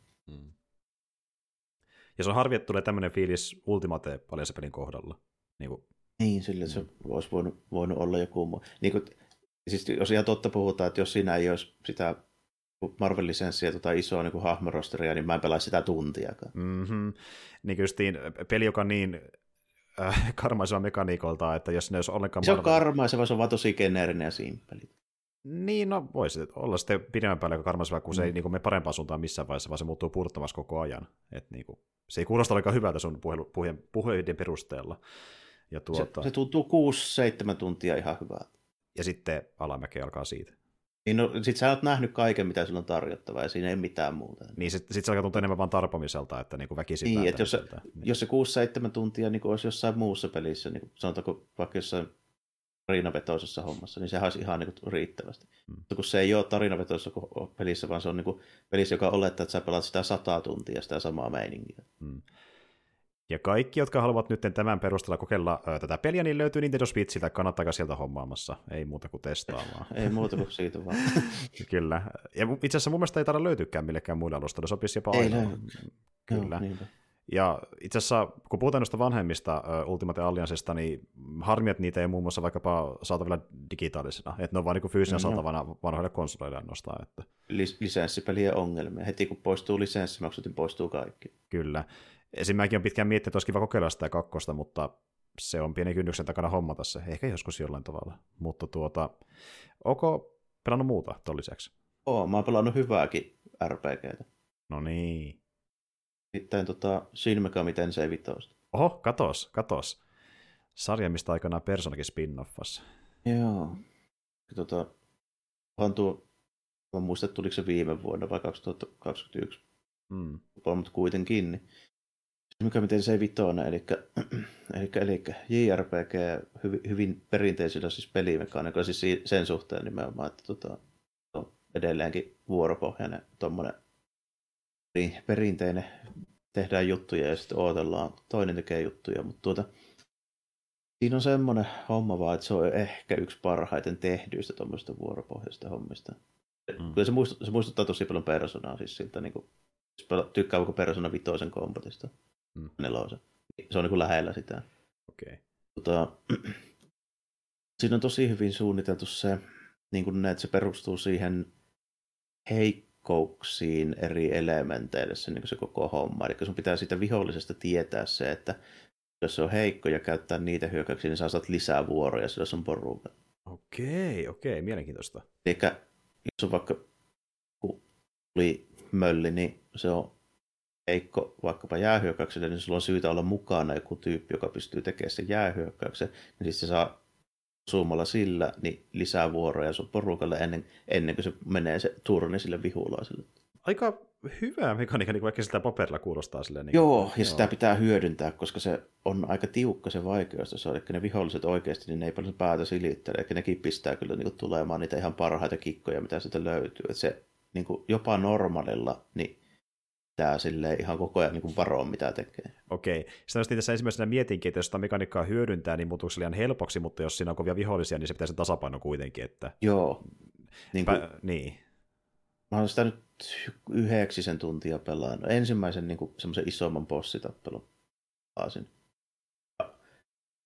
Ja se on harvi, että tulee tämmöinen fiilis Ultimate pelin kohdalla. Niin, kuin... niin sillä se olisi voinut, voinut olla joku muu. Niin kuin, siis jos ihan totta puhutaan, että jos siinä ei olisi sitä Marvel-lisenssiä tota isoa niin hahmorosteria, niin mä en pelaa sitä tuntiakaan. Mm-hmm. Niin justiin peli, joka on niin äh, karmaiseva mekaniikolta, että jos ne olisi ollenkaan... Se on karmaiseva, se on vaan tosi geneerinen ja simppeli. Niin, no voisi olla sitten pidemmän päälle karmaiseva, kun mm. se ei mm. niin kuin, mene parempaan suuntaan missään vaiheessa, vaan se muuttuu purttavassa koko ajan. Et, niin kuin, se ei kuulosta olekaan hyvältä sun puhelu, puheen, puheiden perusteella. Ja tuota... se, se tuntuu 6-7 tuntia ihan hyvältä. Ja sitten alamäki alkaa siitä. Niin no, sit sä oot nähnyt kaiken, mitä sulla on tarjottava, ja siinä ei mitään muuta. Niin, sit, sit se alkaa tuntua enemmän vaan tarpomiselta, että niinku väkisin Niin, että jos, se, niin. jos se 6-7 tuntia niin olisi jossain muussa pelissä, niin sanotaanko vaikka jossain tarinavetoisessa hommassa, niin sehän olisi ihan niin kuin riittävästi. Mm. Mutta kun se ei ole tarinavetoisessa pelissä, vaan se on niin kuin pelissä, joka olettaa, että sä pelaat sitä sata tuntia sitä samaa meininkiä. Mm. Ja kaikki, jotka haluavat nyt tämän perusteella kokeilla ö, tätä peliä, niin löytyy Nintendo Switchiltä, kannattakaa sieltä hommaamassa. Ei muuta kuin testaamaan. ei muuta kuin siitä vaan. Kyllä. Ja itse asiassa mun mielestä ei tarvitse löytyykään millekään muille alustoille, sopisi jopa ei ainoa. Kyllä. No, ja itse asiassa, kun puhutaan noista vanhemmista Ultimate Alliancesta, niin harmi, että niitä ei muun muassa vaikkapa saatavilla digitaalisena. Että ne on vain niin fyysinä no. saatavana vanhoille konsoleille ainoastaan. Että... Lis- lisenssipelien ongelmia. Heti kun poistuu lisenssimaksut, niin poistuu kaikki. Kyllä. Esimerkiksi on pitkään miettinyt, että olisi kiva kokeilla sitä kakkosta, mutta se on pieni kynnyksen takana hommata se. Ehkä joskus jollain tavalla. Mutta tuota, onko pelannut muuta tuon lisäksi? Oo, mä oon pelannut hyvääkin RPGtä. No niin. Sitten tota Shin Megami Tensei 5. Oho, katos, katos. Sarja, mistä aikanaan Personakin spin-offassa. Joo. Tota, on tuo Mä muistan, että tuliko se viime vuonna vai 2021. Mm. Mutta kuitenkin. Niin. Mikä miten se vitona, eli, eli, eli JRPG hyvin, hyvin perinteisillä siis pelimekaniikoilla, siis sen suhteen nimenomaan, että tota, on edelleenkin vuoropohjainen tuommoinen perinteinen, tehdään juttuja ja sitten odotellaan, toinen tekee juttuja, mutta tuota, siinä on semmoinen homma vaan, että se on ehkä yksi parhaiten tehdyistä tuommoista vuoropohjaisista hommista. Mm. Kyllä se, muistuttaa, se muistuttaa tosi paljon personaa, siis siltä niin kuin, tykkää koko persona vitoisen kompatista, mm. nelosen. Se on niin kuin lähellä sitä. Okay. Tota, siinä on tosi hyvin suunniteltu se, niin kuin ne, että se perustuu siihen heikkouksiin eri elementeille se, niin se koko homma. Eli sun pitää siitä vihollisesta tietää se, että jos se on heikko ja käyttää niitä hyökkäyksiä, niin saa saat lisää vuoroja, sillä se on porukka. Okei, okei, mielenkiintoista. Eli jos on vaikka tuli mölli, niin se on heikko vaikkapa jäähyökkäykselle, niin sulla on syytä olla mukana joku tyyppi, joka pystyy tekemään sen jäähyökkäyksen, niin sitten se saa osumalla sillä niin lisää vuoroja sun porukalle ennen, ennen kuin se menee se turni sille vihulaiselle. Aika hyvä mekaniikka, niin vaikka sitä paperilla kuulostaa silleen. Niin joo, ja joo. sitä pitää hyödyntää, koska se on aika tiukka se vaikeus. Se on, eli ne viholliset oikeasti, niin ne ei paljon päätä silittele, eli nekin pistää kyllä niin kuin, tulemaan niitä ihan parhaita kikkoja, mitä sieltä löytyy. Että se niin kuin, jopa normaalilla, niin pitää sille ihan koko ajan niin varoa, mitä tekee. Okei. Sitten tässä ensimmäisenä mietinkin, että jos sitä mekaniikkaa hyödyntää, niin muuttuuko se liian helpoksi, mutta jos siinä on kovia vihollisia, niin se pitäisi tasapaino kuitenkin. Että... Joo. Niin, kuin... Pä... niin. Mä oon sitä nyt yhdeksisen tuntia pelannut. Ensimmäisen niin semmoisen isomman bossitappelun pelasin.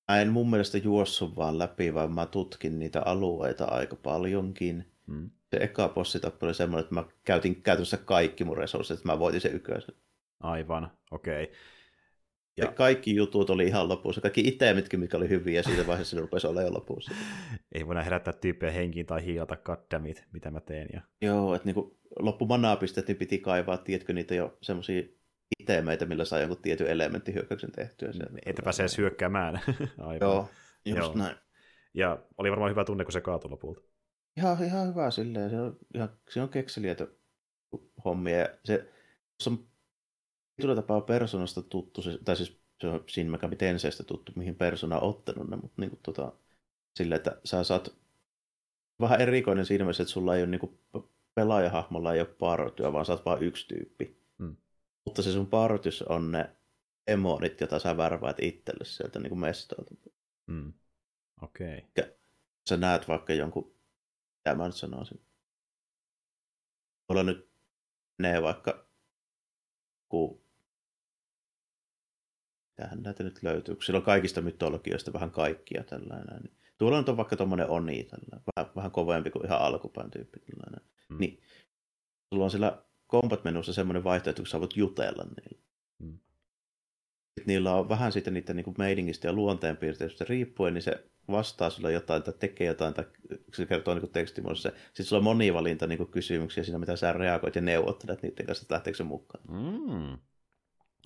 Mä en mun mielestä juossut vaan läpi, vaan mä tutkin niitä alueita aika paljonkin. Hmm se eka bossitappelu oli semmoinen, että mä käytin käytännössä kaikki mun resurssit, että mä voitin sen yköisen. Aivan, okei. Okay. Ja... ja kaikki jutut oli ihan lopussa. Kaikki itemitkin, mikä oli hyviä, ja siitä vaiheessa ne rupesi olemaan lopussa. Ei voida herättää tyyppiä henkiin tai hiilata goddammit, mitä mä teen. Ja... Joo, että niinku loppu manaapistet, niin piti kaivaa, tiedätkö niitä jo semmoisia itemeitä, millä saa jonkun tietyn elementtihyökkäyksen tehtyä. Että pääsee edes hyökkäämään. Aivan. Joo, just Joo. näin. Ja oli varmaan hyvä tunne, kun se kaatui lopulta. Ihan, ihan hyvä silleen. Se on, ihan, se on kekseliäitä hommia. Se, se on tietyllä tapaa persoonasta tuttu, se, tai siis se on siinä Megami Tenseistä tuttu, mihin persona on ottanut ne, mutta niin kuin, tota, sillä, että sä saat vähän erikoinen siinä mielessä, että sulla ei ole niin kuin, pelaajahahmolla ei ole partyä, vaan sä oot vain yksi tyyppi. Hmm. Mutta se sun partys on ne emonit, joita sä värväät itselle sieltä niin kuin mestolta. Hmm. Okei. Okay. Sä näet vaikka jonkun mitä mä nyt sanoisin. Mulla nyt ne vaikka ku Tähän näitä nyt löytyy, kun sillä on kaikista mytologioista vähän kaikkia tällainen. Niin. Tuolla on vaikka tuommoinen Oni, tällainen, vähän, vähän kovempi kuin ihan alkupäin tyyppi. Tällainen. Mm. Niin, sulla on sillä combat-menussa semmoinen vaihtoehto, kun sä voit jutella niillä. Niillä on vähän siitä niiden niin meiningistä ja luonteenpiirteistä riippuen, niin se vastaa sulle jotain tai tekee jotain tai se kertoo niin tekstimuodossa. Sitten sulla on monivalinta niin kysymyksiä siinä, mitä sä reagoit ja neuvottelet niiden kanssa, että lähteekö se mukaan. Mm.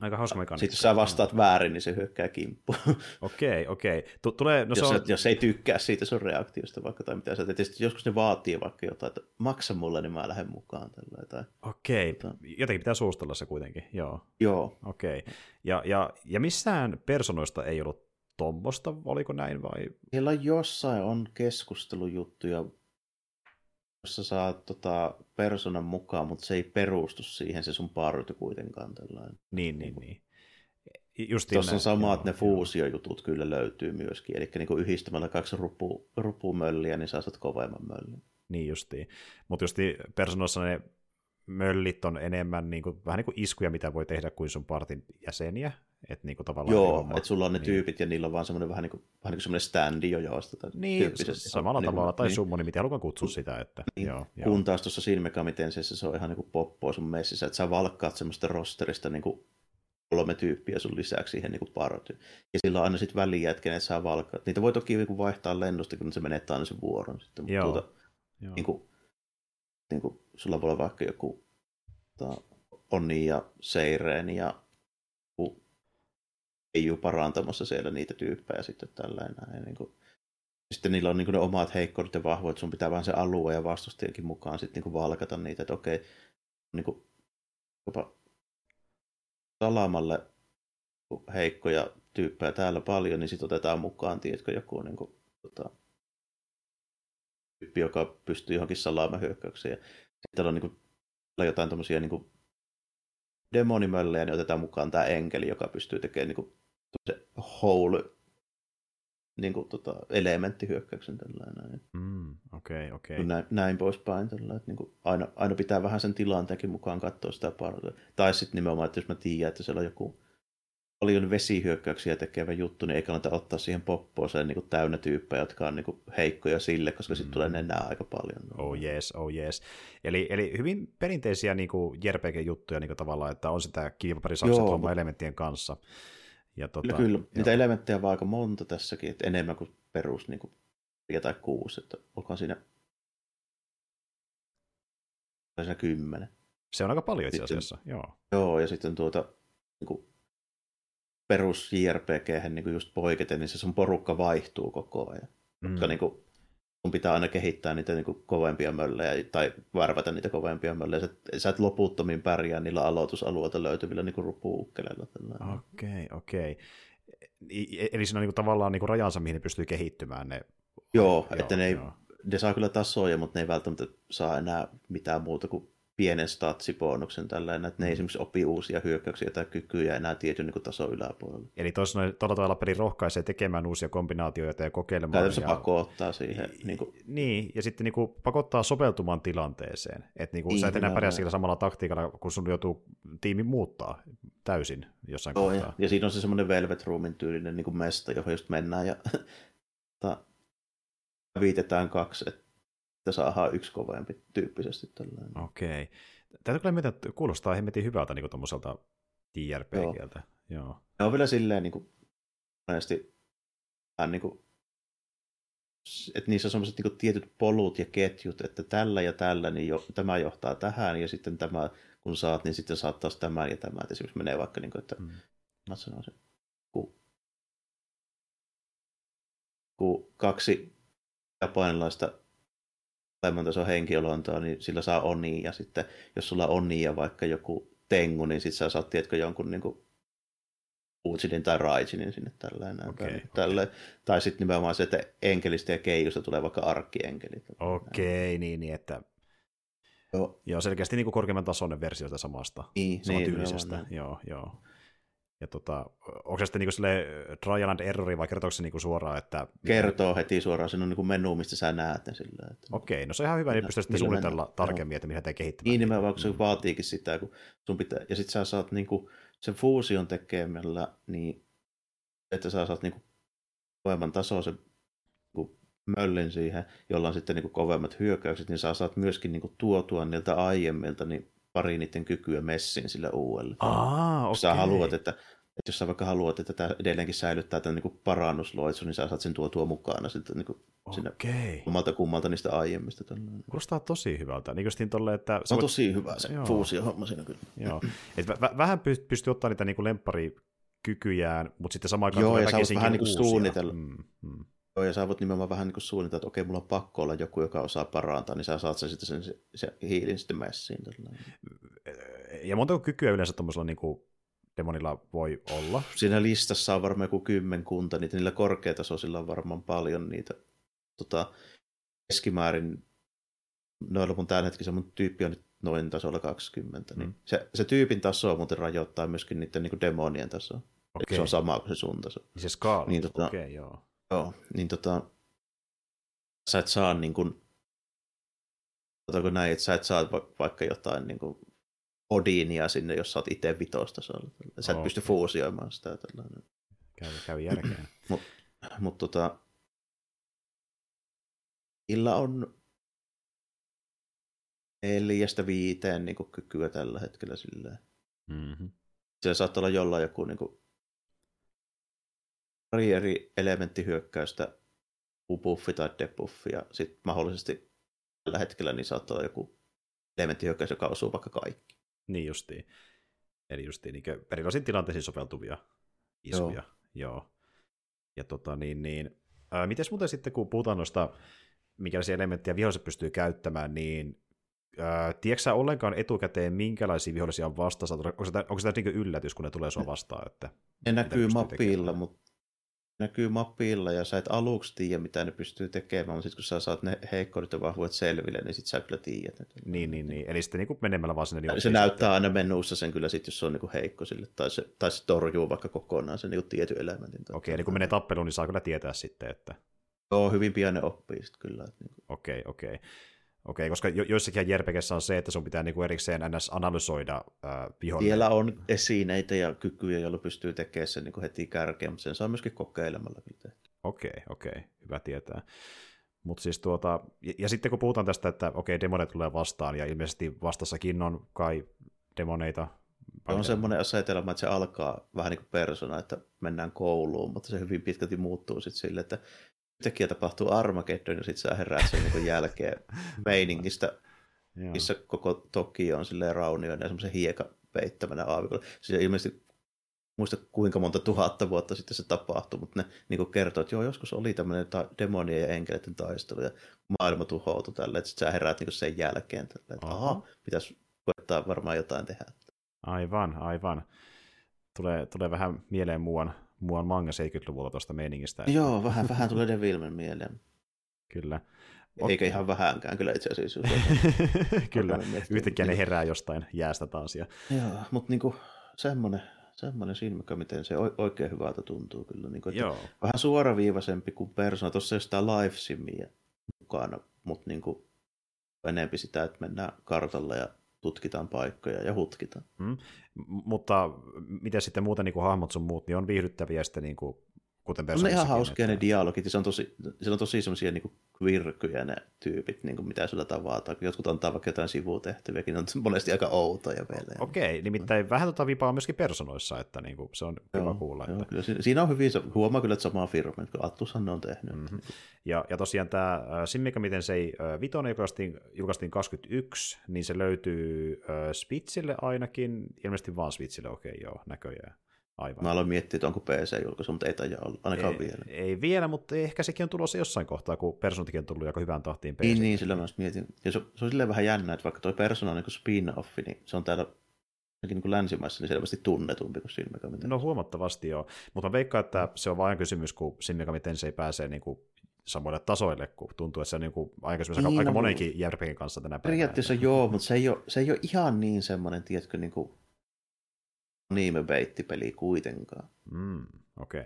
Aika hauska mekaniikka. Sitten jos sä vastaat väärin, niin se hyökkää kimppuun. Okei, okei. Tulee, no jos, se on... jos ei tykkää siitä sun reaktiosta vaikka tai mitä sä teet. Joskus ne vaatii vaikka jotain, että maksa mulle, niin mä lähden mukaan. Tällä, tai... Okei, okay. jotenkin pitää suustella se kuitenkin, joo. Joo. Okei. Ja, ja, ja missään personoista ei ollut tuommoista, oliko näin vai? Siellä jossain on keskustelujuttuja, jossa saa tota, personan mukaan, mutta se ei perustu siihen se sun party kuitenkaan tällainen. Niin, niin, niin. Justiin Tuossa on samat joo, ne fuusiojutut joo. kyllä löytyy myöskin, eli niin yhdistämällä kaksi rupu, rupumölliä, niin saa saat kovemman möllin. Niin justiin. Mutta justiin personoissa ne möllit on enemmän niin kuin, vähän niin kuin iskuja, mitä voi tehdä kuin sun partin jäseniä. Et niin kuin tavallaan Joo, että sulla on ne niin. tyypit ja niillä on vaan semmoinen vähän niin kuin, vähän niin kuin semmoinen standi jo joosta. Niin, samalla niin, tavalla, tai niin. summoni, miten haluan kutsua sitä. Että, niin. joo, joo. Kun taas tuossa Shin Megami se on ihan niin kuin poppoa sun messissä, että sä valkkaat semmoista rosterista niin kuin kolme tyyppiä sun lisäksi siihen niin partyyn. Ja sillä on aina sitten väliä, että kenet saa valkkaa. Niitä voi toki niin vaihtaa lennosta, kun se menettää aina sen vuoron. Sitten, mutta joo. Tuota, joo. Niin kuin, niin kuin, sulla voi olla vaikka joku tota, Onni ja Seireen ja ei ole parantamassa siellä niitä tyyppejä sitten tällainen. Niin kuin, sitten niillä on niin ne omat heikkoudet ja vahvuudet, sun pitää vaan se alue ja vastustajakin mukaan sitten niin valkata niitä, että okei, niin kuin, jopa salamalle heikkoja tyyppejä täällä paljon, niin sitten otetaan mukaan, tiedätkö, joku niin kuin, tota, tyyppi, joka pystyy johonkin salamahyökkäykseen. Ja sitten on niin kuin, jotain tämmöisiä niin demonimöllejä, niin otetaan mukaan tämä enkeli, joka pystyy tekemään niin kuin, whole niin kuin, tota, elementtihyökkäyksen tällainen. Mm, okei, okei. Okay. Näin, näin poispäin. Tällä, että niin kuin, aina, aina, pitää vähän sen tilanteenkin mukaan katsoa sitä parta. Tai sitten nimenomaan, että jos mä tiedän, että siellä on joku paljon vesihyökkäyksiä tekevä juttu, niin ei kannata ottaa siihen poppooseen niin täynnä tyyppejä, jotka on niin kuin heikkoja sille, koska sitten mm. tulee nenää aika paljon. Oh yes, oh yes. Eli, eli hyvin perinteisiä niin kuin JRPG-juttuja niin kuin tavallaan, että on sitä kiivaparisakset mutta... elementtien kanssa. Ja tota, kyllä, kyllä. niitä elementtejä on aika monta tässäkin, että enemmän kuin perus niin kuin tai kuusi, että olkoon siinä, siinä kymmenen. Se on aika paljon itse asiassa, sitten, joo. Joo, ja sitten tuota, niin kuin perus JRPG niin just poiketen, niin se sun porukka vaihtuu koko ajan. Mm. Koska niin kuin, sun pitää aina kehittää niitä niin kuin, kovempia möllejä tai värvätä niitä kovempia möllejä. Sä, sä et loputtomiin pärjää niillä aloitusalueilta löytyvillä niin rupuukkeleilla. Okei, okay, okei. Okay. Eli siinä on niin kuin, tavallaan niin kuin rajansa, mihin ne pystyy kehittymään ne. Joo, joo että ne, ei, ne saa kyllä tasoja, mutta ne ei välttämättä saa enää mitään muuta kuin pienen statsibonuksen tällainen, että ne ei esimerkiksi opi uusia hyökkäyksiä tai kykyjä enää tietyn niin tason yläpuolella. Eli tuossa tuolla tavalla peli rohkaisee tekemään uusia kombinaatioita ja kokeilemaan. Käytännössä ja... pakottaa siihen. Niin, kuin... niin, ja sitten niin kuin pakottaa sopeutumaan tilanteeseen. Että niin kuin, sä et enää pärjää sillä samalla taktiikalla, kun sun joutuu tiimi muuttaa täysin jossain Joo, kohtaa. Ja, ja siinä on se semmoinen Velvet Roomin tyylinen niin kuin mesta, johon just mennään ja viitetään kaksi, että että saadaan yksi kovempi tyyppisesti. Tällainen. Okei. Täytyy kyllä miettiä, että kuulostaa hemmetin hyvältä niin tuommoiselta JRPGltä. Joo. Joo. Ne on vielä silleen niin kuin, monesti vähän niin kuin, että niissä on sellaiset niin tietyt polut ja ketjut, että tällä ja tällä, niin jo, tämä johtaa tähän, ja sitten tämä, kun saat, niin sitten saat taas tämän ja tämän. Että esimerkiksi menee vaikka, niin kuin, että mm. mä sanoisin, kun, kun kaksi japanilaista tai tason henkiolontoa, niin sillä saa oni, ja sitten jos sulla on ja vaikka joku tengu, niin sitten sä saat, tiedätkö, jonkun niin kuin, Utsinin tai Raijinin sinne tälleen. Okay, tai, okay. Tälleen. tai sitten nimenomaan se, että enkelistä ja keijusta tulee vaikka arkkienkeli. Okei, okay, niin, niin, että Joo. Joo, selkeästi niin kuin korkeamman tasoinen versio sitä samasta, niin, samantyylisestä. Niin, joo, joo. Ja tota, onko se sitten niin sille trial and errori vai kertooko se niin suoraan, että... Kertoo heti suoraan, se on niin menu, mistä sä näet ne sillä. Että... Okei, no se on ihan hyvä, niin pystyy sitten suunnitella mennä. tarkemmin, että mitä te kehittämään. Niin nimenomaan, se mm. vaatiikin sitä, kun sun pitää, ja sitten sä saat niin kuin, sen fuusion tekemällä, niin että sä saat niin kuin, kovemman tasoisen niin möllin siihen, jolla on sitten niin kuin, kovemmat hyökkäykset, niin sä saat myöskin niin kuin, tuotua niiltä aiemmilta niin pari niiden kykyä messiin sillä uudelle. Aa, okay. Sä haluat, että, että jos sä vaikka haluat, että tämä edelleenkin säilyttää tämän niin parannusloitsu, niin sä saat sen tuotua mukana sitten niin okay. sinne kummalta kummalta niistä aiemmista. Tällainen. Kuulostaa tosi hyvältä. Niin kuin tolle, että se on voit... tosi hyvä se Joo. fuusio-homma siinä kyllä. Joo. Et v- vähän pystyy ottaa niitä niin lempari kykyjään, mutta sitten samaan aikaan Joo, ja sä vähän niin kuin suunnitella. Mm, mm. Joo, ja sä voit nimenomaan vähän niin suunnitella, että okei, mulla on pakko olla joku, joka osaa parantaa, niin sä saat sen sitten sen, se, se hiilin sitten messiin. Tällainen. Ja montako kykyä yleensä tuommoisella niin kuin demonilla voi olla? Siinä listassa on varmaan joku kymmenkunta, niitä niillä korkeatasoisilla on varmaan paljon niitä. Tota, keskimäärin noilla mun tämän hetken mun tyyppi on nyt noin tasolla 20. Niin mm. Niin se, se, tyypin taso muuten rajoittaa myöskin niiden niin demonien tasoa. Okay. Se on sama kuin se sun taso. Niin se skaala, niin, tota, okei, okay, joo. Joo, niin tota, sä et saa niin kuin, näin, että sä et saa va- vaikka jotain niin kuin Odinia sinne, jos sä oot itse vitostasolla. Sä et pysty fuusioimaan sitä. Tällainen. Käy, käy järkeen. Mutta mut, tota, Illa on neljästä viiteen niin kykyä tällä hetkellä silleen. Mm-hmm. Se saattaa olla jollain joku niin kuin, pari eri elementtihyökkäystä, buffi tai debuffi, ja sitten mahdollisesti tällä hetkellä niin saattaa olla joku elementtihyökkäys, joka osuu vaikka kaikki. Niin justiin. Eli justiin niin erilaisiin tilanteisiin soveltuvia iskuja. Joo. Joo. Ja tota niin, niin Ää, mites muuten sitten, kun puhutaan noista, minkälaisia elementtejä viholliset pystyy käyttämään, niin ää, tiedätkö sä ollenkaan etukäteen, minkälaisia vihollisia on vastassa? Onko se, onko se niin yllätys, kun ne tulee sua vastaan? Että, ne näkyy mapilla, mutta näkyy mapilla ja sä et aluksi tiedä, mitä ne pystyy tekemään, mutta sitten kun sä saat ne heikkoudet ja vahvuudet selville, niin sitten sä kyllä tiedät. Että... Niin, niin, niin. Eli sitten niin menemällä vaan sinne... Niin se näyttää aina menussa sen kyllä sitten, jos se on niin heikko sille, tai se, tai se torjuu vaikka kokonaan sen niin tietyn elementin. Okei, okay, eli kun menee tappeluun, niin saa kyllä tietää sitten, että... Joo, hyvin pian ne oppii sitten kyllä. Niin okei, okay, okei. Okay. Koska jo, joissakin JRPGssä on se, että sun pitää niinku erikseen ns. analysoida äh, vihollinen. Siellä on esineitä ja kykyjä, joilla pystyy tekemään sen niinku heti kärkeen, mutta sen saa myöskin kokeilemalla. Okei, okei, hyvä tietää. Mutta siis tuota, ja, ja, sitten kun puhutaan tästä, että okei, demoneet tulee vastaan, ja ilmeisesti vastassakin on kai demoneita. Se on semmoinen asetelma, että se alkaa vähän niin kuin persona, että mennään kouluun, mutta se hyvin pitkälti muuttuu sitten sille, että yhtäkkiä tapahtuu Armageddon ja sitten sä heräät sen niin jälkeen meiningistä, missä koko Tokio on silleen raunioinen ja semmoisen hieka peittämänä aavikolla. Siis ilmeisesti muista kuinka monta tuhatta vuotta sitten se tapahtui, mutta ne niin kertoo, että joo, joskus oli tämmöinen ta- demonien ja enkeleiden taistelu ja maailma tuhoutui tälle, että sitten sä heräät niin sen jälkeen tälle, että aha, pitäisi koettaa varmaan jotain tehdä. Aivan, aivan. Tulee, tulee vähän mieleen muuan muuan manga 70-luvulta tuosta meiningistä. Että... Joo, vähän, vähän tulee Devilman mieleen. Kyllä. Eikä ihan vähänkään kyllä itse asiassa. kyllä, yhtäkkiä ne herää jostain jäästä taas. Ja... Joo, mutta niinku, semmoinen, semmoinen silmäkä, miten se oikein hyvältä tuntuu kyllä. Niinku, että Joo. Vähän suoraviivaisempi kuin persona. Tuossa ei ole sitä live mukana, mutta niinku, enempi sitä, että mennään kartalla ja tutkitaan paikkoja ja hutkitaan. Mm. Mutta miten sitten muuten niin kuin hahmot sun muut, niin on viihdyttäviä sitten niin kuin, kuten On ne ihan hauskia ne dialogit, ja se on tosi, se on tosi semmoisia niin virkyjä ne tyypit, niin kuin mitä sulla tavataan. Jotkut antaa vaikka jotain sivutehtäviäkin, on monesti aika outoja vielä. Okei, nimittäin vähän tota vipaa on myöskin personoissa, että niin kuin, se on joo, kiva kuulla. Joo, että... kyllä. Siinä on hyvin, huomaa kyllä, että sama firma, että Atlushan ne on tehnyt. Mm-hmm. Ja, ja tosiaan tämä äh, Simmika, miten se ei äh, vitonen julkaistiin, julkaistiin 21, niin se löytyy äh, Switchille ainakin, ilmeisesti vaan Switchille, okei okay, joo, näköjään. Aivan. Mä aloin miettiä, että onko PC-julkaisu, mutta ei taida olla, ainakaan ei, vielä. Ei vielä, mutta ehkä sekin on tulossa jossain kohtaa, kun Personakin on tullut aika hyvään tahtiin PC. Niin, niin sillä mä mietin. Ja se, se on silleen vähän jännä, että vaikka toi Persona on niin spin-offi, niin se on täällä niin kuin länsimaissa niin selvästi tunnetumpi kuin Shin Megami No huomattavasti joo, mutta mä veikkaan, että se on vain kysymys, kun Shin Megami Tensei pääsee niin kuin samoille tasoille, kun tuntuu, että se on niin kuin aika, niin, aika no, monenkin järpekin kanssa tänä päivänä. Periaatteessa joo, mutta se ei ole, se ei ole ihan niin semmoinen, tiedätkö, niin kuin anime-beittipeli kuitenkaan. Mm, okei.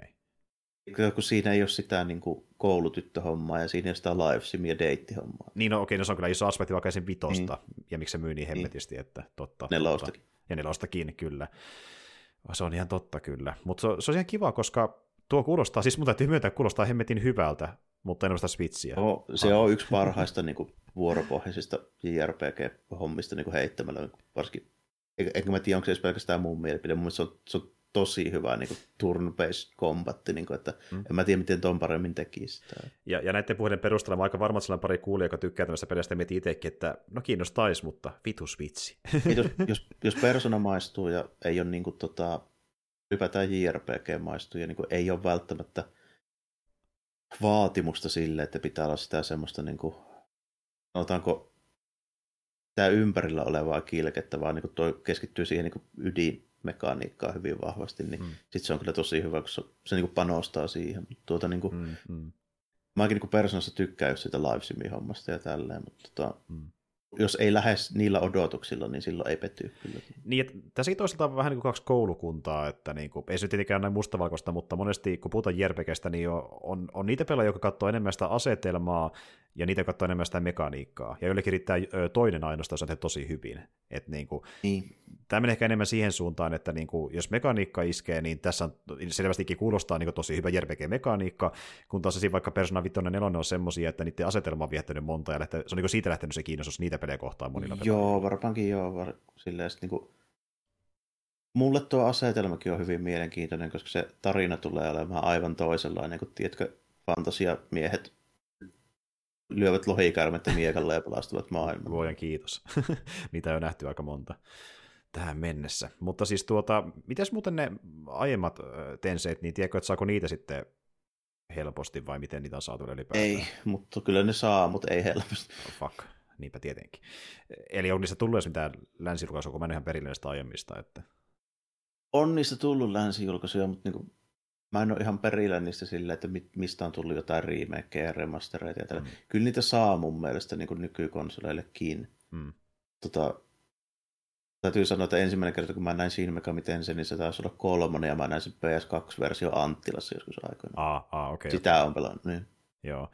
Okay. Kun siinä ei ole sitä niin kuin koulutyttöhommaa ja siinä ei ole sitä live sim ja deittihommaa. Niin, no okei, okay, no se on kyllä iso aspekti vaikka sen vitosta, niin. ja miksi se myy niin hemmetisti, niin. että totta. Nelostakin. Totta. Ja nelostakin, kyllä. Se on ihan totta kyllä. Mutta se, se on ihan kiva, koska tuo kuulostaa, siis mun täytyy myöntää, kuulostaa hemmetin hyvältä, mutta en ole sitä Switchiä. No, se on yksi parhaista niin kuin, vuoropohjaisista JRPG-hommista niin kuin heittämällä, varsinkin enkä mä tiedä, onko se edes pelkästään mun mielipide, mun se on, se on tosi hyvä niin turn-based combatti, niin kuin, että mm. en mä tiedä, miten ton paremmin tekisi. Ja, ja näiden puheiden perusteella mä aika varma, että pari kuulia, joka tykkää tämmöistä pelistä, ja mietin itsekin, että no kiinnostaisi, mutta vitus vitsi. jos, jos, jos persona maistuu ja ei ole niin kuin, tota, ylipäätään JRPG maistuu, ja niin kuin, ei ole välttämättä vaatimusta sille, että pitää olla sitä semmoista, niin kuin, sanotaanko, tämä ympärillä olevaa kilkettä, vaan niin toi keskittyy siihen niin ydinmekaniikkaan hyvin vahvasti, niin mm. sitten se on kyllä tosi hyvä, kun se, se niin panostaa siihen. Tuota, niin kuin, mm, mm. Mäkin niin persoonassa tykkään just sitä live hommasta ja tälleen, mutta tota, mm jos ei lähes niillä odotuksilla, niin silloin ei kyllä. Niin, että tässäkin toisaalta on vähän niin kuin kaksi koulukuntaa, että niin kuin, ei se tietenkään näin mustavalkoista, mutta monesti kun puhutaan JRPGstä, niin on, on, on niitä pelaajia, jotka katsoo enemmän sitä asetelmaa ja niitä katsoo enemmän sitä mekaniikkaa. Ja ylekin riittää toinen ainoastaan, jos on tosi hyvin. Et niin kuin, niin. Tämä menee ehkä enemmän siihen suuntaan, että niin kuin, jos mekaniikka iskee, niin tässä on, selvästikin kuulostaa niin kuin tosi hyvä JRPG-mekaniikka, kun taas vaikka Persona 5 4 on semmoisia, että niiden asetelma on viettänyt monta, ja lähtee, se on niin kuin siitä lähtenyt se kiinnostus niitä pelejä kohtaan monilla Joo, varmaankin joo. Var, silleen, niin kuin, mulle tuo asetelmakin on hyvin mielenkiintoinen, koska se tarina tulee olemaan aivan toisenlainen, kun tiedätkö, fantasiamiehet lyövät lohikärmettä miekalla ja pelastuvat maailman. Voijan kiitos. Niitä on nähty aika monta tähän mennessä. Mutta siis tuota, mitäs muuten ne aiemmat tenseet, niin tiedätkö, että saako niitä sitten helposti, vai miten niitä on saatu ylipäätään? Ei, mutta kyllä ne saa, mutta ei helposti. Oh, fuck, niinpä tietenkin. Eli on niistä tullut edes mitään länsijulkaisua, kun mä en ihan perille näistä aiemmista, että... On niistä tullut länsijulkaisuja, mutta niinku, mä en ole ihan perillä niistä sillä, että mistä on tullut jotain remakeja ja remastereita ja Mm. Kyllä niitä saa mun mielestä niin nykykonsoleillekin. Mm. Tota, täytyy sanoa, että ensimmäinen kerta, kun mä näin siinä Megami Tensei, niin se taisi olla kolmonen, ja mä näin sen PS2-versio Anttilassa joskus aikoina. Ah, ah, okay, Sitä okay. on pelannut, niin. Joo.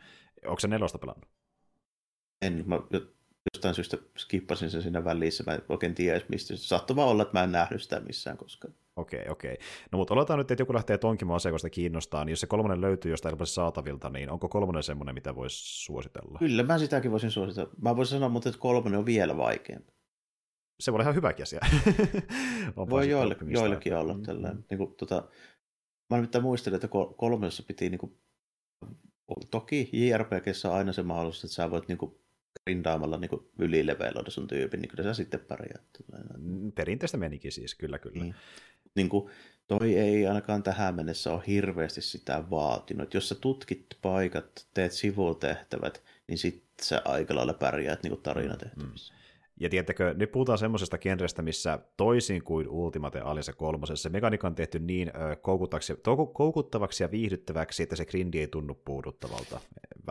Onko se nelosta pelannut? En, mä jostain syystä skippasin sen siinä välissä, mä en oikein tiedä mistä. Se saattoi vaan olla, että mä en nähnyt sitä missään koskaan. Okei, okay, okei. Okay. No mutta oletaan nyt, että joku lähtee tonkimaan asiakosta kiinnostaa, niin jos se kolmonen löytyy jostain helposti saatavilta, niin onko kolmonen semmoinen, mitä voisi suositella? Kyllä, mä sitäkin voisin suositella. Mä voisin sanoa, mutta että kolmonen on vielä vaikeampi se voi olla ihan hyväkin asia. voi joillekin, joillekin olla mm. tällainen. Niin kuin, tota, mä nyt muistelin, että kolmessa piti niin kuin, toki JRPGssä on aina se mahdollisuus, että sä voit niin kuin, grindaamalla niin ylileveloida sun tyypin, niin kyllä sä sitten pärjäät. Perinteistä menikin siis, kyllä kyllä. Niin. Niin kuin, toi ei ainakaan tähän mennessä ole hirveästi sitä vaatinut. Jos sä tutkit paikat, teet sivutehtävät, niin sit sä aika lailla pärjäät niin tarinatehtävissä. Mm. Ja tiettäkö, nyt puhutaan semmoisesta genrestä, missä toisin kuin Ultimate Alisa kolmosessa, mekaniikka on tehty niin koukuttavaksi ja viihdyttäväksi, että se grindi ei tunnu puuduttavalta.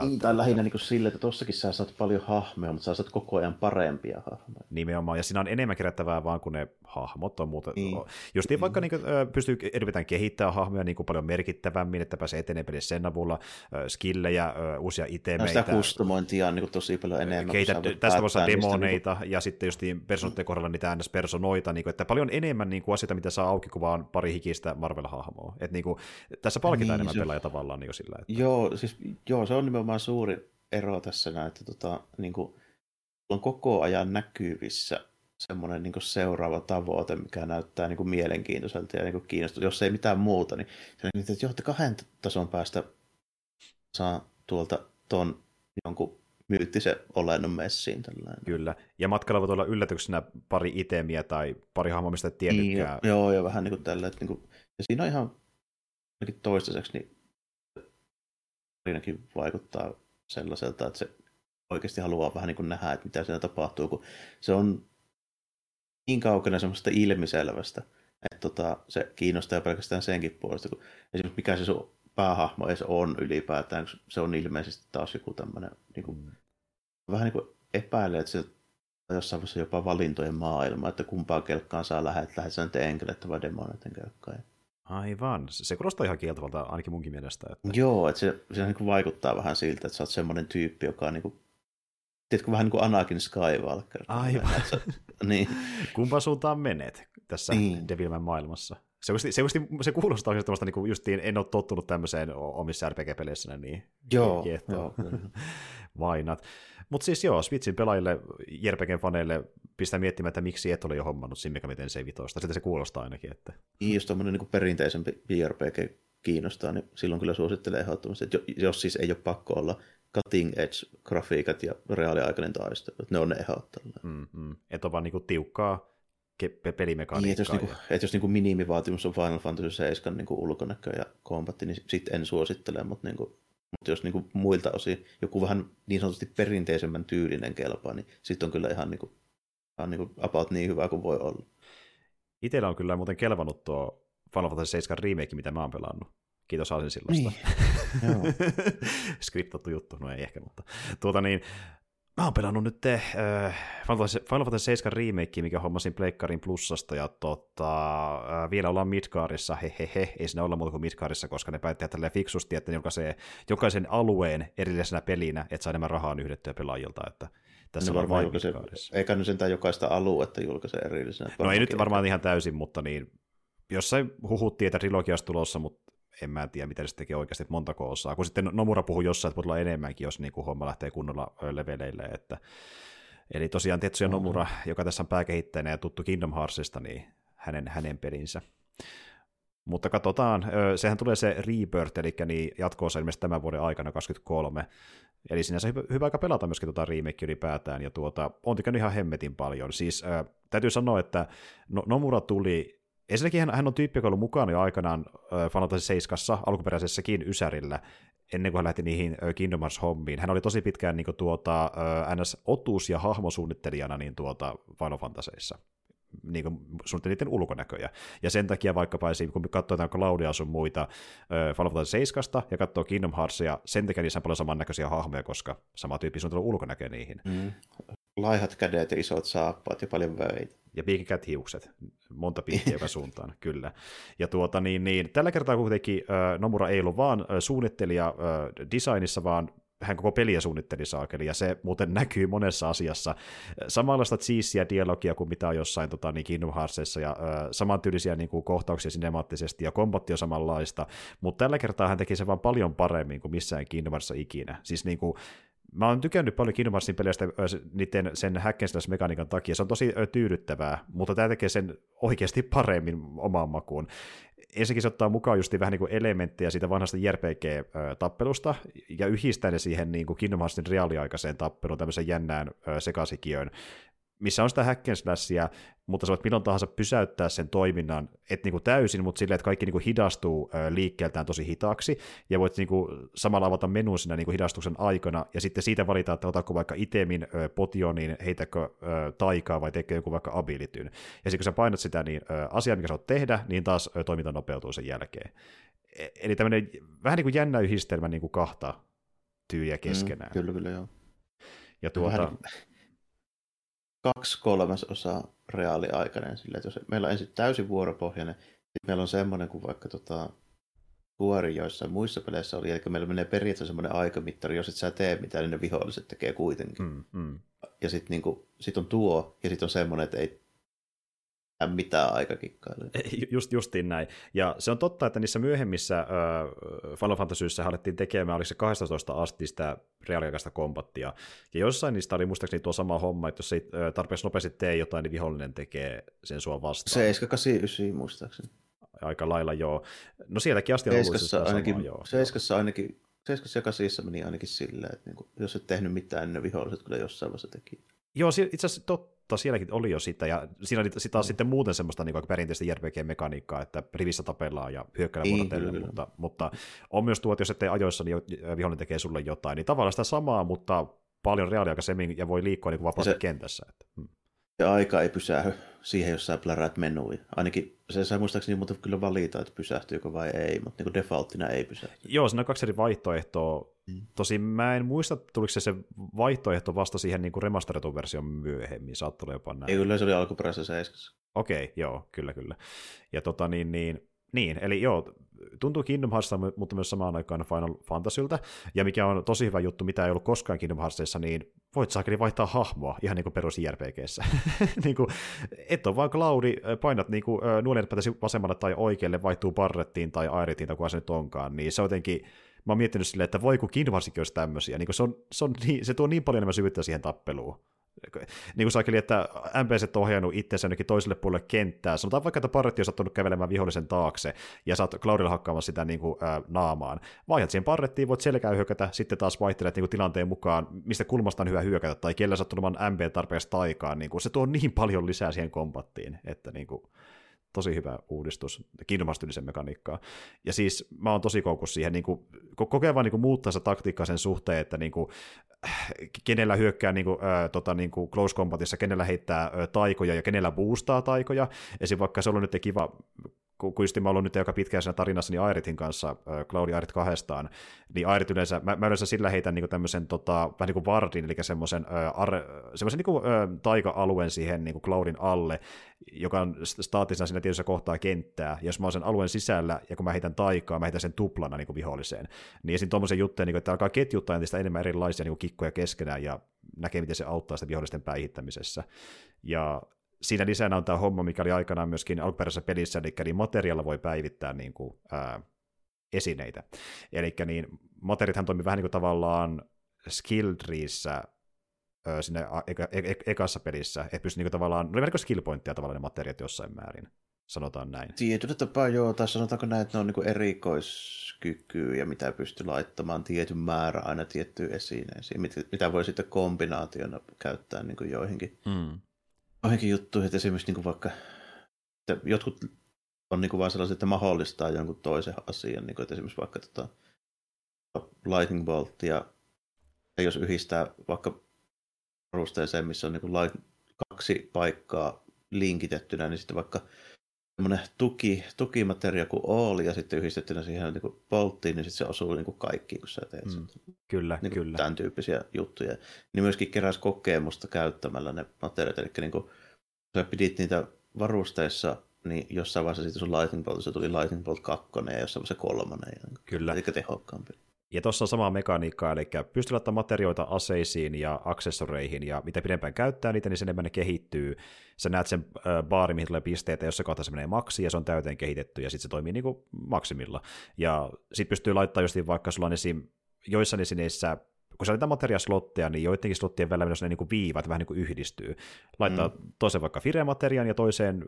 Niin, tai lähinnä niin sille, että tossakin sä saat paljon hahmoja, mutta sä saat koko ajan parempia hahmoja. Nimenomaan, ja siinä on enemmän kerättävää vaan kuin ne hahmot on muuta. Niin. Just niin, vaikka niin kuin, pystyy ylipäätään kehittämään hahmoja niin kuin paljon merkittävämmin, että pääsee eteneen pelissä sen avulla, skillejä, uusia itemeitä. Ja sitä kustomointia on niin kuin tosi paljon enemmän. Keitä, tästä voisi demoneita, niin. Ja sitten just niin personoiden kohdalla niitä NS-personoita, niin kuin, että paljon enemmän niin kuin asioita, mitä saa auki, kuin vaan pari hikistä Marvel-hahmoa. Että niin kuin, tässä palkitaan niin, enemmän se... pelaajia tavallaan niin sillä. Että... Joo, siis, joo, se on nimenomaan suuri ero tässä näin, että tota, niin kuin, on koko ajan näkyvissä semmoinen niin seuraava tavoite, mikä näyttää niin kuin mielenkiintoiselta ja niin kiinnostavaa. Jos ei mitään muuta, niin se on että joo, kahden tason päästä saa tuolta ton jonkun myyttisen olennon messiin. Tällainen. Kyllä, ja matkalla voi olla yllätyksenä pari itemiä tai pari hahmoa, mistä et tiennytkään. Niin, joo, ja vähän niin kuin tällä, että niin kuin, ja siinä on ihan toistaiseksi, niin ainakin vaikuttaa sellaiselta, että se oikeasti haluaa vähän niin kuin nähdä, että mitä siellä tapahtuu, kun se on niin kaukana semmoista ilmiselvästä, että tota, se kiinnostaa pelkästään senkin puolesta, kun esimerkiksi mikä se sun päähahmo edes on ylipäätään, se on ilmeisesti taas joku tämmöinen, niin kuin, mm. vähän niin kuin epäilee, että se jossain vaiheessa jopa valintojen maailma, että kumpaan kelkkaan saa lähet, lähet sen enkelettä vai demoneiden kelkkaan. Aivan, se kuulostaa ihan kieltävältä ainakin munkin mielestä. Että... Joo, että se, se niin kuin vaikuttaa vähän siltä, että sä oot semmoinen tyyppi, joka on niin kuin tiedätkö, vähän niin kuin Anakin Skywalker. Aivan. niin. Kumpa suuntaan menet tässä niin. Devilman maailmassa? Se, se, se, se kuulostaa tämmöistä, niin justiin, en ole tottunut tämmöiseen omissa RPG-peleissä, niin joo, joo. Vainat. Mutta siis joo, Switchin pelaajille, JRPGn faneille pistää miettimään, että miksi et ole jo hommannut Shin miten se vitoista. Sitä se kuulostaa ainakin. Että... Niin, jos tämmöinen niin perinteisempi JRPG kiinnostaa, niin silloin kyllä suosittelen ehdottomasti, että jos siis ei ole pakko olla cutting edge grafiikat ja reaaliaikainen taistelu. Ne on ne ehot. Mm, mm. Että on vaan niinku tiukkaa pelimekaniikkaa. Niin, että jos, niinku, että jos niinku minimivaatimus on Final Fantasy 7 niinku ulkonäkö ja kombatti, niin sitten en suosittele, mutta, niinku, mutta jos niinku muilta osin joku vähän niin sanotusti perinteisemmän tyylinen kelpaa, niin sitten on kyllä ihan, niinku, ihan niinku about niin hyvä kuin voi olla. Itellä on kyllä muuten kelvannut tuo Final Fantasy 7 remake, mitä mä oon pelannut. Kiitos Aasinsillosta. Niin. Skriptattu juttu, no ei ehkä, mutta tuota niin, Mä oon pelannut nyt te, äh, Final Fantasy 7 remake, mikä hommasin Pleikkarin plussasta, ja tota, äh, vielä ollaan Midgarissa, hehehe, ei siinä olla muuta kuin Midgarissa, koska ne päätti tehdä fiksusti, että jokaisen, jokaisen alueen erillisenä pelinä, että saa enemmän rahaa yhdettyä pelaajilta, että tässä no, on vain Midgarissa. Eikä nyt sentään jokaista aluetta julkaise erillisenä. No ei nyt varmaan ihan täysin, mutta niin, jossain huhuttiin, että trilogiasta tulossa, mutta en mä tiedä, mitä se tekee oikeasti, että montako osaa. Kun sitten Nomura puhui jossain, että voi olla enemmänkin, jos niin kuin homma lähtee kunnolla leveleille. Että... Eli tosiaan Tetsuya mm-hmm. Nomura, joka tässä on pääkehittäjänä ja tuttu Kingdom Heartsista, niin hänen, hänen pelinsä. Mutta katsotaan, sehän tulee se Rebirth, eli niin jatkoosa ilmeisesti tämän vuoden aikana 23. Eli sinänsä hyvä, hyvä aika pelata myöskin tuota remake ylipäätään, ja tuota, on tykännyt ihan hemmetin paljon. Siis äh, täytyy sanoa, että no, Nomura tuli ensinnäkin hän, hän on tyyppi, joka on ollut mukana jo aikanaan Final Fantasy 7 alkuperäisessäkin Ysärillä, ennen kuin hän lähti niihin Kingdom Hearts-hommiin. Hän oli tosi pitkään niin kuin, tuota, NS-otuus- ja hahmosuunnittelijana niin tuota, Final Fantasyissa niin kuin suunnitteli niiden ulkonäköjä. Ja sen takia vaikkapa kun katsoo jotain Claudia sun muita äh, Final Fantasy 7 ja katsoo Kingdom Heartsia, sen takia niissä on paljon samannäköisiä hahmoja, koska sama tyyppi suunnittelu ulkonäkö niihin. Mm. Laihat kädet ja isot saappaat ja paljon vöitä. Ja piikikät hiukset, monta joka suuntaan, kyllä. Ja tuota, niin, niin, tällä kertaa kuitenkin Nomura ei ollut vaan suunnittelija äh, designissa, vaan hän koko peliä suunnitteli saakeli, ja se muuten näkyy monessa asiassa. Samanlaista cheesiä dialogia kuin mitä on jossain tota, niin Kingdom Heartsissa, ja ö, samantyylisiä niin kuin, kohtauksia sinemaattisesti, ja kombatti on samanlaista, mutta tällä kertaa hän teki se vaan paljon paremmin kuin missään Kingdom Heartsissa ikinä. Siis niin kuin, Mä oon tykännyt paljon Kingdom peleistä niiden, sen hack mekaniikan takia. Se on tosi tyydyttävää, mutta tämä tekee sen oikeasti paremmin omaan makuun ensinnäkin se ottaa mukaan just vähän niin kuin elementtejä siitä vanhasta JRPG-tappelusta ja yhdistää ne siihen niin kuin Kingdom Heartsin reaaliaikaiseen tappeluun, tämmöisen jännään sekasikiön, missä on sitä hack mutta sä voit milloin tahansa pysäyttää sen toiminnan, et niinku täysin, mutta silleen, että kaikki niinku hidastuu liikkeeltään tosi hitaaksi, ja voit niinku samalla avata menun siinä niinku hidastuksen aikana, ja sitten siitä valita, että otatko vaikka itemin potionin, heitäkö taikaa vai tekee joku vaikka abilityn. Ja sitten kun sä painat sitä niin ö, asiaa, mikä sä oot tehdä, niin taas toiminta nopeutuu sen jälkeen. E- eli tämmöinen vähän niin kuin jännä yhdistelmä niin kuin kahta tyyliä keskenään. Mm, kyllä, kyllä, joo. Ja tuota... Vähän kaksi kolmasosaa reaaliaikainen. Sillä, että jos meillä on ensin täysin vuoropohjainen, niin meillä on semmoinen kuin vaikka tota, vuori joissain muissa peleissä oli, eli meillä menee periaatteessa semmoinen aikamittari, jos et sä tee mitään, niin ne viholliset tekee kuitenkin. Mm, mm. Ja sitten niinku, sit on tuo, ja sitten on semmoinen, että ei mitään aikakikkailuja. Just, justiin näin. Ja se on totta, että niissä myöhemmissä äh, Final Fantasyissa alettiin tekemään, oliko se 12 asti sitä reaaliaikaista kombattia. Ja jossain niistä oli muistaakseni tuo sama homma, että jos ei äh, tarpeeksi nopeasti tee jotain, niin vihollinen tekee sen sua vastaan. 789 muistaakseni. Aika lailla joo. No sielläkin asti on ollut se ainakin, sama, joo. Seiskassa ainakin, Seiskassa ja Kasissa meni ainakin silleen, että niinku, jos et tehnyt mitään, niin ne viholliset kyllä jossain vaiheessa teki. Joo, itse asiassa totta, sielläkin oli jo sitä, ja siinä oli sitä mm. sitten muuten semmoista niin perinteistä JRPG-mekaniikkaa, että rivissä tapellaan ja hyökkäillä vuorotellen, mutta, mutta on myös tuo, että jos ettei ajoissa, niin vihollinen tekee sulle jotain, niin tavallaan sitä samaa, mutta paljon reaaliaikaisemmin ja voi liikkua niin vapaasti se, kentässä. Että, hmm. Ja aika ei pysähy siihen, jos sä pläräät menuja. Ainakin se saa muistaakseni mutta kyllä valita, että pysähtyykö vai ei, mutta niin defaulttina ei pysähty. Joo, siinä on kaksi eri vaihtoehtoa. Mm. Tosin mä en muista, tuliko se se vaihtoehto vasta siihen niin remasteretun version myöhemmin, saattoi jopa näin. Ei, kyllä se oli alkuperäisessä seiskassa. Okei, okay, joo, kyllä, kyllä. Ja tota niin, niin, niin, eli joo, tuntuu Kingdom Heartsa, mutta myös samaan aikaan Final Fantasyltä, ja mikä on tosi hyvä juttu, mitä ei ollut koskaan Kingdom Heartsissa, niin voit saakeli vaihtaa hahmoa, ihan niin kuin perus JRPGssä. niin kuin, et ole vaan Cloudi, painat niin kuin, nuolen vasemmalle tai oikealle, vaihtuu Barrettiin tai Airitiin tai kuka se nyt onkaan, niin se on jotenkin, mä oon miettinyt silleen, että voi kun Kingdom Heartsikin olisi tämmöisiä, niin se, on, se, on, niin, se tuo niin paljon enemmän syvyyttä siihen tappeluun niin kuin saakeli, että MPC on ohjannut itsensä jonnekin toiselle puolelle kenttää. Sanotaan vaikka, että parretti on sattunut kävelemään vihollisen taakse, ja saat Claudilla hakkaamaan sitä niin kuin, ää, naamaan. Vaihdat siihen parrettiin, voit selkää hyökätä, sitten taas vaihtelet niin kuin, tilanteen mukaan, mistä kulmasta on hyvä hyökätä, tai kellä sattunut MP tarpeeksi taikaan. Niin kuin, se tuo niin paljon lisää siihen kombattiin, että niin kuin, tosi hyvä uudistus, Kingdom mekaniikkaa. Ja siis mä oon tosi koukussa siihen, niin kuin, kokee vaan niin kuin, muuttaa se taktiikka sen suhteen, että niin kuin, kenellä hyökkää niin kuin, äh, tota, niin kuin close combatissa, kenellä heittää äh, taikoja ja kenellä boostaa taikoja. Esim. vaikka se on nyt kiva kun, kun mä ollut nyt aika pitkään siinä tarinassa niin Airitin kanssa, Claudia Airit kahdestaan, niin Airit yleensä, mä, mä yleensä sillä heitän niin tämmöisen tota, vähän niin kuin vardin, eli semmoisen, semmoisen äh, taika-alueen siihen kuin Cloudin alle, joka on staattisena siinä tietyssä kohtaa kenttää, ja jos mä oon sen alueen sisällä, ja kun mä heitän taikaa, mä heitän sen tuplana kuin viholliseen, niin esim. tuommoisen juttuja, niin kuin, että alkaa ketjuttaa entistä enemmän erilaisia kuin kikkoja keskenään, ja näkee, miten se auttaa sitä vihollisten päihittämisessä. Ja siinä lisänä on tämä homma, mikä oli aikanaan myöskin alkuperäisessä pelissä, eli niin materiaalla voi päivittää niin kuin, ää, esineitä. Eli niin, materiaalithan toimii vähän niin kuin tavallaan skill treeissä sinne eka, e, e, ekassa pelissä, että pystyy niin tavallaan, ne oli skill pointtia tavallaan ne materiaat jossain määrin, sanotaan näin. Tietyllä tapaa joo, tai sanotaanko näin, että ne on niin erikoiskykyjä, mitä pystyy laittamaan tietyn määrä aina tiettyyn esineisiin, mitä voi sitten kombinaationa käyttää niin joihinkin mm joihinkin juttuihin, että esimerkiksi niin kuin vaikka että jotkut on niin kuin vaan sellaiset, että mahdollistaa jonkun toisen asian, niin kuin, että esimerkiksi vaikka tota, lightning boltia, ja jos yhdistää vaikka varusteeseen, missä on niin kuin light, kaksi paikkaa linkitettynä, niin sitten vaikka tuki, tukimateria kuin oli ja sitten yhdistettynä siihen niin kuin polttiin, niin sitten se osuu niin kuin kaikkiin, kun sä teet mm, Kyllä, niin kyllä. Tämän tyyppisiä juttuja. Niin myöskin keräs kokemusta käyttämällä ne materiaalit. Eli niin kuin, kun sä pidit niitä varusteissa, niin jossain vaiheessa sitten sun Lightning Bolt, tuli Lightning Bolt 2 ja jossain vaiheessa kolmonen. Kyllä. Eli tehokkaampi. Ja tuossa on sama mekaniikka, eli pystyy laittamaan materioita aseisiin ja aksessoreihin, ja mitä pidempään käyttää niitä, niin sen enemmän ne kehittyy. Sä näet sen äh, baari, mihin tulee pisteitä, jos se kohta se menee maksi, ja se on täyteen kehitetty, ja sitten se toimii niin kuin maksimilla. Ja sitten pystyy laittamaan just vaikka sulla on esim. joissain esineissä kun sä materiaslotteja, niin joidenkin slottien välillä myös ne niin kuin viivat vähän niin kuin yhdistyy. Laittaa mm. toisen vaikka Fire-materiaan ja toiseen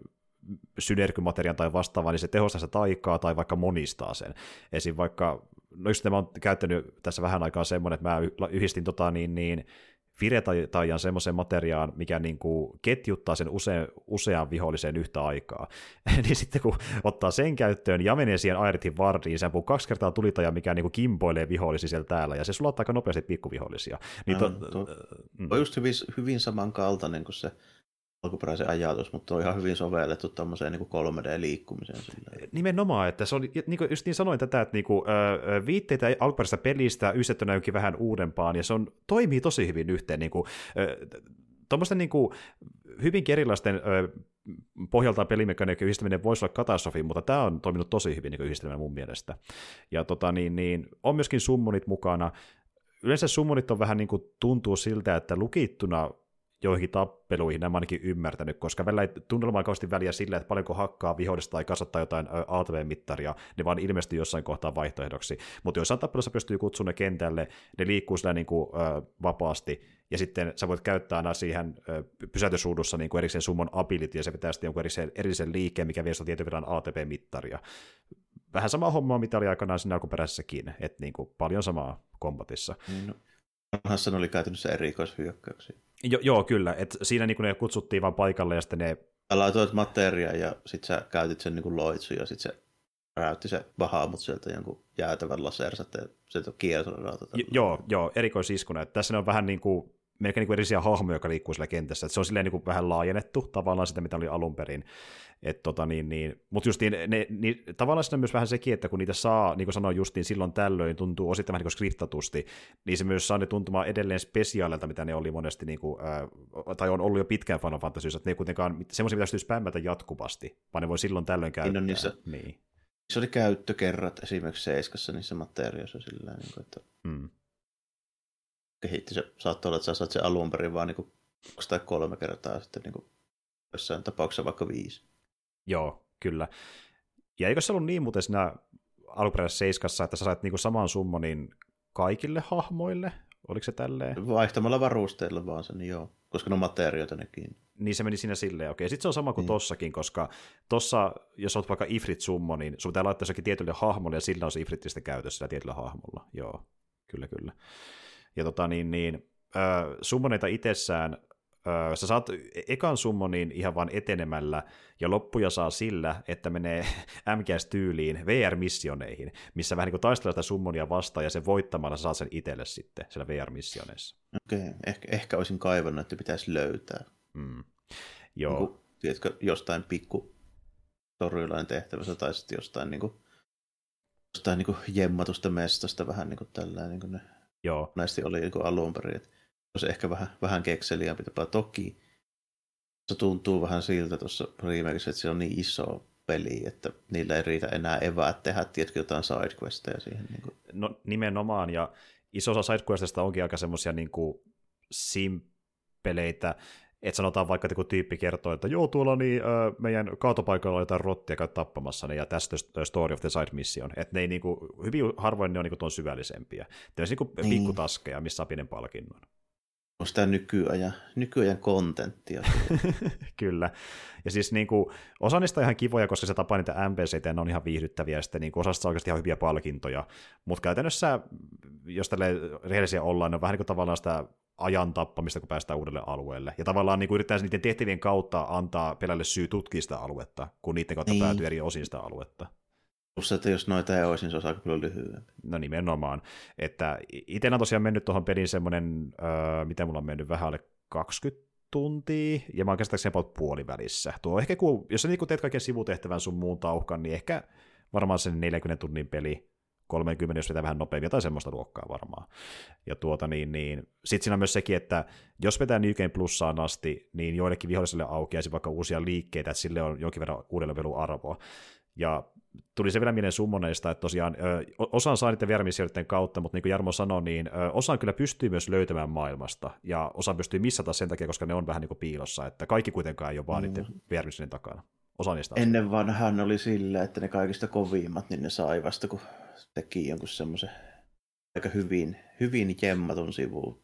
synergymateriaan tai vastaavaa, niin se tehostaa sitä taikaa tai vaikka monistaa sen. Esim. vaikka, no just mä oon käyttänyt tässä vähän aikaa semmoinen, että mä yhdistin tota niin, niin Fire-taian semmoisen materiaan, mikä niin kuin ketjuttaa sen use, usean viholliseen yhtä aikaa. niin sitten kun ottaa sen käyttöön ja menee siihen Airitin vardiin, se ampuu kaksi kertaa tulitaja, mikä niin kuin kimpoilee vihollisia siellä täällä, ja se sulattaa aika nopeasti pikkuvihollisia. Niin to, to, to, mm. on just hyvin, hyvin samankaltainen kuin se alkuperäisen ajatus, mutta on ihan hyvin sovellettu tuommoiseen niin 3D-liikkumiseen. Sillä. Nimenomaan, että se on, niin kuin just niin sanoin tätä, että niin kuin, äh, viitteitä alkuperäisestä pelistä yhdistettynä jonkin vähän uudempaan, ja se on, toimii tosi hyvin yhteen. Niin kuin, äh, tuommoisten niin kuin, hyvin erilaisten äh, pohjaltaan pelimekaniikan yhdistäminen voisi olla katastrofi, mutta tämä on toiminut tosi hyvin niin yhdistelmä mun mielestä. Ja tota, niin, niin, on myöskin summonit mukana. Yleensä summonit on vähän niin kuin tuntuu siltä, että lukittuna joihinkin tappeluihin, nämä ainakin ymmärtänyt, koska välillä ei tunnelma kauheasti väliä sillä, että paljonko hakkaa vihollista tai kasvattaa jotain ATV-mittaria, ne vaan ilmestyy jossain kohtaa vaihtoehdoksi. Mutta joissain tappelussa pystyy kutsumaan ne kentälle, ne liikkuu sillä niin kuin, ö, vapaasti, ja sitten sä voit käyttää aina siihen ö, pysäytysruudussa niin kuin erikseen summon ability, ja se pitää sitten jonkun erillisen, erillisen liikkeen, mikä vie sitä tietyn verran ATP-mittaria. Vähän sama homma, mitä oli aikanaan siinä alkuperäisessäkin, että niin kuin, paljon samaa kombatissa. No. Hassan oli käytännössä erikoishyökkäyksiä. Jo, joo, kyllä. Et siinä niin ne kutsuttiin vain paikalle ja sitten ne... Sä laitoit materiaa ja sitten sä käytit sen niin loitsu ja sitten se räytti se Bahamut sieltä jonkun jäätävän lasersäteen, sieltä kiertorauta. Joo, joo, erikoisiskuna. Tässä ne on vähän niin kuin melkein niin kuin erisiä hahmoja, jotka liikkuu siellä kentässä. että se on silleen niin kuin vähän laajennettu tavallaan sitä, mitä oli alun perin. Et tota, niin, niin, Mutta just niin, ne, niin, tavallaan siinä myös vähän sekin, että kun niitä saa, niin kuin sanoin justiin silloin tällöin, tuntuu osittain vähän niin skriptatusti, niin se myös saa ne tuntumaan edelleen spesiaalilta, mitä ne oli monesti, niin kuin, ää, tai on ollut jo pitkään Final Fantasy, että ne ei kuitenkaan semmoisia, mitä spämmätä jatkuvasti, vaan ne voi silloin tällöin käyttää. Niin, niissä, niin. Se oli käyttökerrat esimerkiksi Seiskassa niissä materiaalissa sillä niin kuin, että mm kehitti se. Saattoi olla, että sä saat sen alun perin vaan niin kaksi tai kolme kertaa sitten niin kuin jossain tapauksessa vaikka viisi. Joo, kyllä. Ja eikö se ollut niin muuten siinä alkuperäisessä seiskassa, että sä sait niin saman summonin kaikille hahmoille? Oliko se tälleen? Vaihtamalla varusteilla vaan sen, niin joo. Koska ne on materioita nekin. Niin se meni siinä silleen, okei. Sitten se on sama kuin niin. tossakin, koska tossa, jos olet vaikka Ifrit summo, niin sun pitää laittaa jossakin tietylle hahmolle, ja sillä on se Ifritistä käytössä sillä tietyllä hahmolla. Joo, kyllä, kyllä. Ja tota, niin, niin, äh, summoneita itsessään, sä saat ekan summonin ihan vaan etenemällä, ja loppuja saa sillä, että menee MGS-tyyliin VR-missioneihin, missä vähän niin kuin taistelee sitä summonia vastaan, ja sen voittamalla sä saat sen itselle sitten siellä VR-missioneissa. Okei, okay. ehkä, ehkä olisin kaivannut, että pitäisi löytää. Mm. Joo. Niin kuin, tiedätkö, jostain pikku torjulain tehtävässä, tai sitten jostain, niin kuin, jostain niin kuin jemmatusta mestasta vähän niin kuin tällä niin kuin ne Joo. Näistä oli niin alun perin, että olisi ehkä vähän, vähän kekseliämpi tapa. Toki se tuntuu vähän siltä tuossa remakeissa, että se on niin iso peli, että niillä ei riitä enää eväät tehdä, tiedätkö, jotain sidequesteja siihen. Niin kuin. No nimenomaan, ja iso osa sidequestista onkin aika semmoisia niin simpeleitä, että sanotaan vaikka, että kun tyyppi kertoo, että joo, tuolla niin, äh, meidän kaatopaikalla on jotain rottia käy tappamassa ne, ja tästä Story of the Side Mission. Että ne ei niinku, hyvin harvoin ne on niinku tuon syvällisempiä. Ne on niinku niin. pikkutaskeja, missä saa pienen palkinnon. On sitä nykyajan, nykyajan kontenttia. Kyllä. Ja siis niin kuin, osa niistä on ihan kivoja, koska se tapaa niitä NPCtä, ne on ihan viihdyttäviä, ja sitten niin kuin, osasta oikeasti ihan hyviä palkintoja. Mutta käytännössä, jos tälle rehellisiä ollaan, ne on vähän niin kuin tavallaan sitä ajan tappamista, kun päästään uudelle alueelle. Ja tavallaan niin kuin yrittää niiden tehtävien kautta antaa pelälle syy tutkia sitä aluetta, kun niiden kautta niin. päätyy eri osin sitä aluetta. Plus, että jos noita ei olisi, niin se olisi aika kyllä lyhyempi. No nimenomaan. Että itsellä on tosiaan mennyt tuohon peliin semmoinen, öö, miten mulla on mennyt vähän alle 20 tuntia, ja mä oon käsittääkseni about puolivälissä. Tuo ehkä, kun, jos sä niin teet kaiken sivutehtävän sun muun tauhkan, niin ehkä varmaan sen 40 tunnin peli, 30, jos vetää vähän nopeammin, tai semmoista luokkaa varmaan. Ja tuota niin, niin sitten siinä on myös sekin, että jos vetää New Game Plussaan asti, niin joillekin vihollisille aukeaisi vaikka uusia liikkeitä, että sille on jonkin verran uudelle arvoa. Ja tuli se vielä mieleen summoneista, että tosiaan ö, osaan saa niiden vieramissioiden kautta, mutta niin kuin Jarmo sanoi, niin ö, osaan kyllä pystyy myös löytämään maailmasta, ja osa pystyy missata sen takia, koska ne on vähän niin kuin piilossa, että kaikki kuitenkaan ei ole vaan mm. niiden vieramissioiden takana. Osa niistä Ennen vanhaan oli sillä, että ne kaikista kovimmat, niin ne sai vasta, kun teki jonkun semmoisen aika hyvin, hyvin jemmatun sivuun.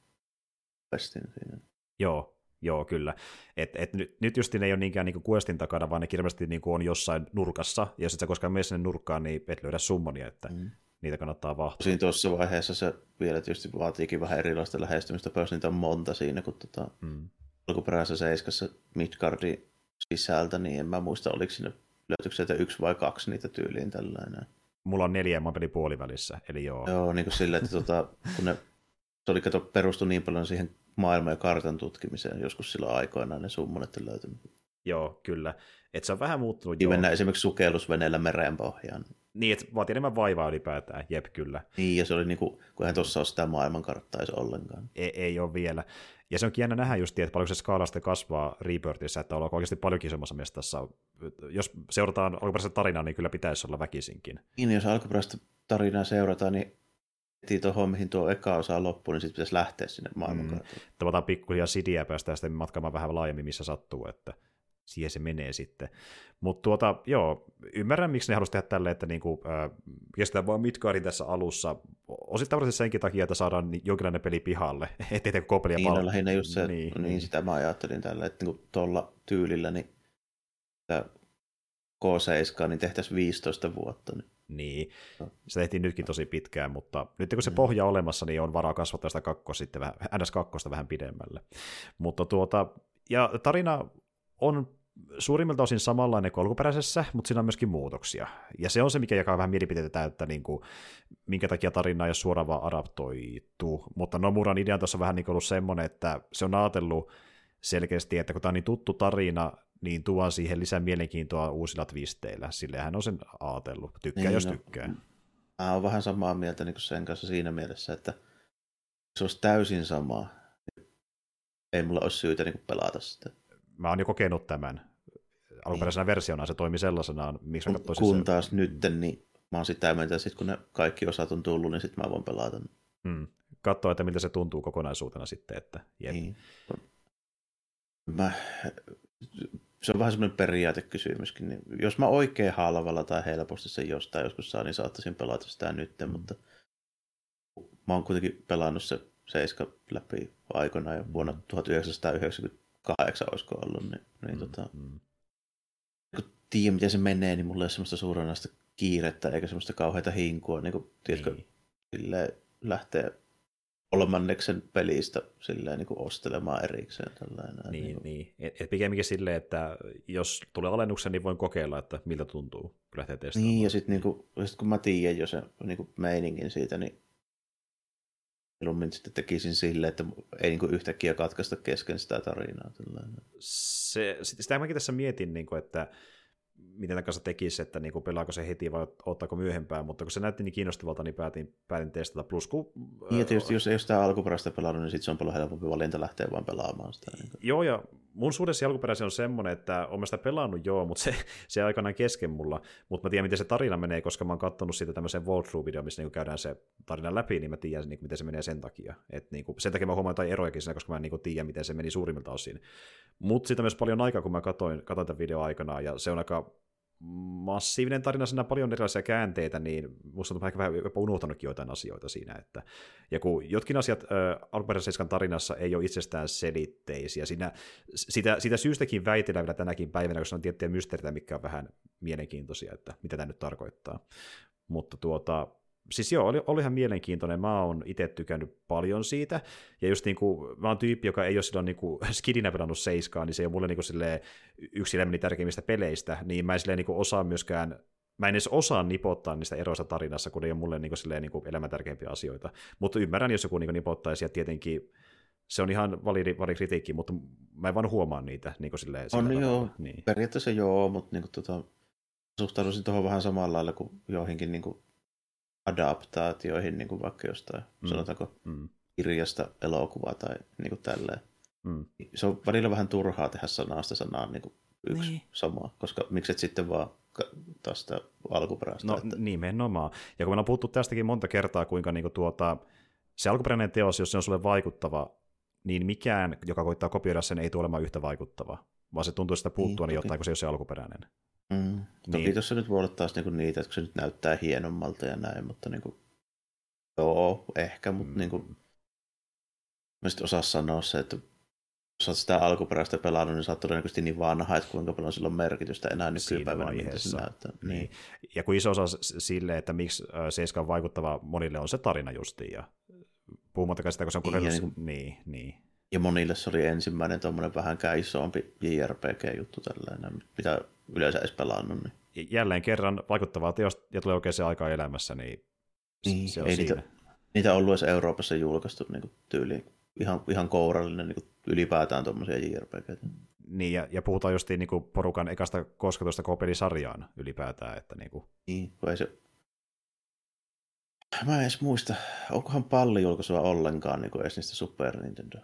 Siinä. Joo, Joo, kyllä. Et, et nyt, nyt just ne ei ole niinkään niinku questin takana, vaan ne kirjallisesti niinku on jossain nurkassa, ja jos et sä koskaan mene sinne nurkkaan, niin et löydä summonia, että mm. niitä kannattaa vahtia. Siinä tuossa vaiheessa se vielä tietysti vaatiikin vähän erilaista lähestymistä, myös niitä on monta siinä, kun tota, mm. alkuperäisessä seiskassa Midgardin sisältä, niin en mä muista, oliko siinä löytyykö sieltä yksi vai kaksi niitä tyyliin tällainen. Mulla on neljä, mä pelin puolivälissä, eli joo. Joo, niin kuin sille, että tota, kun ne se oli kato, perustu niin paljon siihen maailman ja kartan tutkimiseen joskus silloin aikoinaan ne summonetten löytyminen. Joo, kyllä. Et se on vähän muuttunut. Niin mennään esimerkiksi sukellusveneellä merenpohjaan. Niin, että vaatii enemmän vaivaa ylipäätään, jep, kyllä. Niin, ja se oli niin kuin, kun eihän tuossa ole sitä maailmankarttaa edes ollenkaan. Ei, ei ole vielä. Ja se onkin jännä nähdä just, että paljonko se skaala sitten kasvaa Rebirthissä, että ollaan oikeasti paljon isommassa mestassa. Jos seurataan alkuperäistä tarinaa, niin kyllä pitäisi olla väkisinkin. Niin, jos alkuperäistä tarinaa seurataan, niin heti tuohon, mihin tuo eka osa loppuu, niin sitten pitäisi lähteä sinne maailmankartalle. Mm. Tavataan pikkuhiljaa sidiä päästään sitten matkaamaan vähän laajemmin, missä sattuu, että siihen se menee sitten. Mutta tuota, joo, ymmärrän, miksi ne haluaisi tehdä tälleen, että niinku, äh, kestää vaan Midgardin tässä alussa. Osittain senkin takia, että saadaan jonkinlainen peli pihalle, ettei tee koko peliä niin, pal- no, lähinnä just se, niin, niin, niin, sitä mä ajattelin tällä, että niinku tuolla tyylillä, niin K7, niin tehtäisiin 15 vuotta. Niin niin, se tehtiin nytkin tosi pitkään, mutta nyt kun se mm. pohja on olemassa, niin on varaa kasvattaa sitä kakkoa sitten vähän, NS2 vähän pidemmälle. Mutta tuota, ja tarina on suurimmilta osin samanlainen kuin alkuperäisessä, mutta siinä on myöskin muutoksia. Ja se on se, mikä jakaa vähän mielipiteitä, että niin kuin, minkä takia tarina ei ole suoraan vaan adaptoitu. Mutta Nomuran idea on tuossa vähän niin ollut semmoinen, että se on ajatellut selkeästi, että kun tämä on niin tuttu tarina, niin tuo siihen lisää mielenkiintoa uusilla twisteillä. Sille hän on sen ajatellut. Tykkää, niin, jos no, tykkää. Mä oon vähän samaa mieltä niin sen kanssa siinä mielessä, että se olisi täysin sama. Ei mulla olisi syytä niin pelata sitä. Mä oon jo kokenut tämän. Alkuperäisenä niin. versiona se toimi sellaisenaan. Miksi kun, kun taas nyt, niin mä oon sitä mieltä, että sit kun ne kaikki osat on tullut, niin sitten mä voin pelata. Hmm. Katsoa, että miltä se tuntuu kokonaisuutena sitten. Että, jep. Niin. Mä se on vähän semmoinen periaatekysymyskin. Niin jos mä oikein halvalla tai helposti sen jostain joskus saa, niin saattaisin pelata sitä nyt, mm. mutta mä oon kuitenkin pelannut se seiska läpi aikoinaan jo vuonna 1998 olisiko ollut, niin, niin mm. tota, mm. kun tiedän miten se menee, niin mulla ei ole semmoista suuranaista kiirettä eikä semmoista kauheita hinkua, niin kuin, tiedätkö, niin. lähtee kolmanneksen pelistä silleen niin kuin ostelemaan erikseen. Tällainen, niin, niin. niin. Et, et pikemminkin silleen, että jos tulee alennuksen, niin voin kokeilla, että miltä tuntuu, kun lähtee testaamaan. Niin, ja sitten niin kuin, sit kun mä tiedän jo sen niin kuin meiningin siitä, niin mieluummin sitten tekisin silleen, että ei niin kuin yhtäkkiä katkaista kesken sitä tarinaa. Tällainen. Se, sitä mäkin tässä mietin, niin kuin, että miten tämän kanssa tekisi, että niin kuin pelaako se heti vai ottaako myöhempään, mutta kun se näytti niin kiinnostavalta, niin päätin, päätin testata. Plus, kun, niin, tietysti jos ole sitä alkuperäistä pelannut, niin sitten se on paljon helpompi valinta lähteä vaan pelaamaan sitä. Niin kuin. Joo, ja mun suhdessa alkuperäisen on semmoinen, että olen sitä pelannut joo, mutta se, se aikanaan kesken mulla, mutta mä tiedän, miten se tarina menee, koska mä oon katsonut siitä tämmöisen walkthrough-video, missä niin käydään se tarina läpi, niin mä tiedän, niin kuin, miten se menee sen takia. Et, niin kuin, sen takia mä huomaan jotain erojakin siinä, koska mä en niin kuin, tiedä, miten se meni suurimmilta osin. Mutta siitä myös paljon aikaa, kun mä katsoin, katsoin tämän video aikanaan, ja se on aika massiivinen tarina, siinä on paljon erilaisia käänteitä, niin musta on ehkä vähän jopa unohtanutkin joitain asioita siinä. Että, ja kun jotkin asiat äh, alkuperäisen tarinassa ei ole itsestään selitteisiä, siinä, sitä, sitä syystäkin väitellään vielä tänäkin päivänä, koska on tiettyjä mysteeritä, mikä on vähän mielenkiintoisia, että mitä tämä nyt tarkoittaa. Mutta tuota, siis joo, oli, oli ihan mielenkiintoinen. Mä oon itse tykännyt paljon siitä. Ja just niin kuin, mä oon tyyppi, joka ei ole silloin niin kuin skidinä pelannut seiskaa, niin se ei ole mulle niin kuin yksi elämäni tärkeimmistä peleistä, niin mä en silleen niin kuin osaa myöskään mä en edes osaa nipottaa niistä eroista tarinassa, kun ei ole mulle niin kuin, silleen, niin kuin elämän tärkeimpiä asioita. Mutta ymmärrän, jos joku niin kuin, nipottaisi, ja tietenkin se on ihan validi, validi kritiikki, mutta mä en vaan huomaa niitä. Niin kuin silleen, on joo, niin. periaatteessa joo, mutta niin kuin, tota, suhtauduisin tuohon vähän samalla lailla kuin joihinkin niin kuin adaptaatioihin, niin kuin vaikka jostain, mm. sanotaanko, mm. kirjasta elokuvaa tai niin kuin tälleen. Mm. Se on välillä vähän turhaa tehdä sanasta sanaan niin kuin yksi niin. sama, koska mikset sitten vaan tästä alkuperäistä. No että... nimenomaan. Ja kun me on puhuttu tästäkin monta kertaa, kuinka niin kuin tuota, se alkuperäinen teos, jos se on sulle vaikuttava, niin mikään, joka koittaa kopioida sen, ei tule olemaan yhtä vaikuttava, vaan se tuntuu sitä puuttua niin, niin jotain, kun se ei ole se alkuperäinen. Mm. Toki niin. tuossa nyt voi olla taas niinku niitä, että se nyt näyttää hienommalta ja näin, mutta niinku, joo, ehkä, mutta mm. niinku, mä sitten osaa sanoa se, että jos olet sitä alkuperäistä pelannut, niin sä oot todennäköisesti niin vanha, että kuinka paljon sillä on merkitystä enää nykypäivänä, mitä se näyttää. Niin. niin. Ja kun iso osa sille, että miksi Seiska on vaikuttava monille, on se tarina justiin. Ja puhumattakaan sitä, kun se on. Niin, niin, niin, niin. Ja monille se oli ensimmäinen tuommoinen vähänkään isompi JRPG-juttu tällainen, mitä yleensä edes pelannut. Niin. Jälleen kerran vaikuttavaa teosta ja tulee oikein se aika elämässä, niin, niin se on ei siinä. Niitä, niitä on ollut edes Euroopassa julkaistu niin tyyliin ihan, ihan kourallinen niin ylipäätään tuommoisia JRPG. Niin, ja, ja puhutaan just niin kuin porukan ekasta kosketusta kopelisarjaan ylipäätään. Että niin, kuin... niin ei se... Mä en edes muista, onkohan palli julkaisua ollenkaan niin kuin edes niistä Super Nintendo?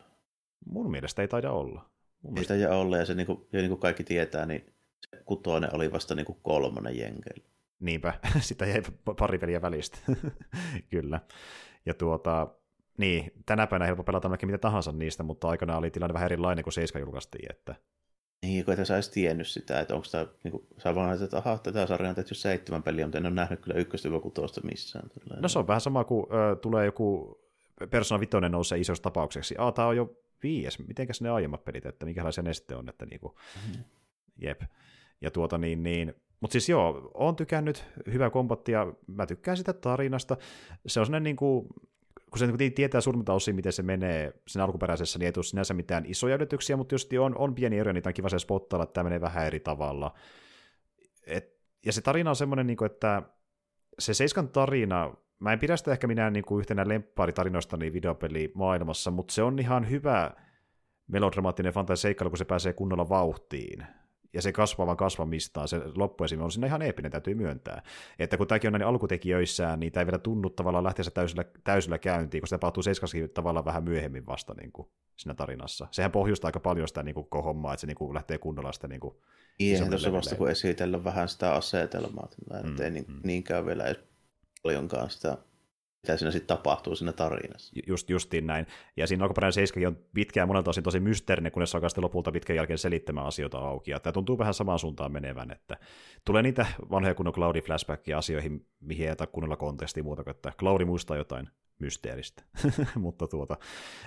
Mun mielestä ei taida olla. Mun ei mielestä... taida olla, ja se niin kuin, ja niin kuin kaikki tietää, niin se kutoinen oli vasta niin kuin kolmonen jenkeillä. Niinpä, sitä jäi pari peliä välistä. Kyllä. Ja tuota, niin, tänä päivänä helppo pelata melkein mitä tahansa niistä, mutta aikana oli tilanne vähän erilainen, kun 7 julkaistiin. Että... Niin, kun et sä edes tiennyt sitä, että onko tämä, niin kuin, sä vaan että aha, tätä sarjaa on tehty seitsemän peliä, mutta en ole nähnyt kyllä ykköstä kutosta missään. Tällainen. No se on vähän sama kuin ö, tulee joku Persona 5 nousee isoksi tapaukseksi. Ah, tämä on jo viies. Mitenkäs ne aiemmat pelit, että minkälaisia ne sitten on, että niinku, mm-hmm. jep. Ja tuota niin, niin mutta siis joo, on tykännyt, hyvä kombatti ja mä tykkään sitä tarinasta. Se on sellainen niin kuin, kun se niin tietää suurimmalta osin, miten se menee sen alkuperäisessä, niin ei tule sinänsä mitään isoja yllätyksiä, mutta just on, on pieni ero, niitä on kiva se spottailla, että tämä menee vähän eri tavalla. Et, ja se tarina on semmoinen, niin kuin, että se Seiskan tarina, mä en pidä sitä ehkä minä niin kuin yhtenä niin videopeli maailmassa, mutta se on ihan hyvä melodramaattinen fantasia-seikkailu, kun se pääsee kunnolla vauhtiin ja se kasvaa vaan kasvamistaan, se loppuesim. on siinä ihan eeppinen, täytyy myöntää. Että kun tämäkin on näin alkutekijöissään, niin tämä ei vielä tunnu tavallaan lähteä täysillä, täysillä käyntiin, kun se tapahtuu seiskaskin tavallaan vähän myöhemmin vasta niin kuin siinä tarinassa. Sehän pohjustaa aika paljon sitä niin kuin, hommaa, että se niin kuin, lähtee kunnolla sitä niin kuin, Ihan tuossa vasta kun esitellä vähän sitä asetelmaa, että mm, ei niin, mm. niinkään vielä paljonkaan sitä mitä siinä sitten tapahtuu siinä tarinassa. Just, justiin näin. Ja siinä alkuperäinen seiskakin on pitkään monelta osin tosi mysteerinen, kunnes alkaa sitten lopulta pitkän jälkeen selittämään asioita auki. Ja tämä tuntuu vähän samaan suuntaan menevän, että tulee niitä vanhoja kunnon Cloudi flashbackia asioihin, mihin ei jätä kunnolla kontekstia muuta kuin, että Cloudi muistaa jotain mysteeristä. Mutta tuota,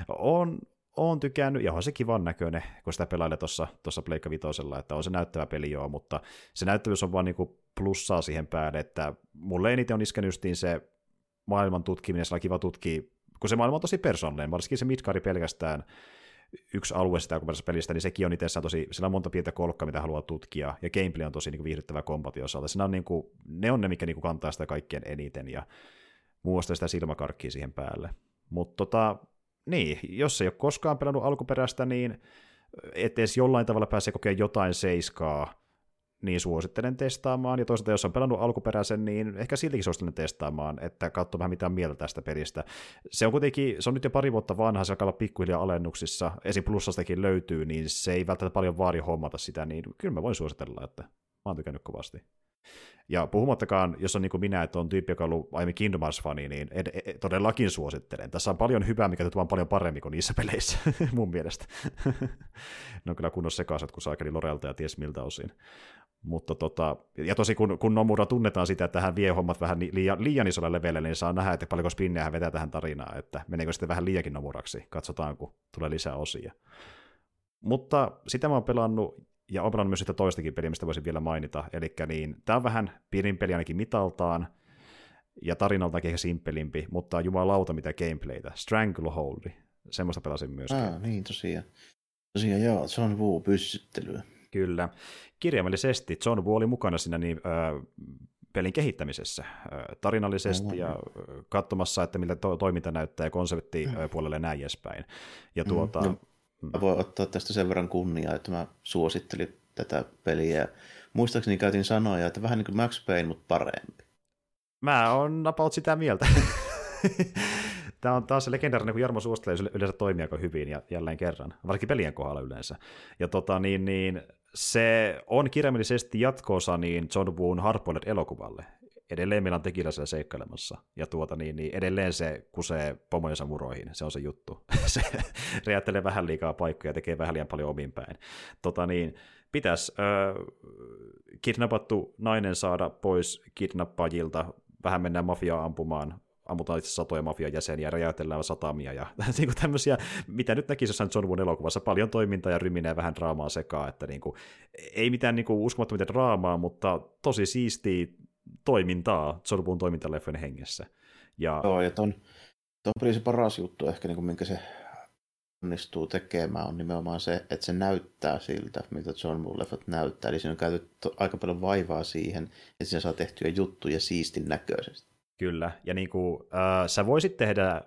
on, on tykännyt, ja on se kivan näköinen, kun sitä pelailee tuossa tuossa Pleikka Vitosella, että on se näyttävä peli joo, mutta se näyttävyys on vaan niinku plussaa siihen päälle, että mulle eniten on iskenyt se maailman tutkiminen, se on kiva tutkia, kun se maailma on tosi persoonallinen, varsinkin se Midgari pelkästään yksi alue sitä alkuperäisestä pelistä, niin sekin on itsessään tosi, sillä on monta pientä kolkkaa, mitä haluaa tutkia, ja gameplay on tosi niin viihdyttävä kombati osalta. On, niin kuin, ne on ne, mikä niin kuin, kantaa sitä kaikkien eniten, ja muista sitä silmäkarkkia siihen päälle. Mutta tota, niin, jos ei ole koskaan pelannut alkuperäistä, niin et edes jollain tavalla pääsee kokemaan jotain seiskaa, niin suosittelen testaamaan, ja toisaalta jos on pelannut alkuperäisen, niin ehkä siltikin suosittelen testaamaan, että katso vähän mitä mieltä tästä pelistä. Se on kuitenkin, se on nyt jo pari vuotta vanha, se alkaa olla pikkuhiljaa alennuksissa, esim. plussastakin löytyy, niin se ei välttämättä paljon vaadi hommata sitä, niin kyllä mä voin suositella, että mä oon tykännyt kovasti. Ja puhumattakaan, jos on niin kuin minä, että on tyyppi, joka on ollut aiemmin Kingdom Hearts-fani, niin ed- ed- todellakin suosittelen. Tässä on paljon hyvää, mikä tuntuu paljon paremmin kuin niissä peleissä, mun mielestä. ne on kyllä kunnossa sekaiset, kun saakeli Lorelta ja ties miltä osin. Mutta tota, ja tosi kun, kun Nomura tunnetaan sitä, että hän vie hommat vähän liian, liian isolle levelle, niin saa nähdä, että paljonko spinneä hän vetää tähän tarinaan, että meneekö sitten vähän liiakin Nomuraksi. Katsotaan, kun tulee lisää osia. Mutta sitä mä oon pelannut, ja oon pelannut myös sitä toistakin peliä, mistä voisin vielä mainita. Eli niin, tämä on vähän pienin peli ainakin mitaltaan, ja tarinaltakin ehkä simppelimpi, mutta jumalauta mitä gameplaytä. Stranglehold, semmoista pelasin myös. Ah, niin tosiaan. Tosiaan joo, John Woo pyssyttelyä. Kyllä. Kirjaimellisesti John Woo oli mukana siinä niin, äh, pelin kehittämisessä äh, tarinallisesti mm, ja äh, katsomassa, että miltä to- toiminta näyttää ja konsepti mm. puolelle näin edespäin. Ja mm, tuota, no, mm. Mä voin ottaa tästä sen verran kunniaa, että mä suosittelin tätä peliä. Muistaakseni käytin sanoja, että vähän niin kuin Max Payne, mutta parempi. Mä oon about sitä mieltä. Tämä on taas se legendaarinen, kun Jarmo suosittelee yleensä toimii aika hyvin ja jälleen kerran, varsinkin pelien kohdalla yleensä. Ja tota, niin, niin, se on kirjaimellisesti jatkoosa niin John Woon Hardboiled-elokuvalle. Edelleen meillä on tekillä siellä seikkailemassa. Ja tuota, niin, niin edelleen se kusee pomojensa muroihin, se on se juttu. se räjättelee vähän liikaa paikkoja ja tekee vähän liian paljon omin päin. Tota, niin, pitäisi äh, kidnappattu nainen saada pois kidnappajilta, vähän mennään mafiaa ampumaan, ammutaan itse satoja mafian jäseniä räjäytellään satamia ja niin tämmöisiä, mitä nyt näkisi jossain John Woon elokuvassa, paljon toimintaa ja ryminää vähän draamaa sekaan, että niin kuin, ei mitään niin kuin uskomattomia draamaa, mutta tosi siistiä toimintaa John Woon toimintaleffojen hengessä. Ja... Joo, ja ton, ton se paras juttu ehkä, niin kuin minkä se onnistuu tekemään, on nimenomaan se, että se näyttää siltä, mitä John Woo leffat näyttää. Eli siinä on käytetty aika paljon vaivaa siihen, että siinä saa tehtyä juttuja siistin näköisesti. Kyllä, ja niin kuin, äh, sä voisit tehdä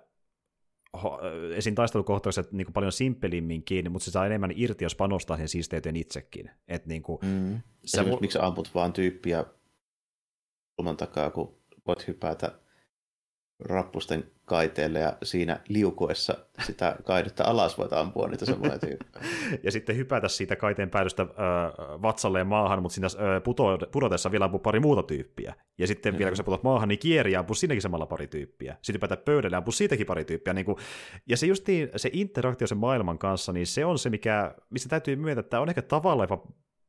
esim. taistelukohtaukset niin kuin paljon simppelimminkin, mutta se saa enemmän irti, jos panostaa sen siisteyteen itsekin. Et niin kuin, mm. sä vo... miksi amput vaan tyyppiä kulman takaa, kun voit hypätä rappusten kaiteelle ja siinä liukuessa sitä kaidetta alas voit ampua niitä samoja tyyppejä. ja sitten hypätä siitä kaiteen päädystä vatsalleen maahan, mutta siinä puto, pudotessa vielä ampuu pari muuta tyyppiä. Ja sitten mm. vielä kun sä putot maahan, niin kieri ja ampuu sinnekin samalla pari tyyppiä. Sitten hypätä pöydälle ja ampuu siitäkin pari tyyppiä. Niin kuin, ja se justiin, se interaktio sen maailman kanssa, niin se on se, mikä, missä täytyy myöntää, että on ehkä tavallaan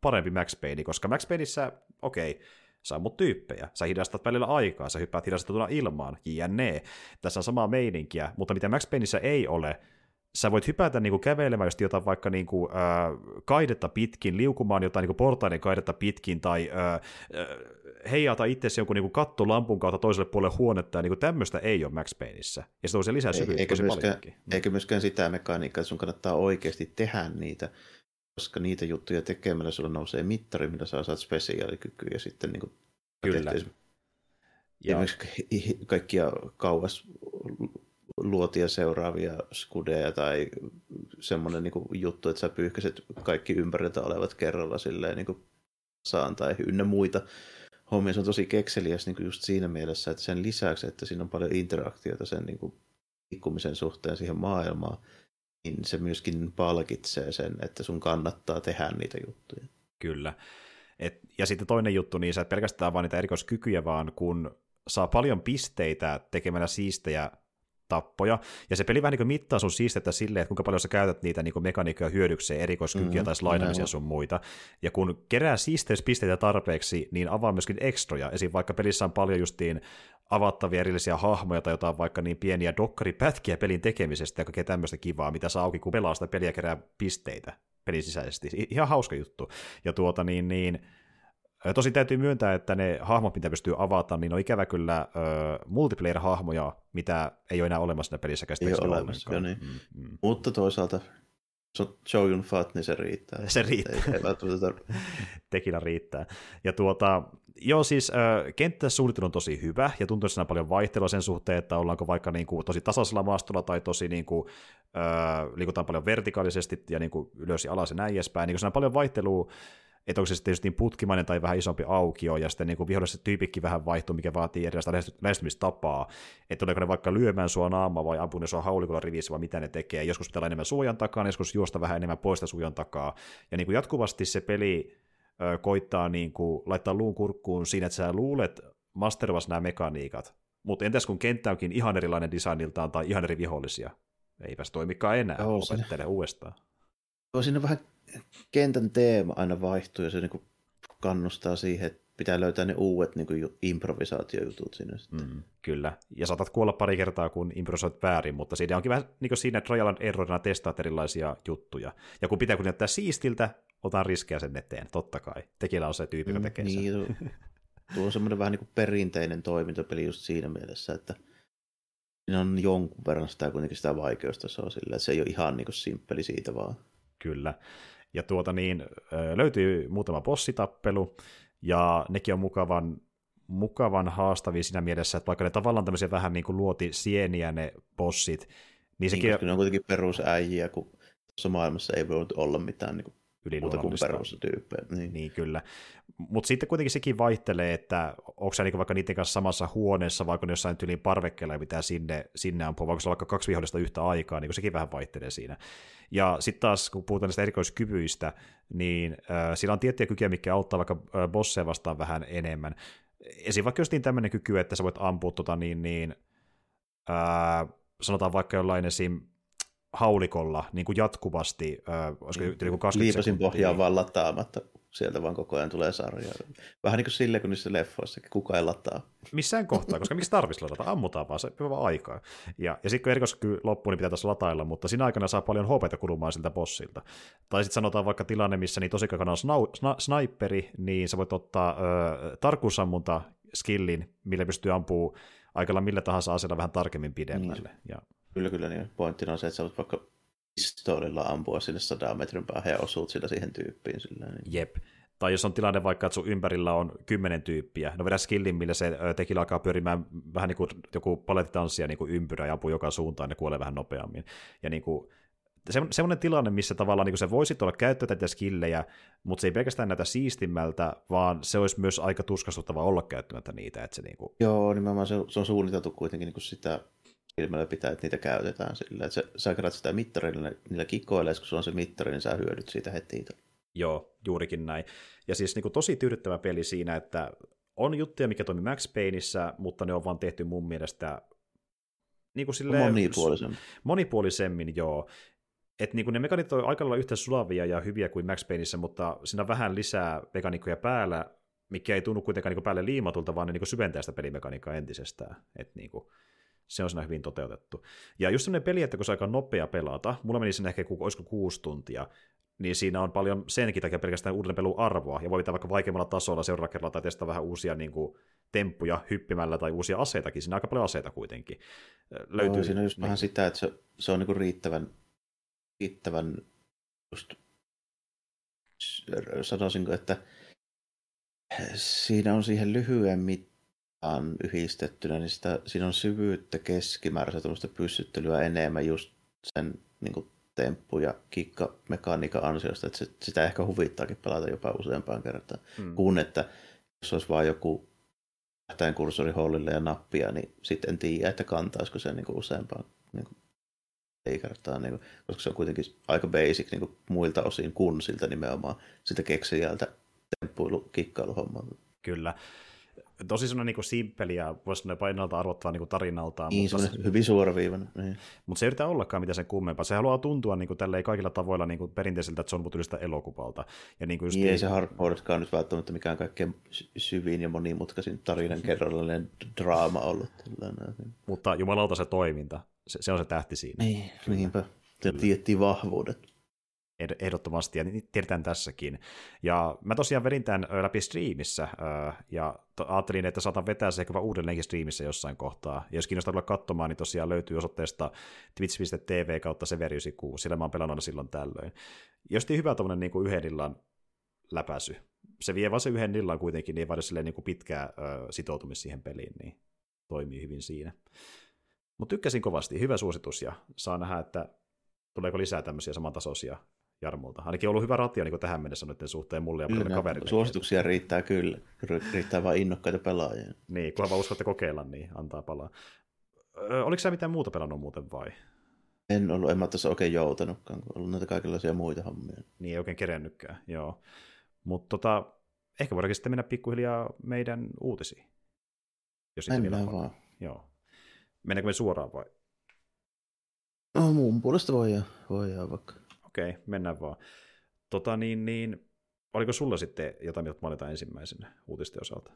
parempi Max Payne, koska Max Payneissa, okei, okay, sä ammut tyyppejä, sä hidastat välillä aikaa, sä hyppäät hidastettuna ilmaan, jne. Tässä on samaa meininkiä, mutta mitä Max Payneissa ei ole, sä voit hypätä niinku kävelemään just jotain vaikka niinku, äh, kaidetta pitkin, liukumaan jotain niinku portaiden kaidetta pitkin, tai äh, äh, heijata itse jonkun niinku kattolampun kautta toiselle puolelle huonetta, ja niinku tämmöistä ei ole Max Payneissa. Ja se se lisää syvyyttä tosi myöskään, paljonkin. Eikä myöskään sitä mekaniikkaa, että sun kannattaa oikeasti tehdä niitä, koska niitä juttuja tekemällä sulla nousee mittari, mitä sä saat spesiaalikykyä ja sitten niin kuin Kyllä. Ja kaikkia kauas luotia seuraavia skudeja tai semmoinen niin juttu, että sä pyyhkäiset kaikki ympäriltä olevat kerralla silleen niin kuin saan tai ynnä muita hommia. Se on tosi kekseliäs niin kuin just siinä mielessä, että sen lisäksi, että siinä on paljon interaktiota sen niin kuin liikkumisen suhteen siihen maailmaan, niin se myöskin palkitsee sen, että sun kannattaa tehdä niitä juttuja. Kyllä. Et, ja sitten toinen juttu, niin sä et pelkästään vaan niitä erikoiskykyjä, vaan kun saa paljon pisteitä tekemällä siistejä tappoja, ja se peli vähän niin mittaa sun siistettä silleen, että kuinka paljon sä käytät niitä niin mekaniikkoja hyödykseen, erikoiskykyjä mm, tai slaidamisia sun muita, ja kun kerää siisteyspisteitä tarpeeksi, niin avaa myöskin ekstroja, esim. vaikka pelissä on paljon justiin avattavia erillisiä hahmoja tai jotain vaikka niin pieniä dokkaripätkiä pelin tekemisestä ja kaikkea tämmöistä kivaa, mitä saa auki, kun pelaa sitä peliä kerää pisteitä pelin sisäisesti. Ihan hauska juttu. Ja tuota niin, niin Tosi täytyy myöntää, että ne hahmot, mitä pystyy avata, niin on ikävä kyllä äh, multiplayer-hahmoja, mitä ei ole enää olemassa pelissä käsittääkseni niin. mm, mm. Mutta toisaalta Show Yun Fat, niin se riittää. Se riittää. Ei, ei Tekillä riittää. Ja tuota, joo siis äh, kenttäsuunnittelu on tosi hyvä, ja tuntuu, että on paljon vaihtelua sen suhteen, että ollaanko vaikka niin kuin, tosi tasaisella maastolla, tai tosi niin kuin, äh, liikutaan paljon vertikaalisesti, ja niin kuin, ylös ja alas ja näin edespäin. Niin kuin, on paljon vaihtelua että onko se sitten just niin putkimainen tai vähän isompi aukio, ja sitten niin viholliset tyypikki vähän vaihtuu, mikä vaatii erilaista lähestymistapaa, että tuleeko ne vaikka lyömään sua naama vai ampuun ne sua haulikolla rivissä, vai mitä ne tekee. Joskus pitää olla enemmän suojan takaa, joskus juosta vähän enemmän poista suojan takaa, ja niin kuin jatkuvasti se peli ö, koittaa niin kuin laittaa luun kurkkuun siinä, että sä luulet masterovas nämä mekaniikat, mutta entäs kun kenttä onkin ihan erilainen designiltaan tai ihan eri vihollisia? Eipäs toimikaan enää, opettele uudestaan. Joo, siinä vähän kentän teema aina vaihtuu ja se niin kannustaa siihen, että pitää löytää ne uudet niin kuin improvisaatiojutut sinne sitten. Mm, kyllä, ja saatat kuolla pari kertaa, kun improvisoit väärin, mutta siinä onkin vähän niin kuin siinä trial and errorina testaat erilaisia juttuja. Ja kun pitää kun näyttää siistiltä, otan riskejä sen eteen, totta kai. Tekillä on se tyyppi, joka mm, tekee niin, sen. tuo on semmoinen vähän niin kuin perinteinen toimintapeli just siinä mielessä, että siinä on jonkun verran sitä kuitenkin sitä vaikeustasoa sillä, että se ei ole ihan niin kuin simppeli siitä vaan. Kyllä. Ja tuota niin, löytyy muutama bossitappelu, ja nekin on mukavan, mukavan haastavia siinä mielessä, että vaikka ne tavallaan tämmöisiä vähän niin kuin luoti sieniä ne bossit, niin, sekin... Niin, ne on kuitenkin perusäijiä, kun tuossa maailmassa ei voi olla mitään niin kuin muuta kuin perustyyppejä. Niin. niin kyllä. Mutta sitten kuitenkin sekin vaihtelee, että onko se niinku vaikka niiden kanssa samassa huoneessa, vaikka jossain tyyliin parvekkeella, mitä sinne, sinne ampua, vaikka se on vaikka kaksi vihollista yhtä aikaa, niin sekin vähän vaihtelee siinä. Ja sitten taas, kun puhutaan näistä erikoiskyvyistä, niin äh, sillä on tiettyjä kykyjä, mikä auttaa vaikka äh, bosseja vastaan vähän enemmän. Esim. vaikka just niin tämmöinen kyky, että sä voit ampua tota niin, niin äh, sanotaan vaikka jollain esim haulikolla niin kuin jatkuvasti, äh, olisiko niin, niin 20 Liipasin pohjaan vaan lataamatta, sieltä vaan koko ajan tulee sarja. Vähän niin kuin sille, kun niissä leffoissakin, kuka ei lataa. Missään kohtaa, koska miksi tarvitsisi ladata, ammutaan vaan, se vaan aikaa. Ja, ja sitten kun erikoiskyky loppuu, niin pitää taas latailla, mutta siinä aikana saa paljon hopeita kulumaan siltä bossilta. Tai sitten sanotaan vaikka tilanne, missä niin tosikakana on snau, sna, sniperi, niin sä voit ottaa ö, tarkkuusammunta skillin, millä pystyy ampuu aikalla millä tahansa aseella vähän tarkemmin pidemmälle. Niin. Ja Kyllä, kyllä. Niin. Pointtina on se, että sä voit vaikka pistoolilla ampua sinne sadan metrin päähän ja osuut sillä siihen tyyppiin. Sillä, niin. Jep. Tai jos on tilanne vaikka, että sun ympärillä on kymmenen tyyppiä, no vedä skillin, millä se tekillä alkaa pyörimään vähän niin kuin joku palettitanssia niin kuin ympyrä ja ampuu joka suuntaan, ne kuolee vähän nopeammin. Ja niin kuin, se, semmoinen tilanne, missä tavallaan niin se voisi olla käyttää skillejä, mutta se ei pelkästään näytä siistimmältä, vaan se olisi myös aika tuskastuttava olla käyttämättä niitä. Että se niin kuin... Joo, nimenomaan se, se on suunniteltu kuitenkin niin kuin sitä ilmeellä pitää, että niitä käytetään sillä, että sä, sä sitä mittarilla niillä kikoilla, kun sulla on se mittari, niin sä hyödyt siitä heti. Joo, juurikin näin. Ja siis niin kuin tosi tyydyttävä peli siinä, että on juttuja, mikä toimii Max Payneissa, mutta ne on vaan tehty mun mielestä niin kuin silleen, monipuolisemmin. Monipuolisemmin, joo. Et niin kuin ne mekanikot on aika lailla yhtä sulavia ja hyviä kuin Max Payneissa, mutta siinä on vähän lisää mekanikkoja päällä, mikä ei tunnu kuitenkaan niin päälle liimatulta, vaan ne niin syventää sitä pelimekaniikkaa entisestään. Et niin kuin, se on siinä hyvin toteutettu. Ja just sellainen peli, että kun se aika nopea pelata, mulla meni sinne ehkä olisiko kuusi tuntia, niin siinä on paljon senkin takia pelkästään uuden pelun arvoa, ja voi pitää vaikka vaikeammalla tasolla seuraavalla kerralla tai testata vähän uusia niin kuin, temppuja hyppimällä tai uusia aseitakin, siinä on aika paljon aseita kuitenkin. Löytyy, no, siinä on just niin. vähän sitä, että se, se on niin riittävän, riittävän just, sanoisinko, että siinä on siihen lyhyen mit, on yhdistettynä, niin sitä, siinä on syvyyttä keskimääräistä tuollaista pyssyttelyä enemmän just sen niin kuin temppu- ja kikkamekaniikan ansiosta, että se, sitä ehkä huvittaakin pelata jopa useampaan kertaan, hmm. kun että jos olisi vain joku tähtäin kursori hollille ja nappia, niin sitten en tiedä, että kantaisiko se niin kuin useampaan niin kuin, ei kertaa, niin kuin, koska se on kuitenkin aika basic niin kuin muilta osin kuin siltä nimenomaan sitä keksijältä temppuilu, kikkailuhommalta. Kyllä tosi semmoinen niin simppeli ja voisi ennalta arvottava niin tarinaltaan. Niin, mutta se, hyvin suoraviivainen. Niin. Mutta se ei yritä ollakaan mitään sen kummempaa. Se haluaa tuntua niin kuin, kaikilla tavoilla niin kuin perinteiseltä John Woodilta elokuvalta. Ja niin kuin just niin, ei se Hardboardetkaan nyt välttämättä mikään kaikkein syvin ja monimutkaisin tarinan kerrallinen draama ollut. Tällainen. Mutta jumalauta se toiminta, se, se on se tähti siinä. Niin, niinpä. Tiettiin vahvuudet ehdottomasti, ja tiedetään tässäkin. Ja mä tosiaan vedin tämän läpi striimissä, ja ajattelin, että saatan vetää se ehkä uudelleenkin striimissä jossain kohtaa. Ja jos kiinnostaa tulla katsomaan, niin tosiaan löytyy osoitteesta twitch.tv kautta Severi96, sillä mä oon pelannut silloin tällöin. Jos hyvä tämmöinen niin kuin yhden illan läpäisy. Se vie vaan se yhden illan kuitenkin, niin ei vaadi niin kuin pitkää sitoutumista siihen peliin, niin toimii hyvin siinä. Mutta tykkäsin kovasti, hyvä suositus, ja saa nähdä, että tuleeko lisää tämmöisiä samantasoisia Jarmulta. Ainakin on ollut hyvä ratio niin tähän mennessä noiden suhteen mulle ja kyllä, kaverille. Suosituksia riittää kyllä. Riittää vain innokkaita pelaajia. Niin, kunhan vaan uskotte kokeilla, niin antaa palaa. Ö, oliko sä mitään muuta pelannut muuten vai? En ollut, en mä tässä oikein joutanutkaan, kun ollut näitä kaikenlaisia muita hommia. Niin, ei oikein kerennytkään, joo. Mutta tota, ehkä voidaankin sitten mennä pikkuhiljaa meidän uutisiin. Jos Mennään vaan. Joo. Mennäänkö me suoraan vai? No mun puolesta voidaan, voidaan vaikka okei, okay, mennään vaan. Tota niin, niin, oliko sulla sitten jotain, mitä mainitaan ensimmäisenä uutisten osalta?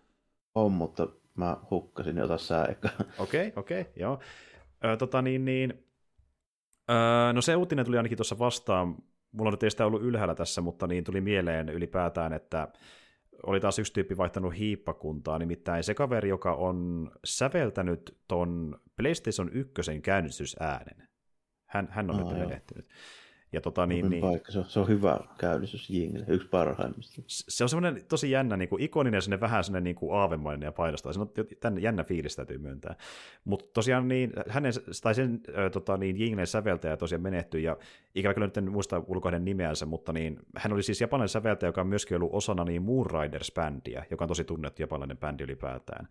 On, mutta mä hukkasin, niin ota sä eka. Okei, okay, okei, okay, joo. Ö, tota niin, niin, ö, no se uutinen tuli ainakin tuossa vastaan, mulla nyt ei sitä ollut ylhäällä tässä, mutta niin tuli mieleen ylipäätään, että oli taas yksi tyyppi vaihtanut hiippakuntaa, nimittäin se kaveri, joka on säveltänyt ton PlayStation 1 käynnistysäänen. Hän, hän on Aa, nyt menehtynyt. Ja tota, niin, niin, paikka. Se, on, se on hyvä käynnistys Jingle, yksi parhaimmista. Se on semmoinen tosi jännä, niin kuin ikoninen, sinne vähän semmoinen niin kuin aavemainen ja painostaa. Se on tänne jännä fiilis täytyy myöntää. Mutta tosiaan niin, hänen, tai sen äh, tota, niin Jinglen säveltäjä tosiaan menehtyi, ja ikävä kyllä nyt en muista ulkoinen nimeänsä, mutta niin, hän oli siis japanilainen säveltäjä, joka on myöskin ollut osana niin Moon Riders-bändiä, joka on tosi tunnettu japanilainen bändi ylipäätään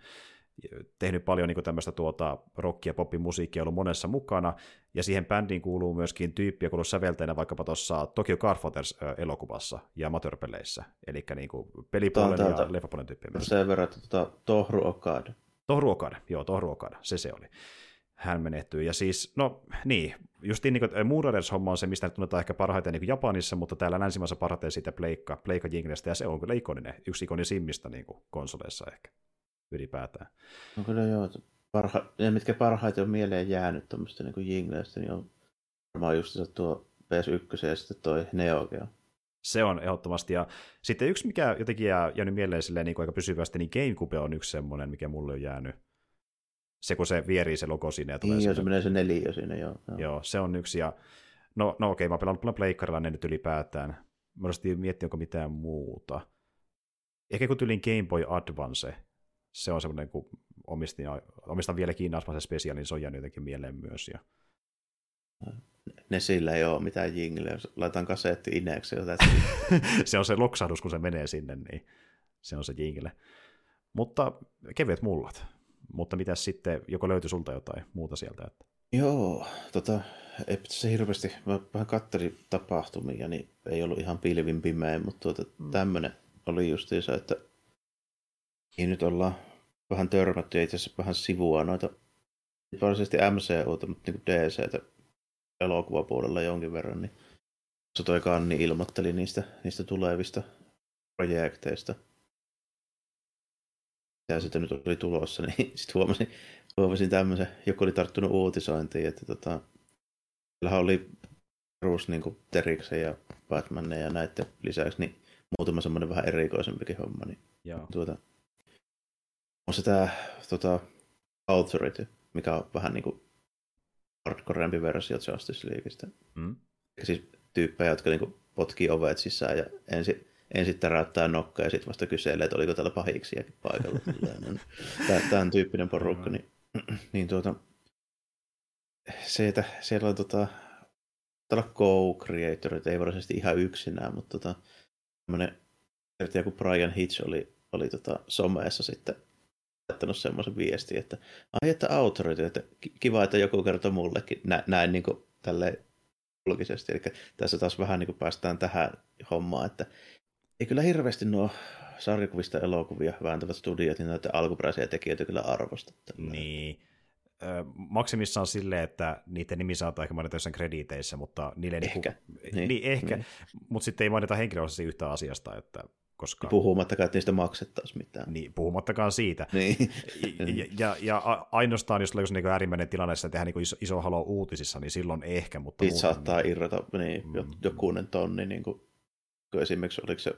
tehnyt paljon niin tämmöistä tuota, rock- ja poppimusiikkia, ollut monessa mukana, ja siihen bändiin kuuluu myöskin tyyppi, joka ollut säveltäjänä vaikkapa tuossa Tokyo Carfighters-elokuvassa ja amatöörpeleissä, eli niin kuin pelipuolen ja leffapuolen tyyppiä. Myös. Sen verran, että tuota, Tohru Okada. Tohru Okada, joo, Tohru Okada, se se oli. Hän menehtyy, ja siis, no niin, justiin niin kuin Moonriders-homma on se, mistä tunnetaan ehkä parhaiten niin kuin Japanissa, mutta täällä länsimaissa parhaiten siitä Pleikka, Pleikka Jinglestä, ja se on kyllä ikoninen, yksi ikonisimmista niin kuin konsoleissa ehkä ylipäätään. No kyllä joo, parha, ja mitkä parhaiten on mieleen jäänyt tuommoista niin jingleistä, niin on varmaan just tuo PS1 ja sitten toi Neo Geo. Se on ehdottomasti. Ja sitten yksi, mikä jotenkin jää jäänyt mieleen silleen, niin kuin aika pysyvästi, niin GameCube on yksi semmoinen, mikä mulle on jäänyt. Se, kun se vierii se logo sinne. Ja tulee niin, se menee se neliö sinne, joo. Joo, joo se on yksi. Ja no, no okei, mä pelaan paljon pleikkarilla ne nyt ylipäätään. Mä olisin miettiä, onko mitään muuta. Ehkä kun tylin Game Boy Advance, se on semmoinen, kun omistin, omistan vielä Kiinassa spesiaali, niin se on jäänyt jotenkin mieleen myös. Ja... Ne sillä ei ole mitään jingleä, laitan kasetti ineeksi. se on se loksahdus, kun se menee sinne, niin se on se jingle. Mutta kevyet mullat. Mutta mitä sitten, joko löytyi sulta jotain muuta sieltä? Että... Joo, tota, ei se hirveästi, mä vähän kattelin tapahtumia, niin ei ollut ihan pilvin pimeä, mutta tuota, mm. tämmöinen oli justiinsa, että niin nyt ollaan vähän törmätty ja itse asiassa vähän sivua noita varsinaisesti MCUta, mutta niin DCtä elokuvapuolella jonkin verran, niin se toi Kanni ilmoitteli niistä, niistä tulevista projekteista. Ja sitten nyt oli tulossa, niin sitten huomasin, huomasin tämmöisen, joku oli tarttunut uutisointiin, että tota, oli perus niin Teriksen ja Batman ja näiden lisäksi niin muutama semmoinen vähän erikoisempikin homma. Niin, Joo. Tuota, on se tämä tota, Authority, mikä on vähän niin kuin hardcorempi versio Justice Leagueista. Mm. Siis tyyppejä, jotka niin kuin potkii ovet sisään ja ensin, ensin täräyttää nokkaa ja sitten vasta kyselee, että oliko täällä pahiksiakin paikalla. Tämän tyyppinen porukka. Niin, niin tuota, se, että siellä on tota, täällä co-creatorit, ei varsinaisesti ihan yksinään, mutta tota, tämmöinen joku Brian Hitch oli, oli tota, someessa sitten laittanut semmoisen viestin, että ai että autority, että kiva, että joku kertoo mullekin nä, näin niin kuin tälleen julkisesti. Eli tässä taas vähän niin kuin päästään tähän hommaan, että ei kyllä hirveästi nuo sarjakuvista elokuvia vääntävät studiot, niin näitä alkuperäisiä tekijöitä kyllä arvosta. Niin. maksimissaan silleen, että niiden nimi saattaa ehkä mainita jossain krediiteissä, mutta niille ehkä. Niinku, niin, niin, ehkä, niin. mutta sitten ei mainita henkilökohtaisesti yhtä asiasta, että koska... Puhumattakaan, että niistä maksettaisiin mitään. Niin, puhumattakaan siitä. Niin. ja, ja, ja, ainoastaan, jos tulee niin äärimmäinen tilanne, että tehdään niin iso, iso halo uutisissa, niin silloin ehkä. Mutta Siitä saattaa niin... irrota niin, mm. jokunen tonni, niin kuin, kun esimerkiksi oliko se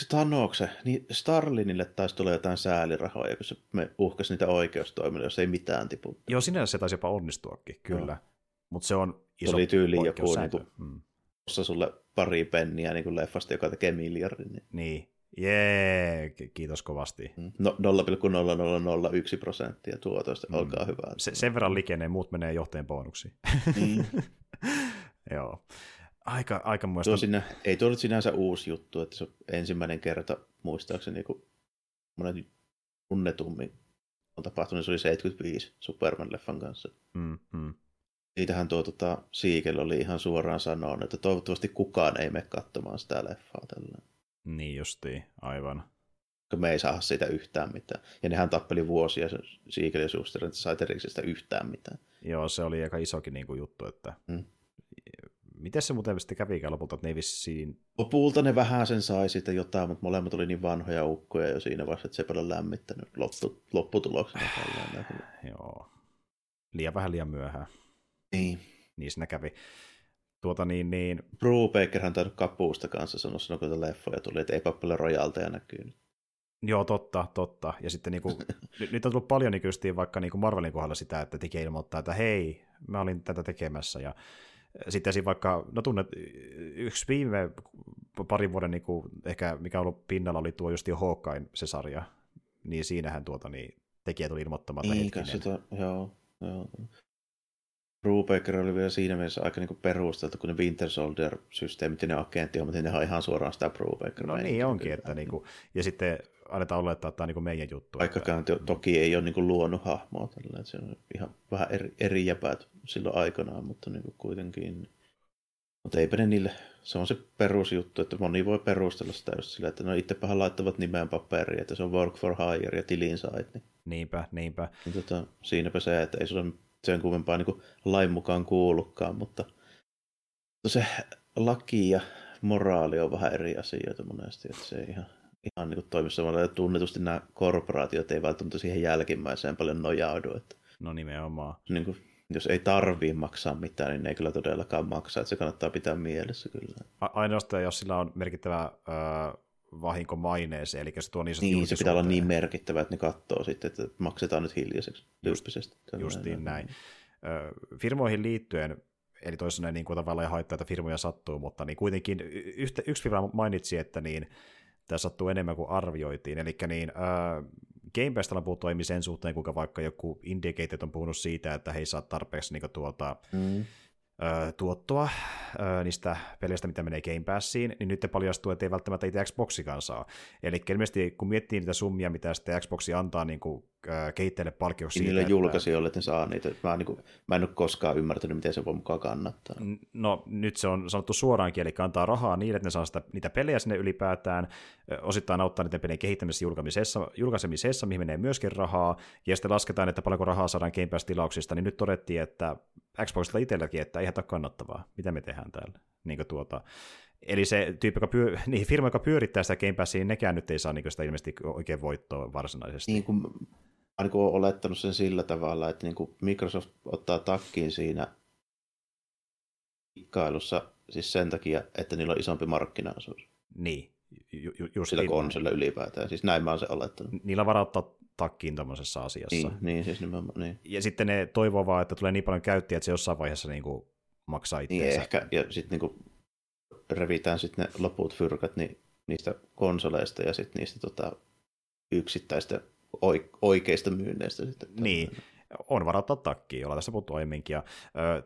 se Tanokse, niin Starlinille taisi tulla jotain säälirahoja, kun se me uhkasi niitä oikeustoimille, jos ei mitään tipu. Joo, sinänsä se taisi jopa onnistuakin, kyllä. No. Mutta se on iso Oli tyyli joku niin kuin, mm sulle pari penniä niin kuin leffasta, joka tekee miljardin. Niin. niin. Jee, kiitos kovasti. Mm. No, 0,0001 prosenttia tuotoista, mm. olkaa hyvä. Se, sen verran likenee, muut menee johteen bonuksiin. Niin. Joo. Aika, aika muista. Tuo sinä, ei tuo sinänsä uusi juttu, että se on ensimmäinen kerta, muistaakseni, kun monen tunnetummin on tapahtunut, se oli 75 Superman-leffan kanssa. Mm, mm siitähän tuo tota, Siegel oli ihan suoraan sanonut, että toivottavasti kukaan ei mene katsomaan sitä leffaa tällä. Niin justiin, aivan. Me ei saa siitä yhtään mitään. Ja nehän tappeli vuosia Siegel ja Schuster, että sai Teriksestä yhtään mitään. Joo, se oli aika isokin niin kuin, juttu, että hmm. Miten se muuten sitten kävikään lopulta, että ne vissiin... Lopulta ne vähän sen sai siitä jotain, mutta molemmat oli niin vanhoja ukkoja jo siinä vaiheessa, että se paljon lämmittänyt loppu, lopputuloksena. Joo. Liian vähän liian myöhään. Niin. Niin siinä kävi. Tuota niin, niin... Brubakerhan tainnut kapuusta kanssa sanoa, silloin kun leffoja tuli, että ei paljon rojalteja näkyy. Joo, totta, totta. Ja sitten niin kuin, nyt on tullut paljon niin vaikka niin kuin Marvelin kohdalla sitä, että tekee ilmoittaa, että hei, mä olin tätä tekemässä. Ja sitten esim. vaikka, no tunnet, yksi viime parin vuoden, niin kuin, ehkä mikä on ollut pinnalla, oli tuo just jo Hawkeye, se sarja. Niin siinähän tuota, niin tekijä tuli ilmoittamatta Eikä hetkinen. sitä, joo, joo. Brubaker oli vielä siinä mielessä aika niin perusteltu, kun ne Winter Soldier-systeemit ja ne agenttihommat, niin ne on ihan suoraan sitä Brubaker. No niin onkin, että niin kuin, ja sitten aletaan olettaa, että tämä on niin meidän juttu. Vaikkakaan että... toki ei ole niin kuin luonut hahmoa, tällä, että se on ihan vähän eri, eri jäpäät silloin aikanaan, mutta niin kuin kuitenkin mutta eipä ne niille, se on se perusjuttu, että moni voi perustella sitä just sillä, että no itsepähän laittavat nimeän paperiin, että se on work for hire ja tilin sait. Niin, niinpä, niinpä. Niin tota, siinäpä se, että ei sulle sen kummempaa niin lain mukaan kuulukaan, mutta se laki ja moraali on vähän eri asioita monesti, että se ei ihan, ihan niin toimi samalla. Tunnetusti nämä korporaatiot ei välttämättä siihen jälkimmäiseen paljon nojaudu. Että, no nimenomaan. Niin kuin, jos ei tarvii maksaa mitään, niin ei kyllä todellakaan maksaa, että se kannattaa pitää mielessä kyllä. A- ainoastaan, jos sillä on merkittävä öö, vahinko maineeseen, eli se tuo niin Niin, se pitää olla niin merkittävä, että ne katsoo sitten, että maksetaan nyt hiljaiseksi tyyppisesti. Justiin näin. Öö, firmoihin liittyen, eli toisaalta niin kuin tavallaan haittaa, että firmoja sattuu, mutta niin kuitenkin yhtä, yksi firma mainitsi, että niin, tämä sattuu enemmän kuin arvioitiin, eli niin, öö, Game Pass on puhuttu sen suhteen, kuinka vaikka joku Indicated on puhunut siitä, että he ei saa tarpeeksi niin tuota, mm tuottoa niistä peleistä, mitä menee Game Passiin, niin nyt paljastuu, että ei välttämättä itse Xboxikaan saa. Eli ilmeisesti kun miettii niitä summia, mitä sitten Xboxi antaa niin kuin, kehittäjille palkkioksi niin siitä, niille julkaisijoille, että ne saa niitä. Mä, niin kuin, mä en ole koskaan ymmärtänyt, miten se voi mukaan kannattaa. No nyt se on sanottu suoraankin, eli antaa rahaa niille, että ne saa sitä, niitä pelejä sinne ylipäätään, osittain auttaa niiden pelien kehittämisessä julkaisemisessa, julkaisemisessa, mihin menee myöskin rahaa, ja sitten lasketaan, että paljonko rahaa saadaan Game Pass-tilauksista, niin nyt todettiin, että Xboxilla itselläkin, että ei tämä kannattavaa, mitä me tehdään täällä. Niin tuota, eli se tyyppi, joka pyö, niin firma, joka pyörittää sitä Game Passia, niin nekään nyt ei saa niin sitä ilmeisesti oikein voittoa varsinaisesti. Niin kuin, niin kuin olen olettanut sen sillä tavalla, että niin kuin Microsoft ottaa takkiin siinä kikkailussa siis sen takia, että niillä on isompi markkinaosuus. Niin, ju, ju, just Sillä konsolilla ylipäätään. Siis näin mä oon se olettanut. Niillä varauttaa takkiin tämmöisessä asiassa. Niin, niin siis nimenomaan, niin. Ja sitten ne toivoo vaan, että tulee niin paljon käyttöä, että se jossain vaiheessa niin kuin maksaa itseensä. Niin ehkä, ja sitten niin kuin revitään sitten ne loput fyrkat niin niistä konsoleista ja sitten niistä tota, yksittäistä oikeista myynneistä. Sitten. Niin, on varattaa takkiin, ollaan tässä puhuttu aiemminkin.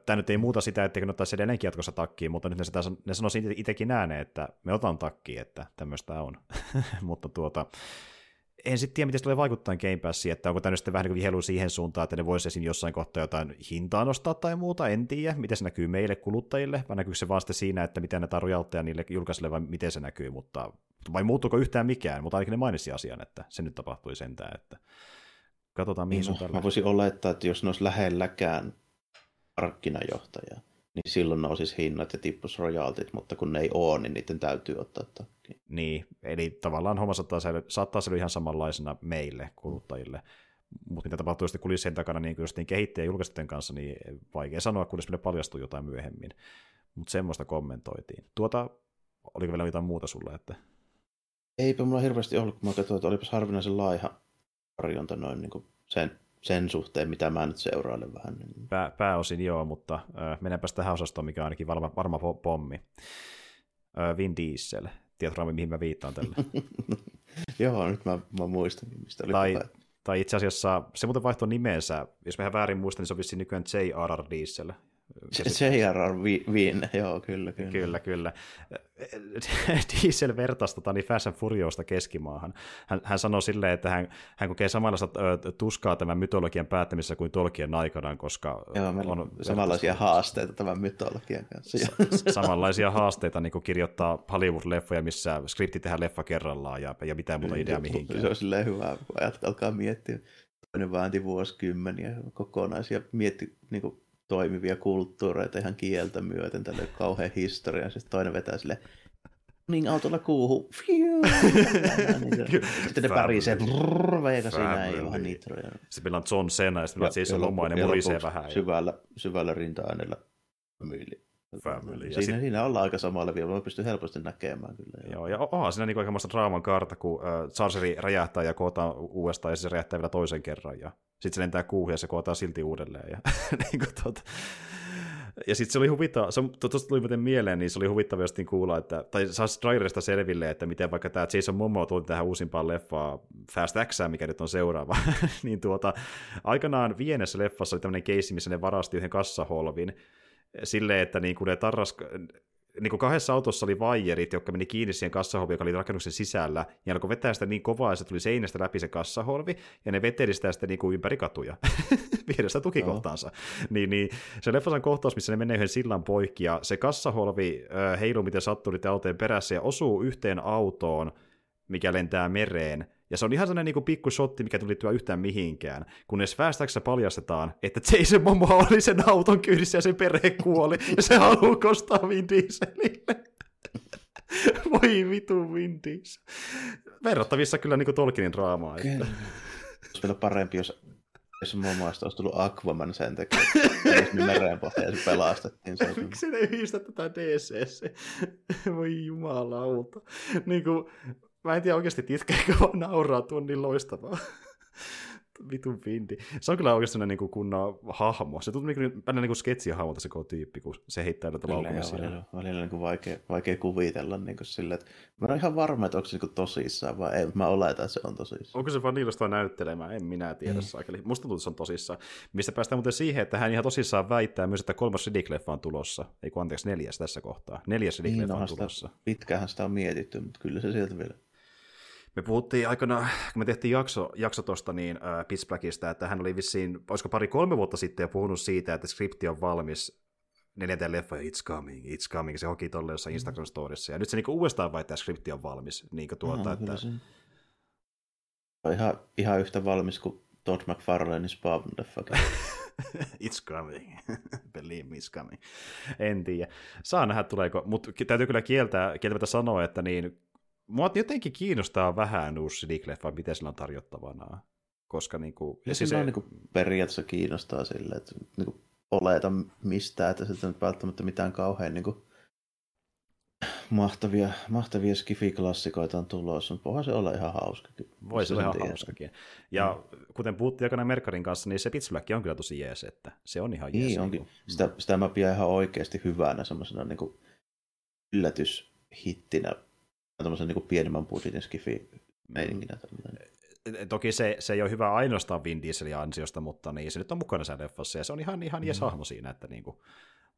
Tämä nyt ei muuta sitä, että ne ottaisi edelleenkin jatkossa takkiin, mutta nyt ne, sitä, ne sanoisi itsekin ääneen, että me otan takkiin, että tämmöistä on. mutta tuota, en sitten tiedä, miten se tulee vaikuttaa Game Passiin, että onko tämä sitten vähän niin kuin siihen suuntaan, että ne voisi esim. jossain kohtaa jotain hintaa nostaa tai muuta, en tiedä, miten se näkyy meille kuluttajille, vai näkyykö se vaan sitten siinä, että miten ne rojalteja niille julkaisille, vai miten se näkyy, mutta vai muuttuuko yhtään mikään, mutta ainakin ne mainitsi asian, että se nyt tapahtui sentään, että katsotaan mihin no, Mä voisin olettaa, että jos ne olisi lähelläkään markkinajohtajaa, niin silloin nousisi hinnat ja tippus royaltit, mutta kun ne ei ole, niin niiden täytyy ottaa takkiin. Niin, eli tavallaan homma saattaa säily, saattaa säilyä ihan samanlaisena meille, kuluttajille. Mutta mitä tapahtuu sitten kulissien takana niin just niin kehittäjä julkaisten kanssa, niin vaikea sanoa, kunnes meille paljastuu jotain myöhemmin. Mutta semmoista kommentoitiin. Tuota, oliko vielä jotain muuta sulle? Että... Eipä mulla hirveästi ollut, kun mä katsoin, että olipas harvinaisen laiha tarjonta noin niin kuin sen sen suhteen, mitä mä nyt seurailen vähän. Niin... Pää, pääosin joo, mutta äh, mennäänpäs tähän osastoon, mikä on ainakin varma, varma pommi. Äh, Vin Diesel. Tiedätkö, mihin mä viittaan tällä? joo, nyt mä, mä muistan, mistä oli tai, tai itse asiassa se muuten vaihtoi nimensä. Jos mä väärin muistan, niin se on vissiin nykyään J.R.R. Diesel. J.R.R. Wien, joo, kyllä, kyllä. Kyllä, kyllä. Diesel vertasi tota, niin Fast and Furiosta keskimaahan. Hän, hän sanoi silleen, että hän, hän kokee samanlaista tuskaa tämän mytologian päättämisessä kuin Tolkien aikanaan, koska joo, on samanlaisia vertaista. haasteita tämän mytologian kanssa. S- samanlaisia haasteita niin kuin kirjoittaa Hollywood-leffoja, missä skripti tehdään leffa kerrallaan ja, ja mitään muuta ideaa mihinkään. Se on silleen hyvä, kun alkaa miettiä. Toinen vaanti vuosikymmeniä kokonaisia mietti niin kuin toimivia kulttuureita ihan kieltä myöten, tälle kauhean historia. Sitten toinen vetää sille niin autolla kuuhu. Sitten ne pärisee veikasi näin vähän nitroja. Sitten meillä on John Cena ja sitten meillä on siis lomainen murisee vähän. Syvällä, syvällä rinta-äänellä myili. Family. Ja Siinä, sit, siinä ollaan aika samalla vielä, mä pystyn helposti näkemään kyllä. joo. joo, ja onhan siinä niinku aikamoista draaman karta, kun äh, Chargeri räjähtää ja kootaan uudestaan, ja se räjähtää vielä toisen kerran, ja sitten se lentää kuuhun ja se kootaan silti uudelleen. Ja, niinku, tota, ja sitten se oli huvittava, se, tuosta tuli muuten mieleen, niin se oli huvittava just niin kuulla, että, tai saisi trailerista selville, että miten vaikka tämä Jason Momoa tuli tähän uusimpaan leffaan Fast X, mikä nyt on seuraava, niin tuota, aikanaan Vienessä leffassa oli tämmöinen keissi, missä ne varasti yhden kassaholvin, silleen, että niin kuin ne tarras, niin kuin kahdessa autossa oli vaijerit, jotka meni kiinni siihen kassaholviin, joka oli rakennuksen sisällä, ja alkoi vetää sitä niin kovaa, että se tuli seinästä läpi se kassaholvi, ja ne veteli sitä sitten niin kuin ympäri katuja, viedä sitä tukikohtaansa. Niin, niin, se leffasan kohtaus, missä ne menee yhden sillan poikki, ja se kassaholvi heiluu miten sattuu niiden autojen perässä, ja osuu yhteen autoon, mikä lentää mereen, ja se on ihan sellainen niin pikku shotti, mikä tuli liittyä yhtään mihinkään, kunnes Fast paljastetaan, että Jason Momoa oli sen auton kyydissä ja sen perhe kuoli, ja se haluaa kostaa Vin Dieselille. Voi vitu Vin Diesel. Verrattavissa kyllä niin Tolkienin draamaa. Että. Olisi vielä parempi, jos, jos mun mielestä olisi tullut Aquaman sen takia, että mereen pohjaan ja se pelastettiin. Se olisi... Miksi ne yhdistä tätä DCC? Voi jumalauta. Niin kuin, mä en tiedä oikeasti itkeekö vaan nauraa, tuon niin loistavaa. Vitun pindi. Se on kyllä oikeasti niin kuin kunnon hahmo. Se tuntuu niin kuin, niin kuin sketsihahmolta se koko tyyppi, kun se heittää näitä laukumia siellä. Välillä, välillä niin kuin vaikea, vaikea kuvitella niin kuin sillä, että mä en ihan varma, että onko se niin kuin tosissaan vai ei, mutta mä oletan, että se on tosissaan. Onko se vaan niillä näyttelemään? En minä tiedä, mm. saakeli. Musta tuntuu, että se on tosissaan. Mistä päästään muuten siihen, että hän ihan tosissaan väittää myös, että kolmas Riddick-leffa on tulossa. Ei kun anteeksi, neljäs tässä kohtaa. Neljäs Riddick-leffa niin, on tulossa. Pitkähän sitä on mietitty, mutta kyllä se sieltä vielä me puhuttiin aikana, kun me tehtiin jakso, jakso tuosta niin, äh, Pitch Blackista, että hän oli vissiin, olisiko pari-kolme vuotta sitten jo puhunut siitä, että skripti on valmis neljänteen leffa, it's coming, it's coming, se hoki tolle jossain mm. Instagram storissa, ja nyt se niinku uudestaan vai, että skripti on valmis, niin kuin tuota, no, että... Se on ihan, ihan yhtä valmis kuin Todd McFarlanein Spawn leffa. it's coming, believe me, it's coming. En tiedä. Saa nähdä tuleeko, mutta täytyy kyllä kieltää, kieltämättä sanoa, että niin mua jotenkin kiinnostaa vähän uusi Dick-leffa, miten sillä on tarjottavana. Koska niin kuin, ja siis se niin kuin periaatteessa kiinnostaa sille, että niin kuin oleta mistään, että se nyt välttämättä mitään kauhean niin kuin, mahtavia, mahtavia skifi-klassikoita on tulossa, mutta voihan se olla ihan hauskakin. Voi se olla ihan tiedä. hauskakin. Ja mm. kuten puhuttiin aikana Merkarin kanssa, niin se Black on kyllä tosi jees, että se on ihan jees. Niin, onkin. Niin sitä, sitä mä pidän ihan oikeasti hyvänä semmoisena niin yllätyshittinä tämmöisen niin pienemmän budjetin skifi meininkinä. Toki se, se ei ole hyvä ainoastaan Vin Dieselin ansiosta, mutta niin, se nyt on mukana sen leffassa ja se on ihan, ihan mm. hahmo siinä. Että niin kuin,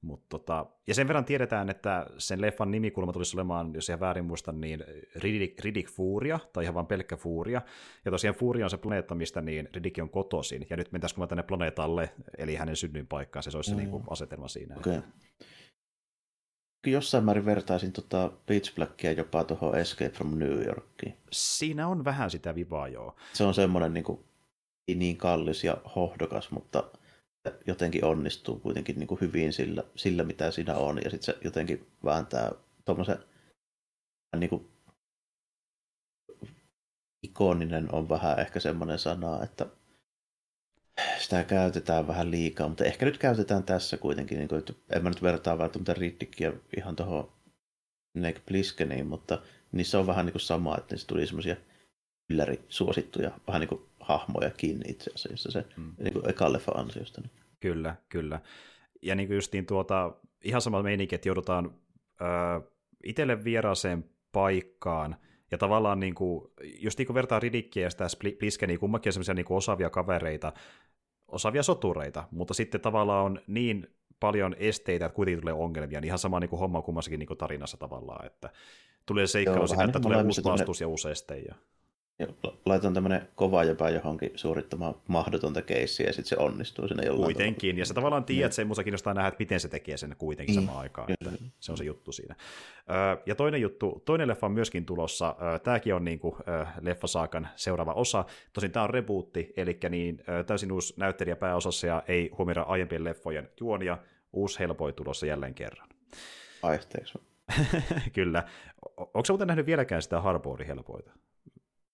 mutta tota, ja sen verran tiedetään, että sen leffan nimikulma tulisi olemaan, jos ihan väärin muistan, niin Riddick, Riddick Furia, tai ihan vain pelkkä Furia. Ja tosiaan Furia on se planeetta, mistä niin Riddick on kotoisin. Ja nyt mentäisikö tänne planeetalle, eli hänen synnyinpaikkaan, se olisi mm. se niin kuin asetelma siinä. Okay jossain määrin vertaisin tota Beach Blackia jopa tuohon Escape from New Yorkiin. Siinä on vähän sitä vivaa, joo. Se on semmoinen niin, kuin, niin kallis ja hohdokas, mutta jotenkin onnistuu kuitenkin niin kuin hyvin sillä, sillä, mitä siinä on. Ja sitten se jotenkin vääntää tuommoisen niin kuin, ikoninen on vähän ehkä semmoinen sana, että sitä käytetään vähän liikaa, mutta ehkä nyt käytetään tässä kuitenkin, niin kuin, että en mä nyt vertaa välttämättä Riddickia ihan tuohon Nick Pliskeniin, mutta niissä on vähän niin kuin sama, että niissä tuli semmoisia suosittuja vähän niin kuin hahmoja kiinni itse asiassa se mm. niin kuin ansiosta. Niin. Kyllä, kyllä. Ja niin kuin justiin tuota, ihan sama meininki, että joudutaan äh, itselle vieraaseen paikkaan, ja tavallaan niin kuin, just niin kuin vertaa Ridikkiä ja sitä Pliskeniä, kummakin on semmoisia niin osaavia kavereita, osaavia sotureita, mutta sitten tavallaan on niin paljon esteitä, että kuitenkin tulee ongelmia, niin ihan sama niin kuin homma kummassakin niin kuin tarinassa tavallaan, että tulee seikkailu että tulee uusi vastus ja uusi este. Ja... Ja laitan tämmöinen kova jopa johonkin suorittamaan mahdotonta keissiä ja sitten se onnistuu sinne jollain Kuitenkin, tavalla. ja sä tavallaan tiedät, että semmoista kiinnostaa nähdä, että miten se tekee sen kuitenkin mm. samaan aikaan. Että se on se juttu siinä. Ja toinen juttu, toinen leffa on myöskin tulossa. Tämäkin on niin kuin leffasaakan seuraava osa. Tosin tämä on rebootti, eli niin täysin uusi näyttelijä pääosassa ja ei huomioida aiempien leffojen juonia. Uusi helpoi tulossa jälleen kerran. Aisteeksi. Kyllä. Onko muuten nähnyt vieläkään sitä Harbouri helpoita?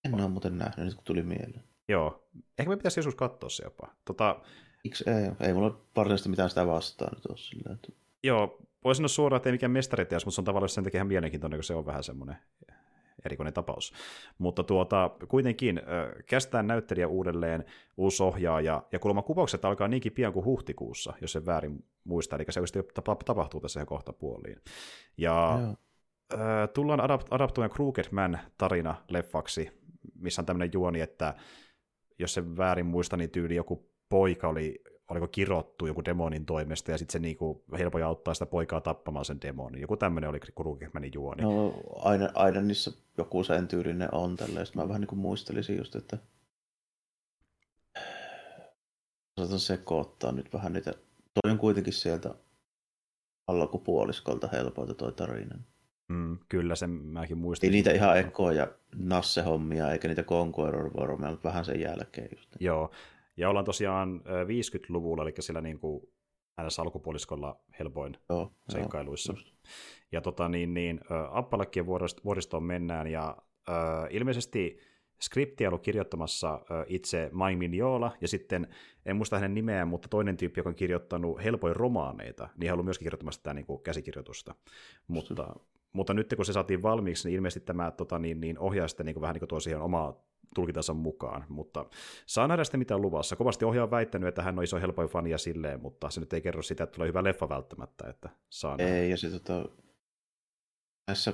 En ole muuten nähnyt, nyt kun tuli mieleen. Joo, ehkä me pitäisi joskus katsoa se jopa. Tota, Iks, ei, ei mulla varsinaisesti mitään sitä vastaan nyt ole sillä, että... Joo, voisin sanoa suoraan, että ei mikään mestariteos, mutta se on tavallaan sen takia ihan mielenkiintoinen, kun se on vähän semmoinen erikoinen tapaus. Mutta tuota, kuitenkin äh, kästään näyttelijä uudelleen, uusi ohjaaja, ja kuulemma kuvaukset alkaa niinkin pian kuin huhtikuussa, jos se väärin muistaa, eli se oikeasti tapahtuu tässä ihan kohta puoliin. Ja äh, tullaan adapt- adaptoimaan Crooked tarina leffaksi, missä on tämmöinen juoni, että jos se väärin muista, niin tyyli joku poika oli oliko kirottu joku demonin toimesta, ja sitten se niinku helpoja auttaa sitä poikaa tappamaan sen demonin. Joku tämmöinen oli Kurukehmänin juoni. No, aina, aina niissä joku sen tyylinen on tälleen. Sitten mä vähän niin muistelisin just, että saatan sekoittaa nyt vähän niitä. Toi on kuitenkin sieltä alkupuoliskolta helpoita toi tarina. Mm, kyllä, sen mäkin muistin. Ei niitä ihan ekoja Nasse-hommia, eikä niitä Conqueror mutta vähän sen jälkeen just. Joo, ja ollaan tosiaan 50-luvulla, eli siellä niin kuin ns. alkupuoliskolla helpoin Joo, seikkailuissa. Jo, ja tota, niin, niin, Appalakkien vuoristoon mennään, ja äh, ilmeisesti skriptiä ollut kirjoittamassa itse Mike Mignola, ja sitten, en muista hänen nimeään, mutta toinen tyyppi, joka on kirjoittanut helpoin romaaneita, niin hän ollut myöskin kirjoittamassa tätä niin kuin käsikirjoitusta. Mutta, mutta nyt kun se saatiin valmiiksi, niin ilmeisesti tämä tota, niin, niin ohjaa sitten niin kuin, vähän niin kuin tuo siihen omaa tulkitansa mukaan, mutta saa nähdä sitten mitä luvassa. Kovasti ohjaa väittänyt, että hän on iso helpoin fania silleen, mutta se nyt ei kerro sitä, että tulee hyvä leffa välttämättä, että saa nähdä. Ei, ja se tota, tässä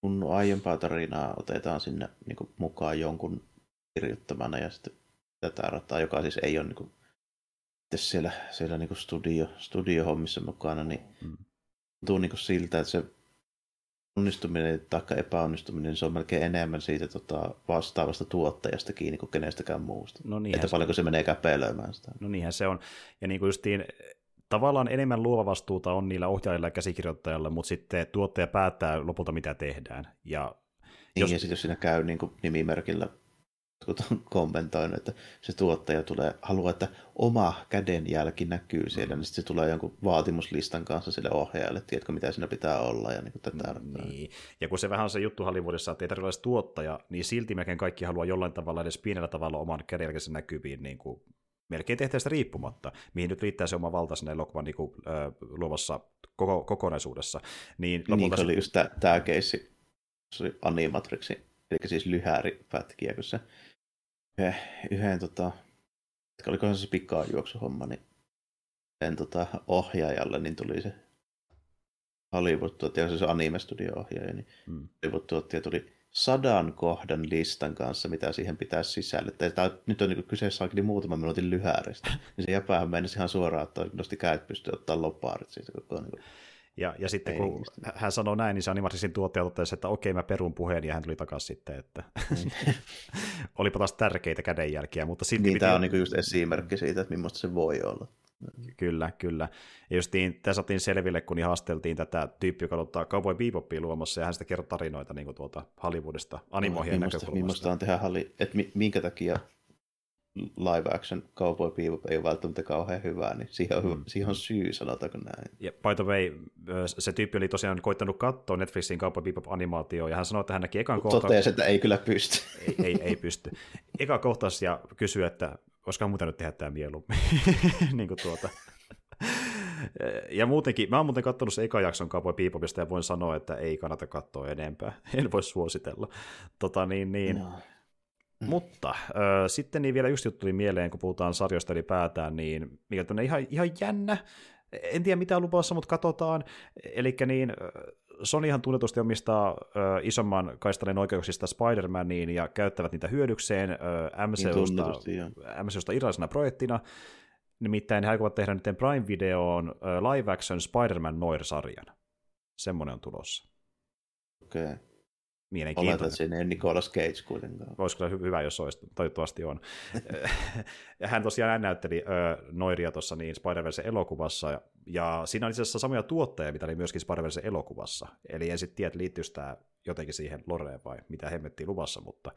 kun aiempaa tarinaa otetaan sinne niin kuin, mukaan jonkun kirjoittamana ja sitten tätä rataa, joka siis ei ole niin kuin, siellä, siellä niin kuin studio, studiohommissa mukana, niin mm. Tuntuu niin kuin siltä, että se onnistuminen tai epäonnistuminen, se on melkein enemmän siitä tota, vastaavasta tuottajasta kiinni kuin kenestäkään muusta. No että paljonko se, menee käpelöimään sitä. No niinhän se on. Ja niin kuin justiin, tavallaan enemmän luova vastuuta on niillä ohjaajilla ja käsikirjoittajilla, mutta sitten tuottaja päättää lopulta, mitä tehdään. Ja niin, jos... ja sitten jos siinä käy niin kuin nimimerkillä on kommentoinut, että se tuottaja tulee, haluaa, että oma kädenjälki näkyy siellä, niin sitten se tulee jonkun vaatimuslistan kanssa sille ohjaajalle, tiedätkö mitä siinä pitää olla ja niin kuin tätä. Niin. Ja kun se vähän on se juttu Hollywoodissa, että ei tarvitse olla tuottaja, niin silti melkein kaikki haluaa jollain tavalla edes pienellä tavalla oman kädenjälkensä näkyviin niin kuin melkein tehtävästä riippumatta, mihin nyt riittää se oma valta sinne elokuvan niin kuin, äh, luovassa koko, kokonaisuudessa. Niin, niin se oli just tämä keissi, se oli Animatrixi, eli siis lyhääripätkiä, kun se yhden, yhden tota, olikohan se pikajuoksuhomma, niin sen tota, ohjaajalle niin tuli se Hollywood-tuottaja, se, se anime-studio-ohjaaja, niin mm. Hollywood-tuottaja tuli sadan kohdan listan kanssa, mitä siihen pitää sisällyttää. Tämä, nyt on niin kyseessä onkin muutaman minuutin lyhääristä. niin se jäpäähän mennessä ihan suoraan, että nosti kädet pystyy ottaa loppaarit siitä koko niin kuin ja, ja sitten kun niin hän sanoi näin, niin se animatrisin tuottaja totesi, että okei, mä perun puheen, ja hän tuli takaisin sitten, että niin. olipa taas tärkeitä kädenjälkiä, mutta silti niin, piti... tämä on niin just esimerkki siitä, että millaista se voi olla. Kyllä, kyllä. Ja justiin tässä saatiin selville, kun haasteltiin tätä tyyppiä, joka ottaa Cowboy Bebopia luomassa, ja hän sitä kertoi tarinoita niin tuolta Hollywoodista animohien no, näkökulmasta. Millaista on tehdä, että minkä takia live action Cowboy Bebop ei ole välttämättä kauhean hyvää, niin siihen on, mm. siihen on syy, sanotaanko näin. Ja by the way, se tyyppi oli tosiaan koittanut katsoa Netflixin Cowboy Bebop animaatio, ja hän sanoi, että hän näki ekan kohtauksen. Totesi, että ei kyllä pysty. ei, ei, ei pysty. Eka kohtaus ja kysyi, että olisiko muuta nyt tehdä tämä mieluummin. niin kuin tuota. Ja muutenkin, mä oon muuten katsonut se eka jakson Cowboy Bebopista ja voin sanoa, että ei kannata katsoa enempää. En voi suositella. Tota, niin, niin. No. Mm. Mutta äh, sitten niin vielä juttu tuli mieleen, kun puhutaan sarjoista ylipäätään, niin mikä on ihan, ihan jännä, en tiedä mitä on luvassa, mutta katsotaan. Eli niin, Sonyhan tunnetusti omistaa äh, isomman kaistanen oikeuksista Spider-Maniin ja käyttävät niitä hyödykseen äh, MCUsta, niin MCUsta irrallisena projektina. Nimittäin he aikovat tehdä nyt Prime-videoon äh, live action Spider-Man Noir-sarjan. Semmoinen on tulossa. Okei. Okay. Mielenkiintoinen. Oletan, että siinä ei Nicolas Cage kuitenkaan. Olisi kyllä hyvä, jos olisi, toivottavasti on. hän tosiaan näytteli ö, Noiria tuossa niin Spider-Verse elokuvassa, ja, ja siinä oli itse asiassa samoja tuotteja, mitä oli myöskin Spider-Verse elokuvassa. Eli en sitten tiedä, liittyisi tämä jotenkin siihen Loreen vai mitä hemmettiin luvassa, mutta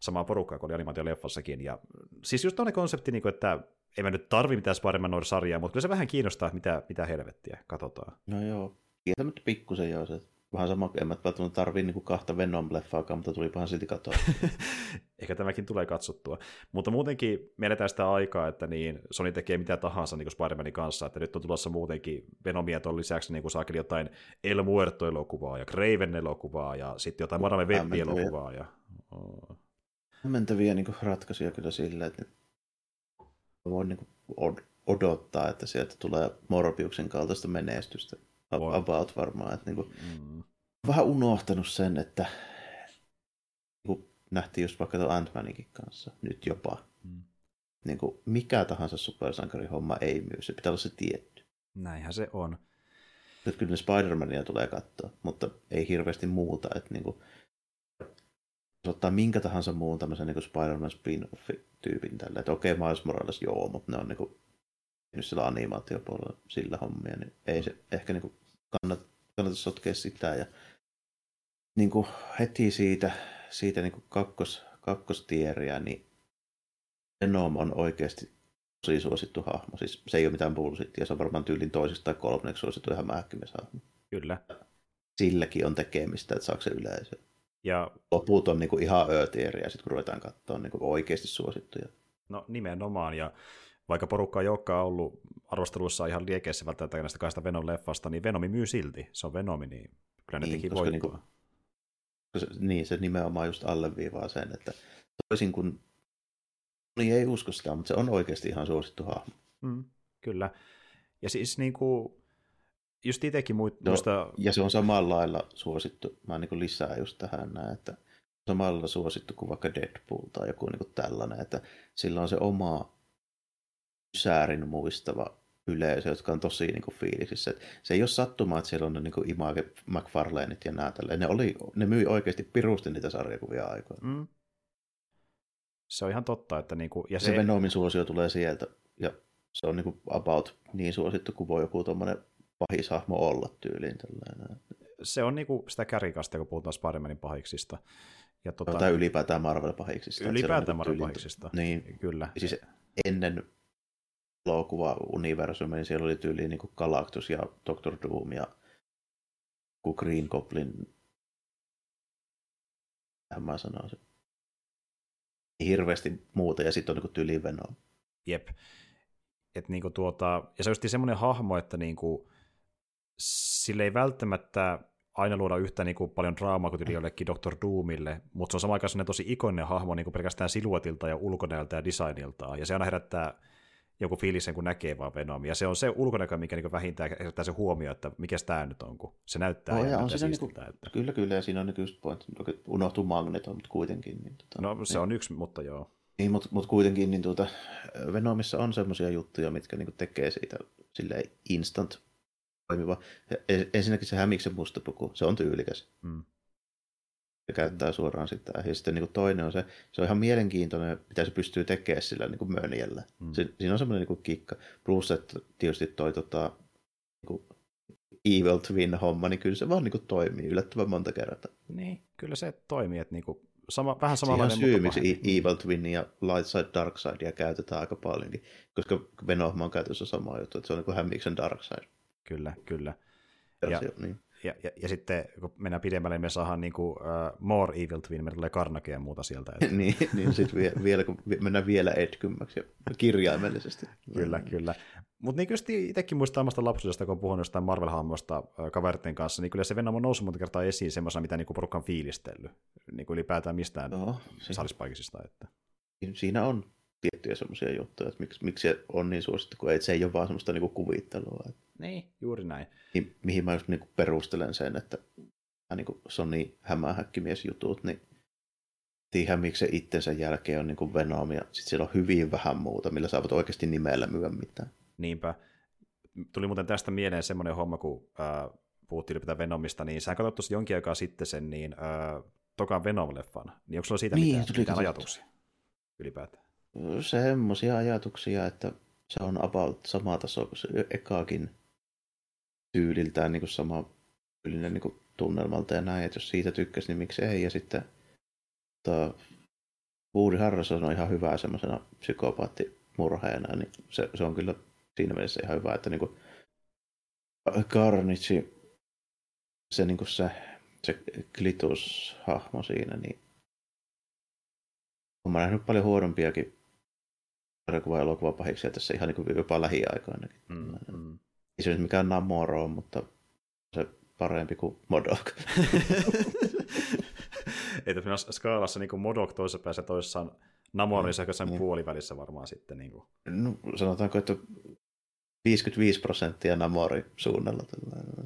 samaa porukkaa kuin oli animaatioleffassakin. Ja siis just tuonne konsepti, niin kuin, että ei mä nyt tarvi mitään Spider-Man Noir-sarjaa, mutta kyllä se vähän kiinnostaa, mitä, mitä helvettiä, katsotaan. No joo, kieltämättä pikkusen joo, se vähän sama, en mä välttämättä tarvii niin kahta Venom-leffaakaan, mutta tulipahan silti katoa. Ehkä tämäkin tulee katsottua. Mutta muutenkin mielletään sitä aikaa, että niin Sony tekee mitä tahansa niin Spider-Manin kanssa, että nyt on tulossa muutenkin Venomia tuon lisäksi niin saakeli jotain El Muerto-elokuvaa ja Craven-elokuvaa ja sitten jotain Madame Web-elokuvaa. Ja... Oh. Hämmentäviä niin ratkaisuja kyllä sillä, että voin niin odottaa, että sieltä tulee Morbiuksen kaltaista menestystä. About varmaan. Että niin kuin, mm. Vähän unohtanut sen, että niin nähtiin just vaikka tuon ant kanssa, nyt jopa. Mm. Niin kuin, mikä tahansa supersankarihomma ei myy, se pitää olla se tietty. Näinhän se on. Nyt kyllä Spider-Mania tulee katsoa, mutta ei hirveästi muuta. Että niin kuin, ottaa minkä tahansa muun tämmöisen niin Spider-Man spin-off-tyypin tällä. Että okei, okay, Miles Morales, joo, mutta ne on niin kuin, nyt sillä animaatiopuolella sillä hommia, niin ei se ehkä niin kuin kannata, kannata sotkea sitä. Ja niin kuin heti siitä, siitä niin kuin kakkos, kakkostieriä, niin Venom on oikeasti tosi suosittu hahmo. Siis se ei ole mitään bullshittia, se on varmaan tyylin toisesta tai kolmanneksi suosittu ihan hahmo. Kyllä. Silläkin on tekemistä, että saako se yleisö. Ja... Loput on niin kuin ihan öötieriä, sitten kun ruvetaan katsoa niin kuin oikeasti suosittuja. No nimenomaan, ja vaikka porukka ei olekaan ollut arvostelussa ihan liekeissä välttämättä näistä kahdesta Venom leffasta, niin Venomi myy silti. Se on Venomi, niin kyllä ne niin, teki voittoa. Niin, kuin, se, niin, se nimenomaan just alleviivaa sen, että toisin kuin niin ei usko sitä, mutta se on oikeasti ihan suosittu hahmo. Mm, kyllä. Ja siis niin kuin, just itsekin muista... No, ja se on samalla lailla suosittu, mä niin lisää just tähän näin, että samalla suosittu kuin vaikka Deadpool tai joku niin kuin tällainen, että sillä on se oma säärin muistava yleisö, jotka on tosi niin kuin, fiilisissä. Et se ei ole sattumaa, että siellä on ne niin kuin Image McFarlaneit ja nämä tälleen. Ne, oli, ne myi oikeasti pirusti niitä sarjakuvia aikoina. Mm. Se on ihan totta. Että niin kuin, ja se, se Venomin suosio tulee sieltä. Ja se on niin kuin about niin suosittu kuin voi joku tuommoinen pahishahmo olla tyyliin. Tällainen. Se on niin kuin sitä kärikasta, kun puhutaan Spider-Manin pahiksista. Ja tuota, tai ylipäätään Marvel-pahiksista. Ylipäätään niinku Marvel-pahiksista, niin, kyllä. Siis ennen elokuva-universumi, niin siellä oli tyyliin niin Galactus ja Doctor Doom ja Green Goblin. Mä sanoisin. Hirveästi muuta, ja sitten on niin tyyliin Venom. Jep. Et niinku tuota, ja se on semmoinen hahmo, että niinku, sille ei välttämättä aina luoda yhtä niin kuin paljon draamaa kuin jollekin Dr. Doomille, mutta se on samaan aikaan tosi ikoninen hahmo niin kuin pelkästään siluetilta ja ulkonäöltä ja designiltaan, ja se aina herättää joku fiilis kun näkee vaan Venomia. Se on se ulkonäkö, mikä niin vähintään herättää se huomio, että mikä tämä nyt on, kun se näyttää oh, ja on siinä niinku, että... Kyllä, kyllä, ja siinä on niin just point, unohtuu Magneto, mutta kuitenkin. Niin, tota, no se niin. on yksi, mutta joo. Niin, mutta, mutta kuitenkin niin tuota, Venomissa on semmoisia juttuja, mitkä niin tekee siitä silleen instant toimiva. Ensinnäkin se hämiksen mustapuku, se on tyylikäs. Mm ja käyttää suoraan sitä. Ja sitten niin kuin toinen on se, se on ihan mielenkiintoinen, mitä se pystyy tekemään sillä niin kuin mönjällä. Mm. Se, siinä on semmoinen niin kuin kikka. Plus, että tietysti toi tota, niin kuin Evil Twin-homma, niin kyllä se vaan niin kuin toimii yllättävän monta kertaa. Niin, kyllä se toimii, että niin kuin sama, vähän samanlainen, syy, miksi pahempi. Evil Twin ja Light Side Dark Sidea käytetään aika paljonkin, koska Venom on käytössä sama juttu, että se on niin kuin Hämmiksen Dark Side. Kyllä, kyllä. Ja, niin ja, ja, ja sitten kun mennään pidemmälle, niin me saadaan niin kuin, uh, more Evil Twin, meillä tulee Karnake ja muuta sieltä. Että... niin, niin sitten vielä, vielä, kun mennään vielä etkymmäksi kirjaimellisesti. kyllä, kyllä. Mutta niin kyllä itsekin muistaa omasta lapsuudesta, kun on puhunut jostain Marvel-hahmosta uh, kaveritten kanssa, niin kyllä se Venom on noussut monta kertaa esiin semmoisena, mitä niin porukka on fiilistellyt, niin kuin ylipäätään mistään no, saalispaikisista. Että... Siinä on tiettyjä semmoisia juttuja, että miksi, miksi se on niin suosittu, kun ei, se ei ole vaan semmoista niinku kuvittelua. Niin, juuri näin. Niin, mihin mä just niinku perustelen sen, että niinku Sony hämähäkkimies-jutut, niin tiedän, miksi se itsensä jälkeen on niinku Venom, ja sitten siellä on hyvin vähän muuta, millä saavat oikeasti nimellä myydä mitään. Niinpä. Tuli muuten tästä mieleen semmoinen homma, kun äh, puhuttiin ylipäätään Venomista, niin sä katsot tuossa jonkin aikaa sitten sen niin, äh, tokan Venom-leffan, niin onko sulla siitä niin, mitään, mitään ajatuksia ylipäätään? Semmoisia ajatuksia, että se on about sama taso kuin se ekaakin tyyliltään niin kuin sama tyylinen niin kuin tunnelmalta ja näin, että jos siitä tykkäsi, niin miksi ei. Ja sitten tota, Woody Harrelson on ihan hyvä semmoisena psykopaattimurheena, niin se, se, on kyllä siinä mielessä ihan hyvä, että niin kuin Carnage se, niin kuin se, se Klitus-hahmo siinä, niin olen nähnyt paljon huonompiakin sarjakuva- ja elokuvapahiksia tässä ihan niin kuin jopa lähiaikoinakin. Mm, mm. Ei se nyt mikään Namoro on, mutta se parempi kuin Modok. Ei tässä skaalassa niin Modok toisessa päässä toisessa on Namor, niin se on puolivälissä varmaan sitten. Niin kuin. No, sanotaanko, että 55 prosenttia Namori suunnalla.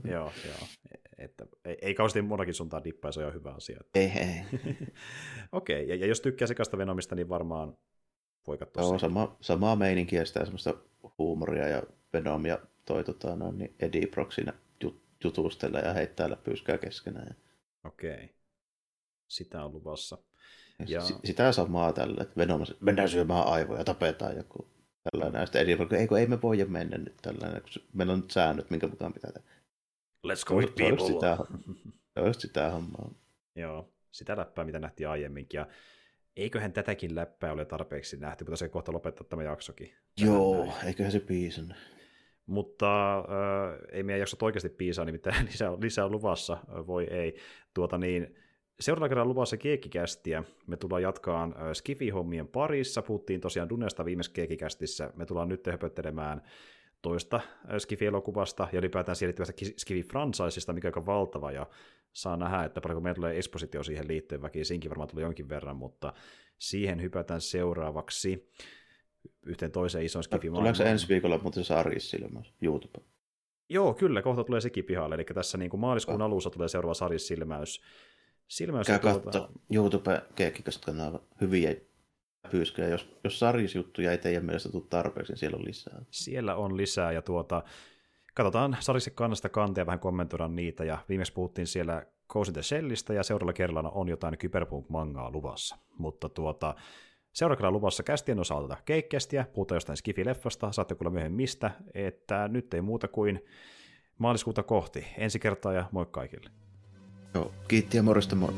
Joo, joo. Että, ei, ei kauheasti monakin suuntaan dippaa, se on hyvä asia. Ei, ei. Okei, okay, ja, ja, jos tykkää sekasta Venomista, niin varmaan voi katsoa Joo, sama, samaa meininkiä, sitä semmoista huumoria ja Venomia toi tota, noin, niin Eddie Brock siinä jutustella ja heittää pyyskää keskenään. Okei. Okay. Sitä on luvassa. Ja... Sitä samaa tällä, että Venom, mennään syömään aivoja, tapetaan joku tällainen. Ja sitten Eddie Brock, ei, ei me voi mennä nyt tällainen, kun meillä on nyt säännöt, minkä mukaan pitää tehdä. Let's go with people. Sitä, se olisi sitä hommaa. Joo, sitä läppää, mitä nähtiin aiemminkin. Ja eiköhän tätäkin läppää ole tarpeeksi nähty, mutta se kohta lopettaa tämä jaksokin. Joo, näin. eiköhän se piisannut. Mutta äh, ei meidän jaksot oikeasti piisaa, nimittäin lisää, lisää luvassa, voi ei. Tuota niin, Seuraavalla kerralla luvassa keekikästiä. Me tullaan jatkaan Skifi-hommien parissa. Puhuttiin tosiaan Dunesta viimeisessä keekikästissä. Me tullaan nyt höpöttelemään toista Skifi-elokuvasta ja ylipäätään siirtyvästä Skifi-franchiseista, mikä on valtava, ja saa nähdä, että paljonko meillä tulee expositio siihen liittyen, väki siinkin varmaan tulee jonkin verran, mutta siihen hypätään seuraavaksi yhteen toiseen isoon skifi Tuleeko se ensi viikolla muuten se Silmäys YouTube? Joo, kyllä, kohta tulee sekin pihalle, eli tässä niin kuin maaliskuun alussa tulee seuraava Silmäys. Silmäys Käy tuota... katso YouTube keekkiköstä kanava hyviä pyyskejä. Jos, jos juttuja ei teidän mielestä tule tarpeeksi, niin siellä on lisää. Siellä on lisää ja tuota, katsotaan Sarisen kannasta kanteja, vähän kommentoidaan niitä ja viimeksi puhuttiin siellä Ghost the Shellistä ja seuraavalla kerralla on jotain Cyberpunk-mangaa luvassa. Mutta tuota, seuraavalla luvassa kästien osalta keikkästiä, puhutaan jostain Skifi-leffasta, saatte kuulla myöhemmin mistä, että nyt ei muuta kuin maaliskuuta kohti. Ensi kertaa ja moi kaikille. Joo, kiitti ja morjesta moi.